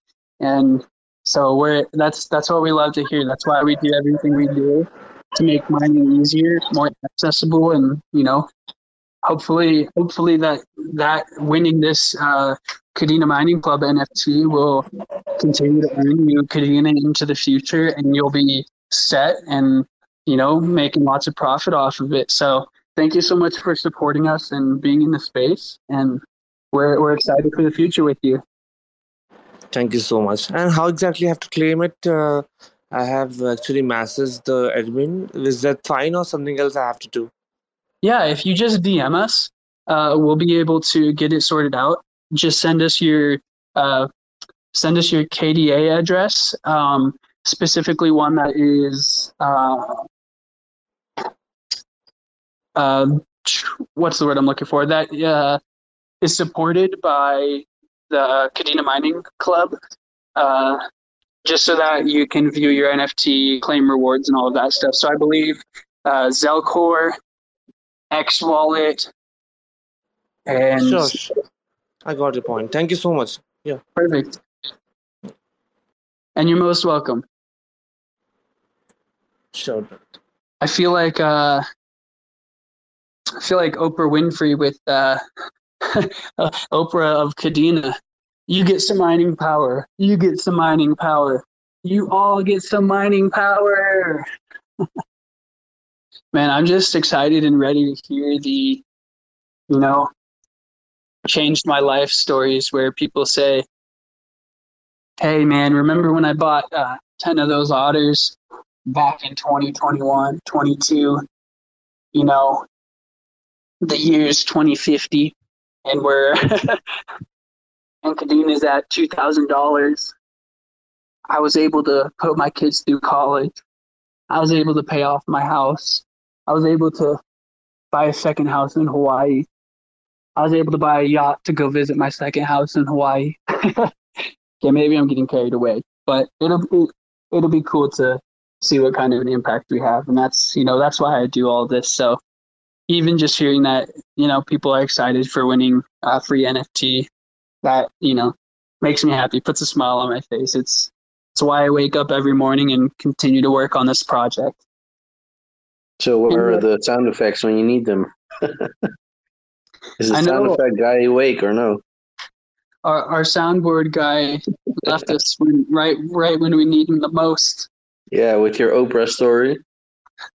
And so we're that's that's what we love to hear. That's why we do everything we do to make mining easier, more accessible, and you know, hopefully, hopefully that that winning this uh, Kadena Mining Club NFT will continue to earn you Kadena into the future, and you'll be set and you know making lots of profit off of it. So thank you so much for supporting us and being in the space, and we're we're excited for the future with you. Thank you so much. And how exactly I have to claim it? Uh, I have actually messaged the admin. Is that fine or something else I have to do? Yeah, if you just DM us, uh, we'll be able to get it sorted out. Just send us your uh, send us your KDA address, um, specifically one that is uh, uh, what's the word I'm looking for? That uh, is supported by the Kadena Mining Club, uh, just so that you can view your NFT, claim rewards, and all of that stuff. So I believe uh, Zelcore, X Wallet, and Sure. sure. I got your point. Thank you so much. Yeah. perfect. And you're most welcome. Sure. I feel like uh, I feel like Oprah Winfrey with uh, Oprah of Kadena. You get some mining power. You get some mining power. You all get some mining power. Man, I'm just excited and ready to hear the, you know, changed my life stories where people say, "Hey, man, remember when I bought uh, ten of those otters back in 2021, 22? You know, the year's 2050, and we're and Kadena is at two thousand dollars, I was able to put my kids through college. I was able to pay off my house. I was able to buy a second house in Hawaii. I was able to buy a yacht to go visit my second house in Hawaii. okay, maybe I'm getting carried away, but it'll be it'll be cool to see what kind of an impact we have, and that's you know that's why I do all this. So even just hearing that you know people are excited for winning a free NFT, that you know makes me happy, puts a smile on my face. It's it's why I wake up every morning and continue to work on this project. So, where are the sound effects when you need them? Is the sound effect guy awake or no? Our our soundboard guy left us when, right right when we need him the most. Yeah, with your Oprah story.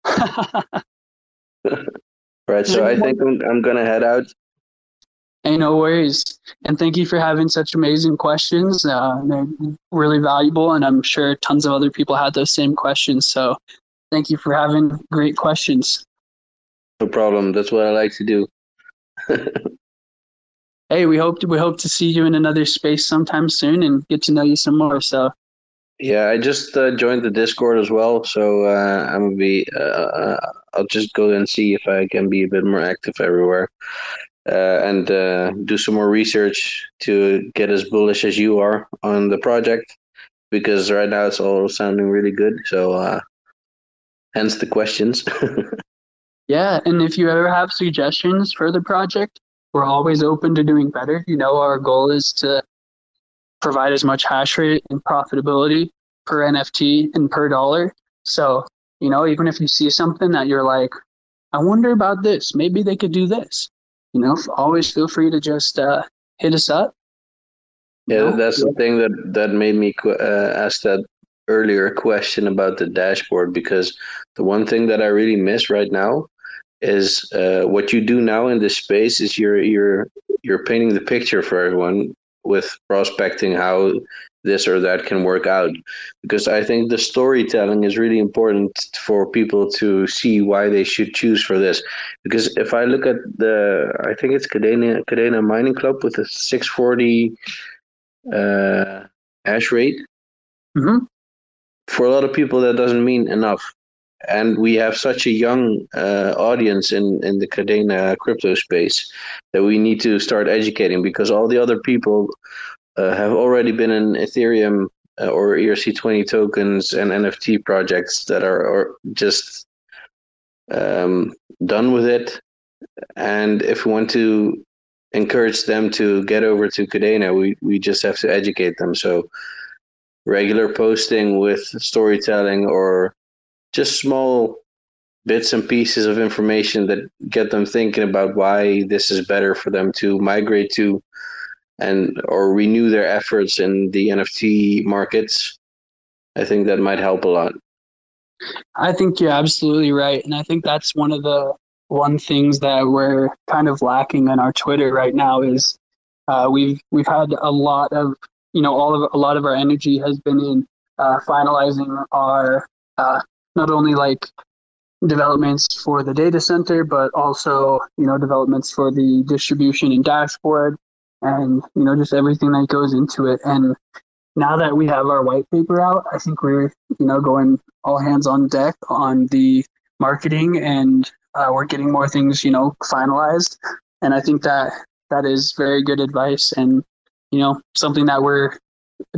right. So I think I'm, I'm gonna head out. Hey, no worries. And thank you for having such amazing questions. Uh, they're really valuable, and I'm sure tons of other people had those same questions. So thank you for having great questions. No problem. That's what I like to do. Hey, we hope to, we hope to see you in another space sometime soon and get to know you some more. So Yeah, I just uh, joined the Discord as well, so uh, I'm gonna be. Uh, uh, I'll just go and see if I can be a bit more active everywhere, uh, and uh, do some more research to get as bullish as you are on the project, because right now it's all sounding really good. So, uh, hence the questions. yeah, and if you ever have suggestions for the project, we're always open to doing better. You know, our goal is to provide as much hash rate and profitability per NFT and per dollar. So, you know, even if you see something that you're like, I wonder about this, maybe they could do this. You know, always feel free to just uh, hit us up. Yeah, that's the thing that that made me qu- uh, ask that earlier question about the dashboard because the one thing that I really miss right now is uh, what you do now in this space is you're you're you're painting the picture for everyone with prospecting how this or that can work out because I think the storytelling is really important for people to see why they should choose for this because if I look at the I think it's Kadena Kadena Mining Club with a 640 uh, hash rate. Mm-hmm. For a lot of people, that doesn't mean enough. And we have such a young uh, audience in, in the Kadena crypto space that we need to start educating because all the other people have already been in Ethereum uh, or ERC20 tokens and NFT projects that are, are just um, done with it. And if we want to encourage them to get over to Kadena, we, we just have to educate them. So regular posting with storytelling or just small bits and pieces of information that get them thinking about why this is better for them to migrate to and or renew their efforts in the NFT markets. I think that might help a lot. I think you're absolutely right, and I think that's one of the one things that we're kind of lacking in our Twitter right now is uh, we've we've had a lot of you know all of a lot of our energy has been in uh, finalizing our uh, not only like developments for the data center, but also you know developments for the distribution and dashboard, and you know just everything that goes into it. And now that we have our white paper out, I think we're you know going all hands on deck on the marketing, and uh, we're getting more things you know finalized. And I think that that is very good advice, and you know something that we're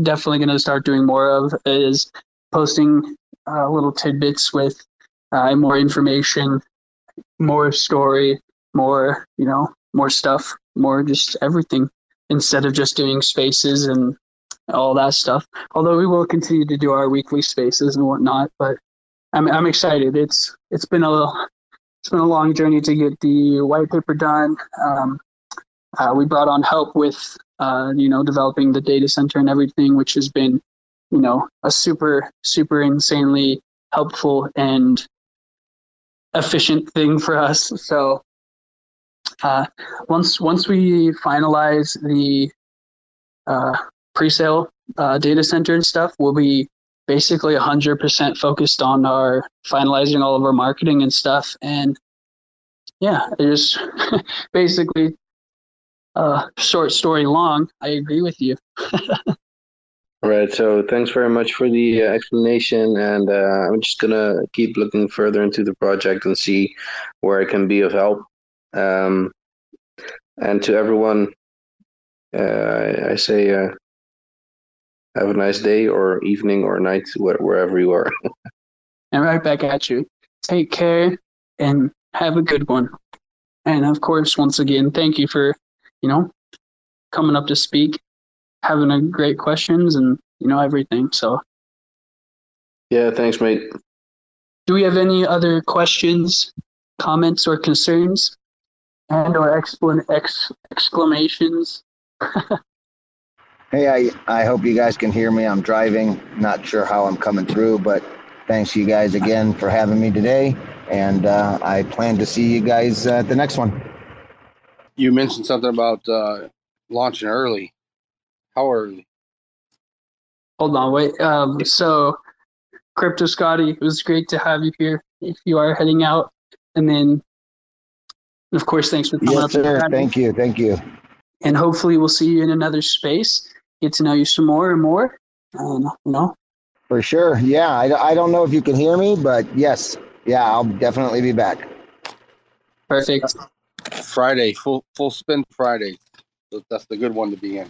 definitely going to start doing more of is posting uh, little tidbits with uh, more information, more story, more you know, more stuff, more just everything instead of just doing spaces and all that stuff. Although we will continue to do our weekly spaces and whatnot, but I'm I'm excited. It's it's been a it's been a long journey to get the white paper done. Um, uh, we brought on help with uh, you know developing the data center and everything, which has been you know a super super insanely helpful and efficient thing for us. So uh, once once we finalize the uh, pre-sale uh, data center and stuff, we'll be basically 100% focused on our finalizing all of our marketing and stuff. And yeah, just basically uh, short story long, I agree with you. Right. So thanks very much for the uh, explanation, and uh, I'm just gonna keep looking further into the project and see where I can be of help. Um, and to everyone, uh, I say uh, have a nice day or evening or night wh- wherever you are. and right back at you. Take care and have a good one. And of course, once again, thank you for, you know, coming up to speak, having a great questions and, you know, everything. So yeah. Thanks, mate. do we have any other questions, comments, or concerns? And or explan- ex- exclamations? Hey, I, I hope you guys can hear me. I'm driving. Not sure how I'm coming through, but thanks you guys again for having me today. And uh, I plan to see you guys uh, at the next one. You mentioned something about uh, launching early. How early? Hold on, wait. Um, so, Crypto Scotty, it was great to have you here. If you are heading out, and then, of course, thanks for coming Yes, up. sir. Thank you. Thank you. And hopefully, we'll see you in another space. Get to know you some more and more. And you know, For sure. Yeah. I, I don't know if you can hear me, but yes. Yeah, I'll definitely be back. Perfect. Friday, full full spend Friday. That's the good one to be in.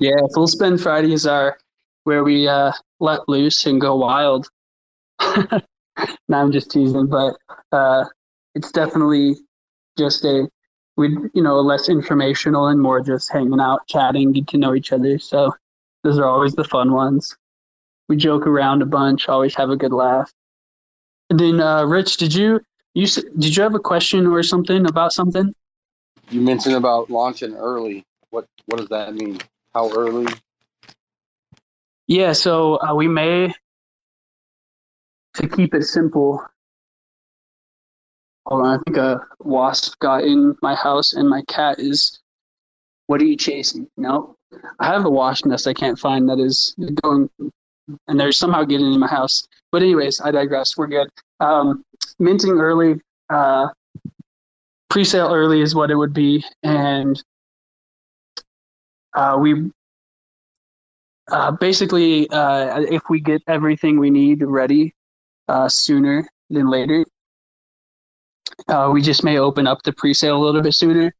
yeah, full spend Fridays are where we uh, let loose and go wild. no, I'm just teasing, but uh, it's definitely just a we you know less informational and more just hanging out, chatting, get to know each other. So those are always the fun ones. We joke around a bunch, always have a good laugh. And then, uh, Rich, did you you did you have a question or something about something? You mentioned about launching early. What what does that mean? How early? Yeah, so uh, we may, to keep it simple. Hold on, I think a wasp got in my house and my cat is. What are you chasing? No, I have a wasp nest I can't find that is going, and they're somehow getting in my house. But anyways, I digress. We're good. Um, minting early, uh, pre-sale early is what it would be, and uh, we uh, basically, uh, if we get everything we need ready uh, sooner than later, uh, we just may open up the pre-sale a little bit sooner,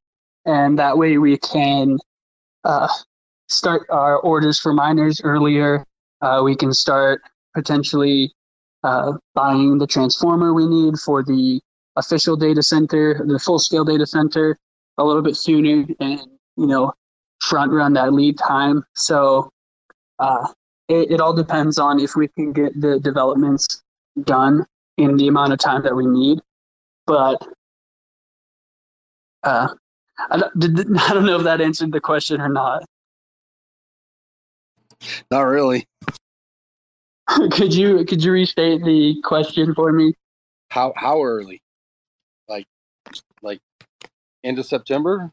and that way we can uh, start our orders for miners earlier. Uh, we can start potentially uh, buying the transformer we need for the official data center, the full-scale data center, a little bit sooner, and you know, front run that lead time. So uh, it, it all depends on if we can get the developments done in the amount of time that we need. But uh, I, don't, did, I don't know if that answered the question or not. Not really. could you could you restate the question for me? How how early? Like like end of September?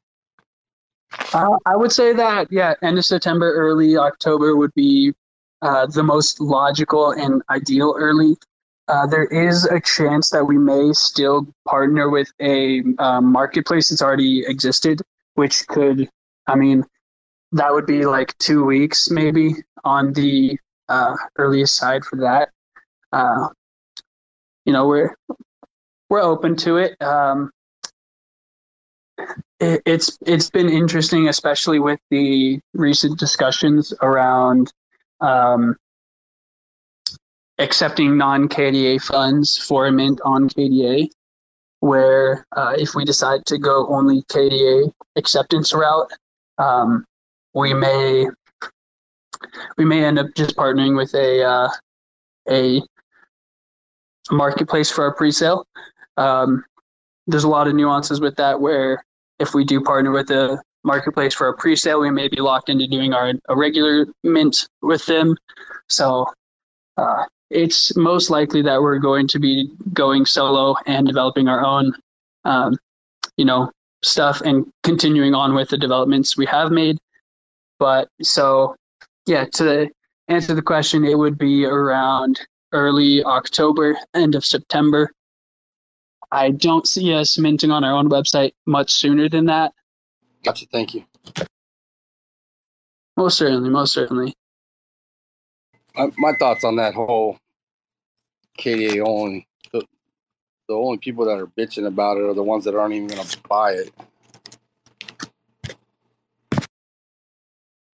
Uh, I would say that yeah, end of September, early October would be uh, the most logical and ideal early. Uh, there is a chance that we may still partner with a um, marketplace that's already existed, which could, I mean, that would be like two weeks maybe on the uh, earliest side for that. Uh, you know, we're we're open to it. Um, it, it's it's been interesting, especially with the recent discussions around um, accepting non KDA funds for a mint on KDA. Where uh, if we decide to go only KDA acceptance route, um, we may we may end up just partnering with a uh, a marketplace for our pre-sale. Um, there's a lot of nuances with that where if we do partner with a marketplace for a pre-sale, we may be locked into doing our a regular mint with them. So uh, it's most likely that we're going to be going solo and developing our own, um, you know, stuff and continuing on with the developments we have made. But so, yeah, to answer the question, it would be around early October, end of September. I don't see us minting on our own website much sooner than that. Gotcha. Thank you. Most certainly, most certainly. Uh, my thoughts on that whole KDA only. The, the only people that are bitching about it are the ones that aren't even going to buy it.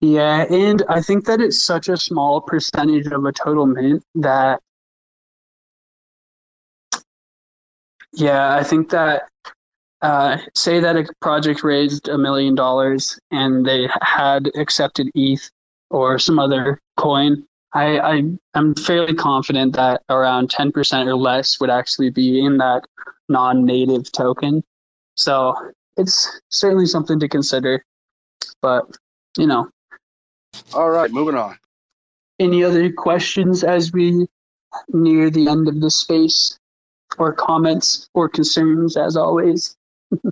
Yeah, and I think that it's such a small percentage of a total mint that yeah, I think that uh, say that a project raised a million dollars and they had accepted ETH or some other coin. I, I am fairly confident that around 10% or less would actually be in that non-native token. So it's certainly something to consider. But you know, All right, moving on. any other questions as we near the end of the space or comments or concerns as always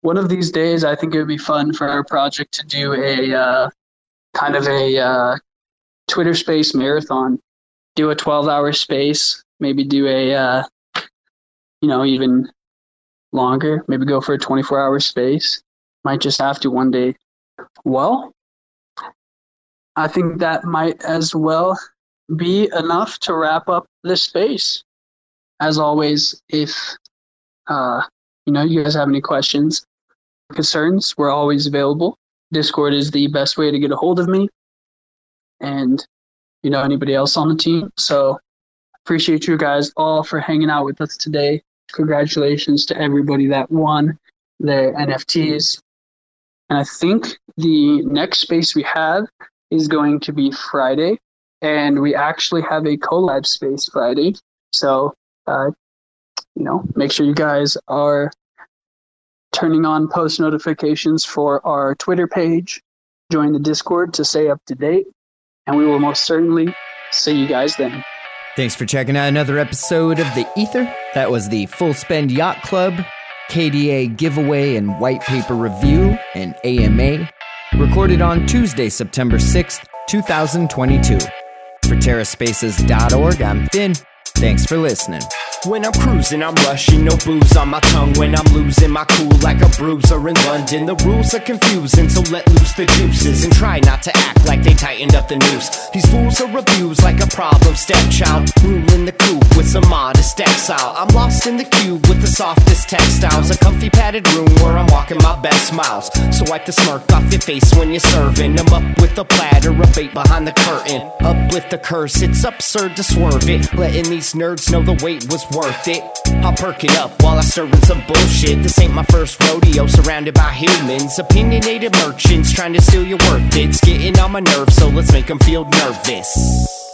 one of these days i think it would be fun for our project to do a uh, kind of a uh, twitter space marathon do a 12 hour space maybe do a uh, you know even longer maybe go for a 24 hour space might just have to one day well I think that might as well be enough to wrap up this space. As always, if uh, you know you guys have any questions, concerns, we're always available. Discord is the best way to get a hold of me, and you know anybody else on the team. So appreciate you guys all for hanging out with us today. Congratulations to everybody that won their NFTs. And I think the next space we have is going to be Friday, and we actually have a collab space Friday. So, uh, you know, make sure you guys are turning on post notifications for our Twitter page, join the Discord to stay up to date, and we will most certainly see you guys then. Thanks for checking out another episode of The Ether. That was the Full Spend Yacht Club, KDA giveaway and white paper review, and AMA, recorded on Tuesday, September 6th, 2022. For TerraSpaces.org, I'm Finn. Thanks for listening. When I'm cruising, I'm rushing, no booze on my tongue. When I'm losing my cool like a bruiser in London, the rules are confusing, so let loose the juices and try not to act like they tightened up the noose. These fools are abused like a problem stepchild, ruling the coop with some modest exile. I'm lost in the cube with the softest textiles, a comfy padded room where I'm walking my best miles. So wipe the smirk off your face when you're serving. I'm up with a platter of bait behind the curtain. up with the curse, it's absurd to swerve it, letting these nerds know the wait was worth it. I'll perk it up while I serving some bullshit. This ain't my first rodeo, surrounded by humans, opinionated merchants trying to steal your worth. It's getting on my nerves, so let's make them feel nervous.